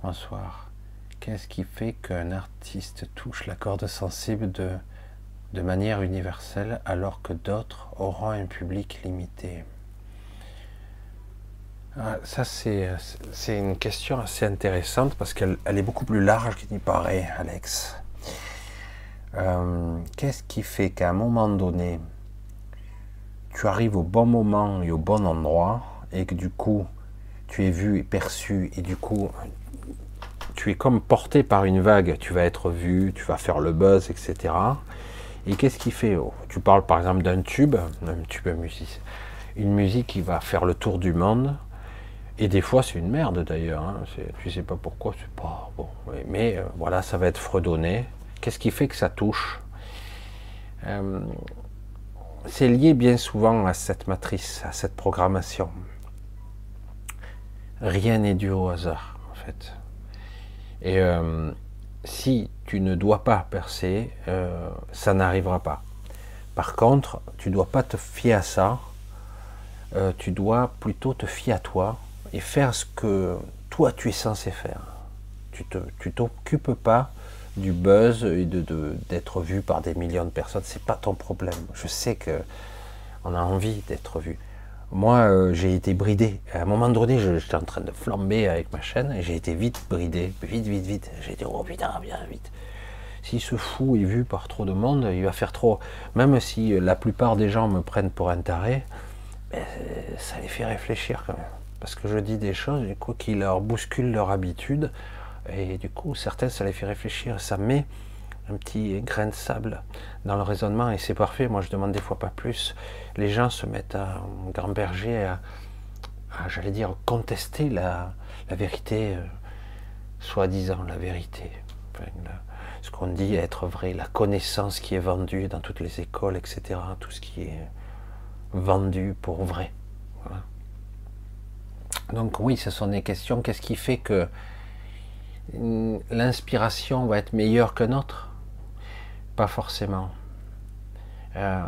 Bonsoir. Qu'est-ce qui fait qu'un artiste touche la corde sensible de, manière universelle alors que d'autres auront un public limité? Ah, Ça, c'est une question assez intéressante parce qu'elle elle est beaucoup plus large qu'il n'y paraît, Alex. Euh, Qu'est-ce qui fait qu'à un moment donné, tu arrives au bon moment et au bon endroit et que du coup, tu es vu et perçu et du coup, tu es comme porté par une vague, tu vas être vu, tu vas faire le buzz, etc. Et qu'est-ce qui fait oh, Tu parles par exemple d'un tube, un tube musique, une musique qui va faire le tour du monde. Et des fois, c'est une merde d'ailleurs. Hein. Tu sais pas pourquoi, c'est pas bon. Mais, mais, euh, voilà, ça va être fredonné. Qu'est-ce qui fait que ça touche? Euh, C'est lié bien souvent à cette matrice, à cette programmation. Rien n'est dû au hasard, en fait. Et euh, si tu ne dois pas percer, euh, ça n'arrivera pas. Par contre, tu ne dois pas te fier à ça. Euh, tu dois plutôt te fier à toi et faire ce que toi tu es censé faire. Tu tu t'occupes pas du buzz et de, de- d'être vu par des millions de personnes. C'est pas ton problème. Je sais que on a envie d'être vu. Moi, euh, j'ai été bridé. À un moment donné, j'étais en train de flamber avec ma chaîne et j'ai été vite bridé. Vite, vite, vite. J'ai dit, oh putain, viens vite. Si ce fou est vu par trop de monde, il va faire trop. Même si la plupart des gens me prennent pour un taré, ben, ça les fait réfléchir quand même. Parce que je dis des choses, coup, qui leur bousculent leur habitude. Et du coup, certains, ça les fait réfléchir. Ça met un petit grain de sable dans le raisonnement et c'est parfait. Moi, je demande des fois pas plus. Les gens se mettent à grand berger à, j'allais dire, contester la, vérité, euh, soi-disant la vérité. Ce qu'on dit être vrai, la connaissance qui est vendue dans toutes les écoles, etc. Tout ce qui est vendu pour vrai. Donc oui, ce sont des questions. Qu'est-ce qui fait que l'inspiration va être meilleure que notre Pas forcément. Euh,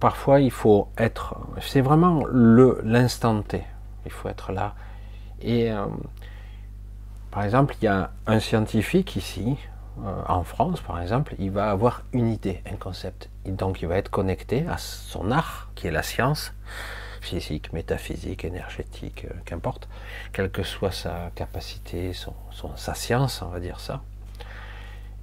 parfois, il faut être. C'est vraiment le l'instant T. Il faut être là. Et euh, par exemple, il y a un scientifique ici, euh, en France par exemple, il va avoir une idée, un concept. Donc il va être connecté à son art, qui est la science, physique, métaphysique, énergétique, euh, qu'importe, quelle que soit sa capacité, son, sa science, on va dire ça.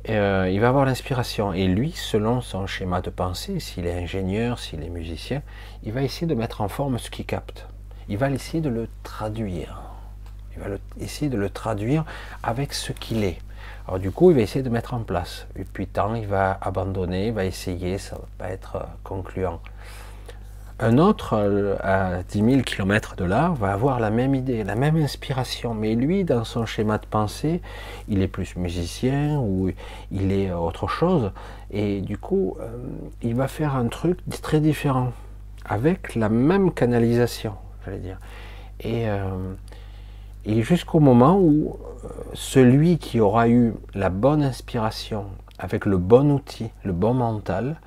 Euh, il va avoir l'inspiration. Et lui, selon son schéma de pensée, s'il est ingénieur, s'il est musicien, il va essayer de mettre en forme ce qu'il capte. Il va essayer de le traduire. Il va essayer de le traduire avec ce qu'il est. Alors du coup, il va essayer de mettre en place. Et puis tant, il va abandonner, il va essayer, ça va pas être euh, concluant. Un autre, euh, à 10 000 km de là, va avoir la même idée, la même inspiration. Mais lui, dans son schéma de pensée, il est plus musicien ou il est autre chose. Et du coup, euh, il va faire un truc très différent, avec la même canalisation, j'allais dire. Et, euh, et jusqu'au moment où celui qui aura eu la bonne inspiration, avec le bon outil, le bon mental,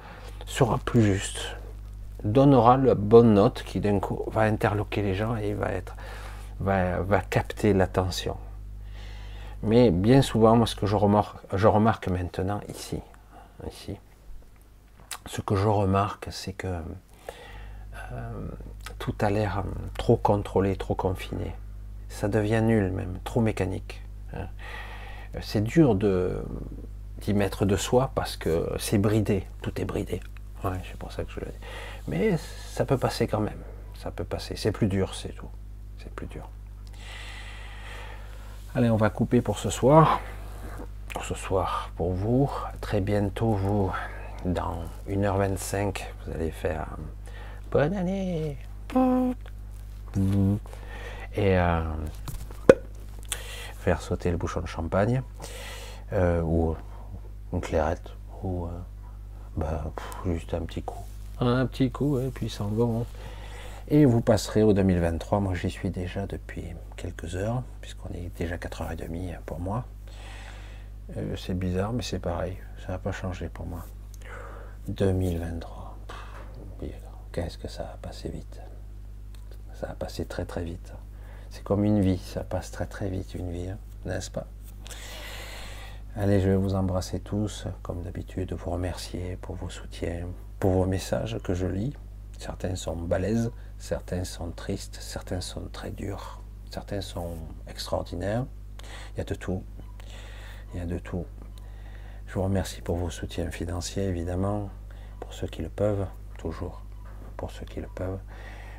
sera plus juste, donnera la bonne note qui d'un coup va interloquer les gens et va être, va, va capter l'attention. Mais bien souvent, moi, ce que je remarque, je remarque maintenant ici, ici, ce que je remarque, c'est que euh, tout a l'air euh, trop contrôlé, trop confiné. Ça devient nul même, trop mécanique. hein. C'est dur de d'y mettre de soi parce que c'est bridé, tout est bridé. Ouais, c'est pour ça que je le dis. Mais ça peut passer quand même. Ça peut passer. C'est plus dur, c'est tout. C'est plus dur. Allez, on va couper pour ce soir. Ce soir, pour vous. Très bientôt, vous, dans 1h25, vous allez faire bonne année. Et euh, faire sauter le bouchon de champagne. euh, ou une clairette. Ou euh, bah, juste un petit coup. Un petit coup, et puis s'en vont. Et vous passerez au 2023. Moi, j'y suis déjà depuis quelques heures, puisqu'on est déjà 4h30 pour moi. Euh, c'est bizarre, mais c'est pareil. Ça n'a pas changé pour moi. 2023. Pff, oui, Qu'est-ce que ça a passé vite. Ça a passé très très vite. C'est comme une vie, ça passe très très vite une vie, hein, n'est-ce pas? Allez, je vais vous embrasser tous, comme d'habitude, vous remercier pour vos soutiens, pour vos messages que je lis. Certains sont balèzes, certains sont tristes, certains sont très durs, certains sont extraordinaires. Il y a de tout. Il y a de tout. Je vous remercie pour vos soutiens financiers, évidemment, pour ceux qui le peuvent, toujours, pour ceux qui le peuvent.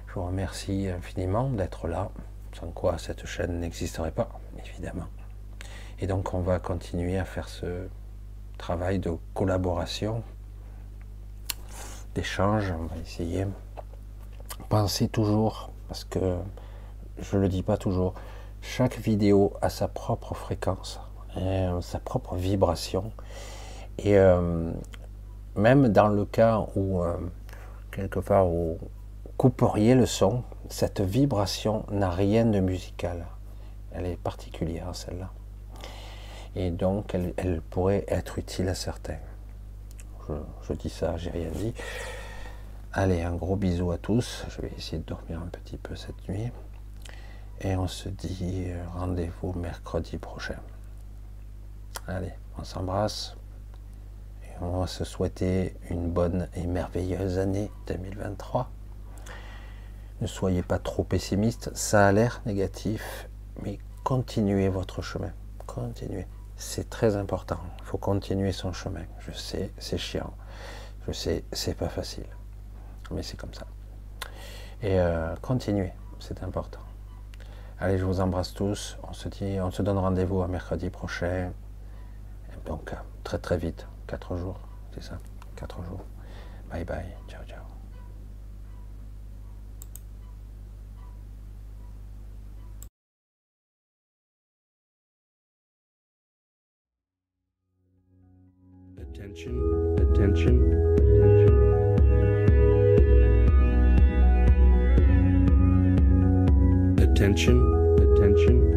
Je vous remercie infiniment d'être là, sans quoi cette chaîne n'existerait pas, évidemment. Et donc on va continuer à faire ce travail de collaboration, d'échange, on va essayer. Pensez toujours, parce que je le dis pas toujours, chaque vidéo a sa propre fréquence, euh, sa propre vibration. Et euh, même dans le cas où, euh, quelque part, où couperiez le son, cette vibration n'a rien de musical. Elle est particulière, celle-là. Et donc, elle, elle pourrait être utile à certains. Je, dis ça, j'ai rien dit. Allez, un gros bisou à tous. Je vais essayer de dormir un petit peu cette nuit. Et on se dit euh, rendez-vous mercredi prochain. Allez, on s'embrasse. Et on va se souhaiter une bonne et merveilleuse année 2023. Ne soyez pas trop pessimiste. Ça a l'air négatif, mais continuez votre chemin. Continuez. C'est très important. Il faut continuer son chemin. Je sais, c'est chiant. Je sais, c'est pas facile. Mais c'est comme ça. Et euh, continuez, c'est important. Allez, je vous embrasse tous. On se dit, on se donne rendez-vous à mercredi prochain. Donc, très très vite. Quatre jours, c'est ça? Quatre jours. Bye bye. Ciao. Attention, attention, attention. Attention, attention,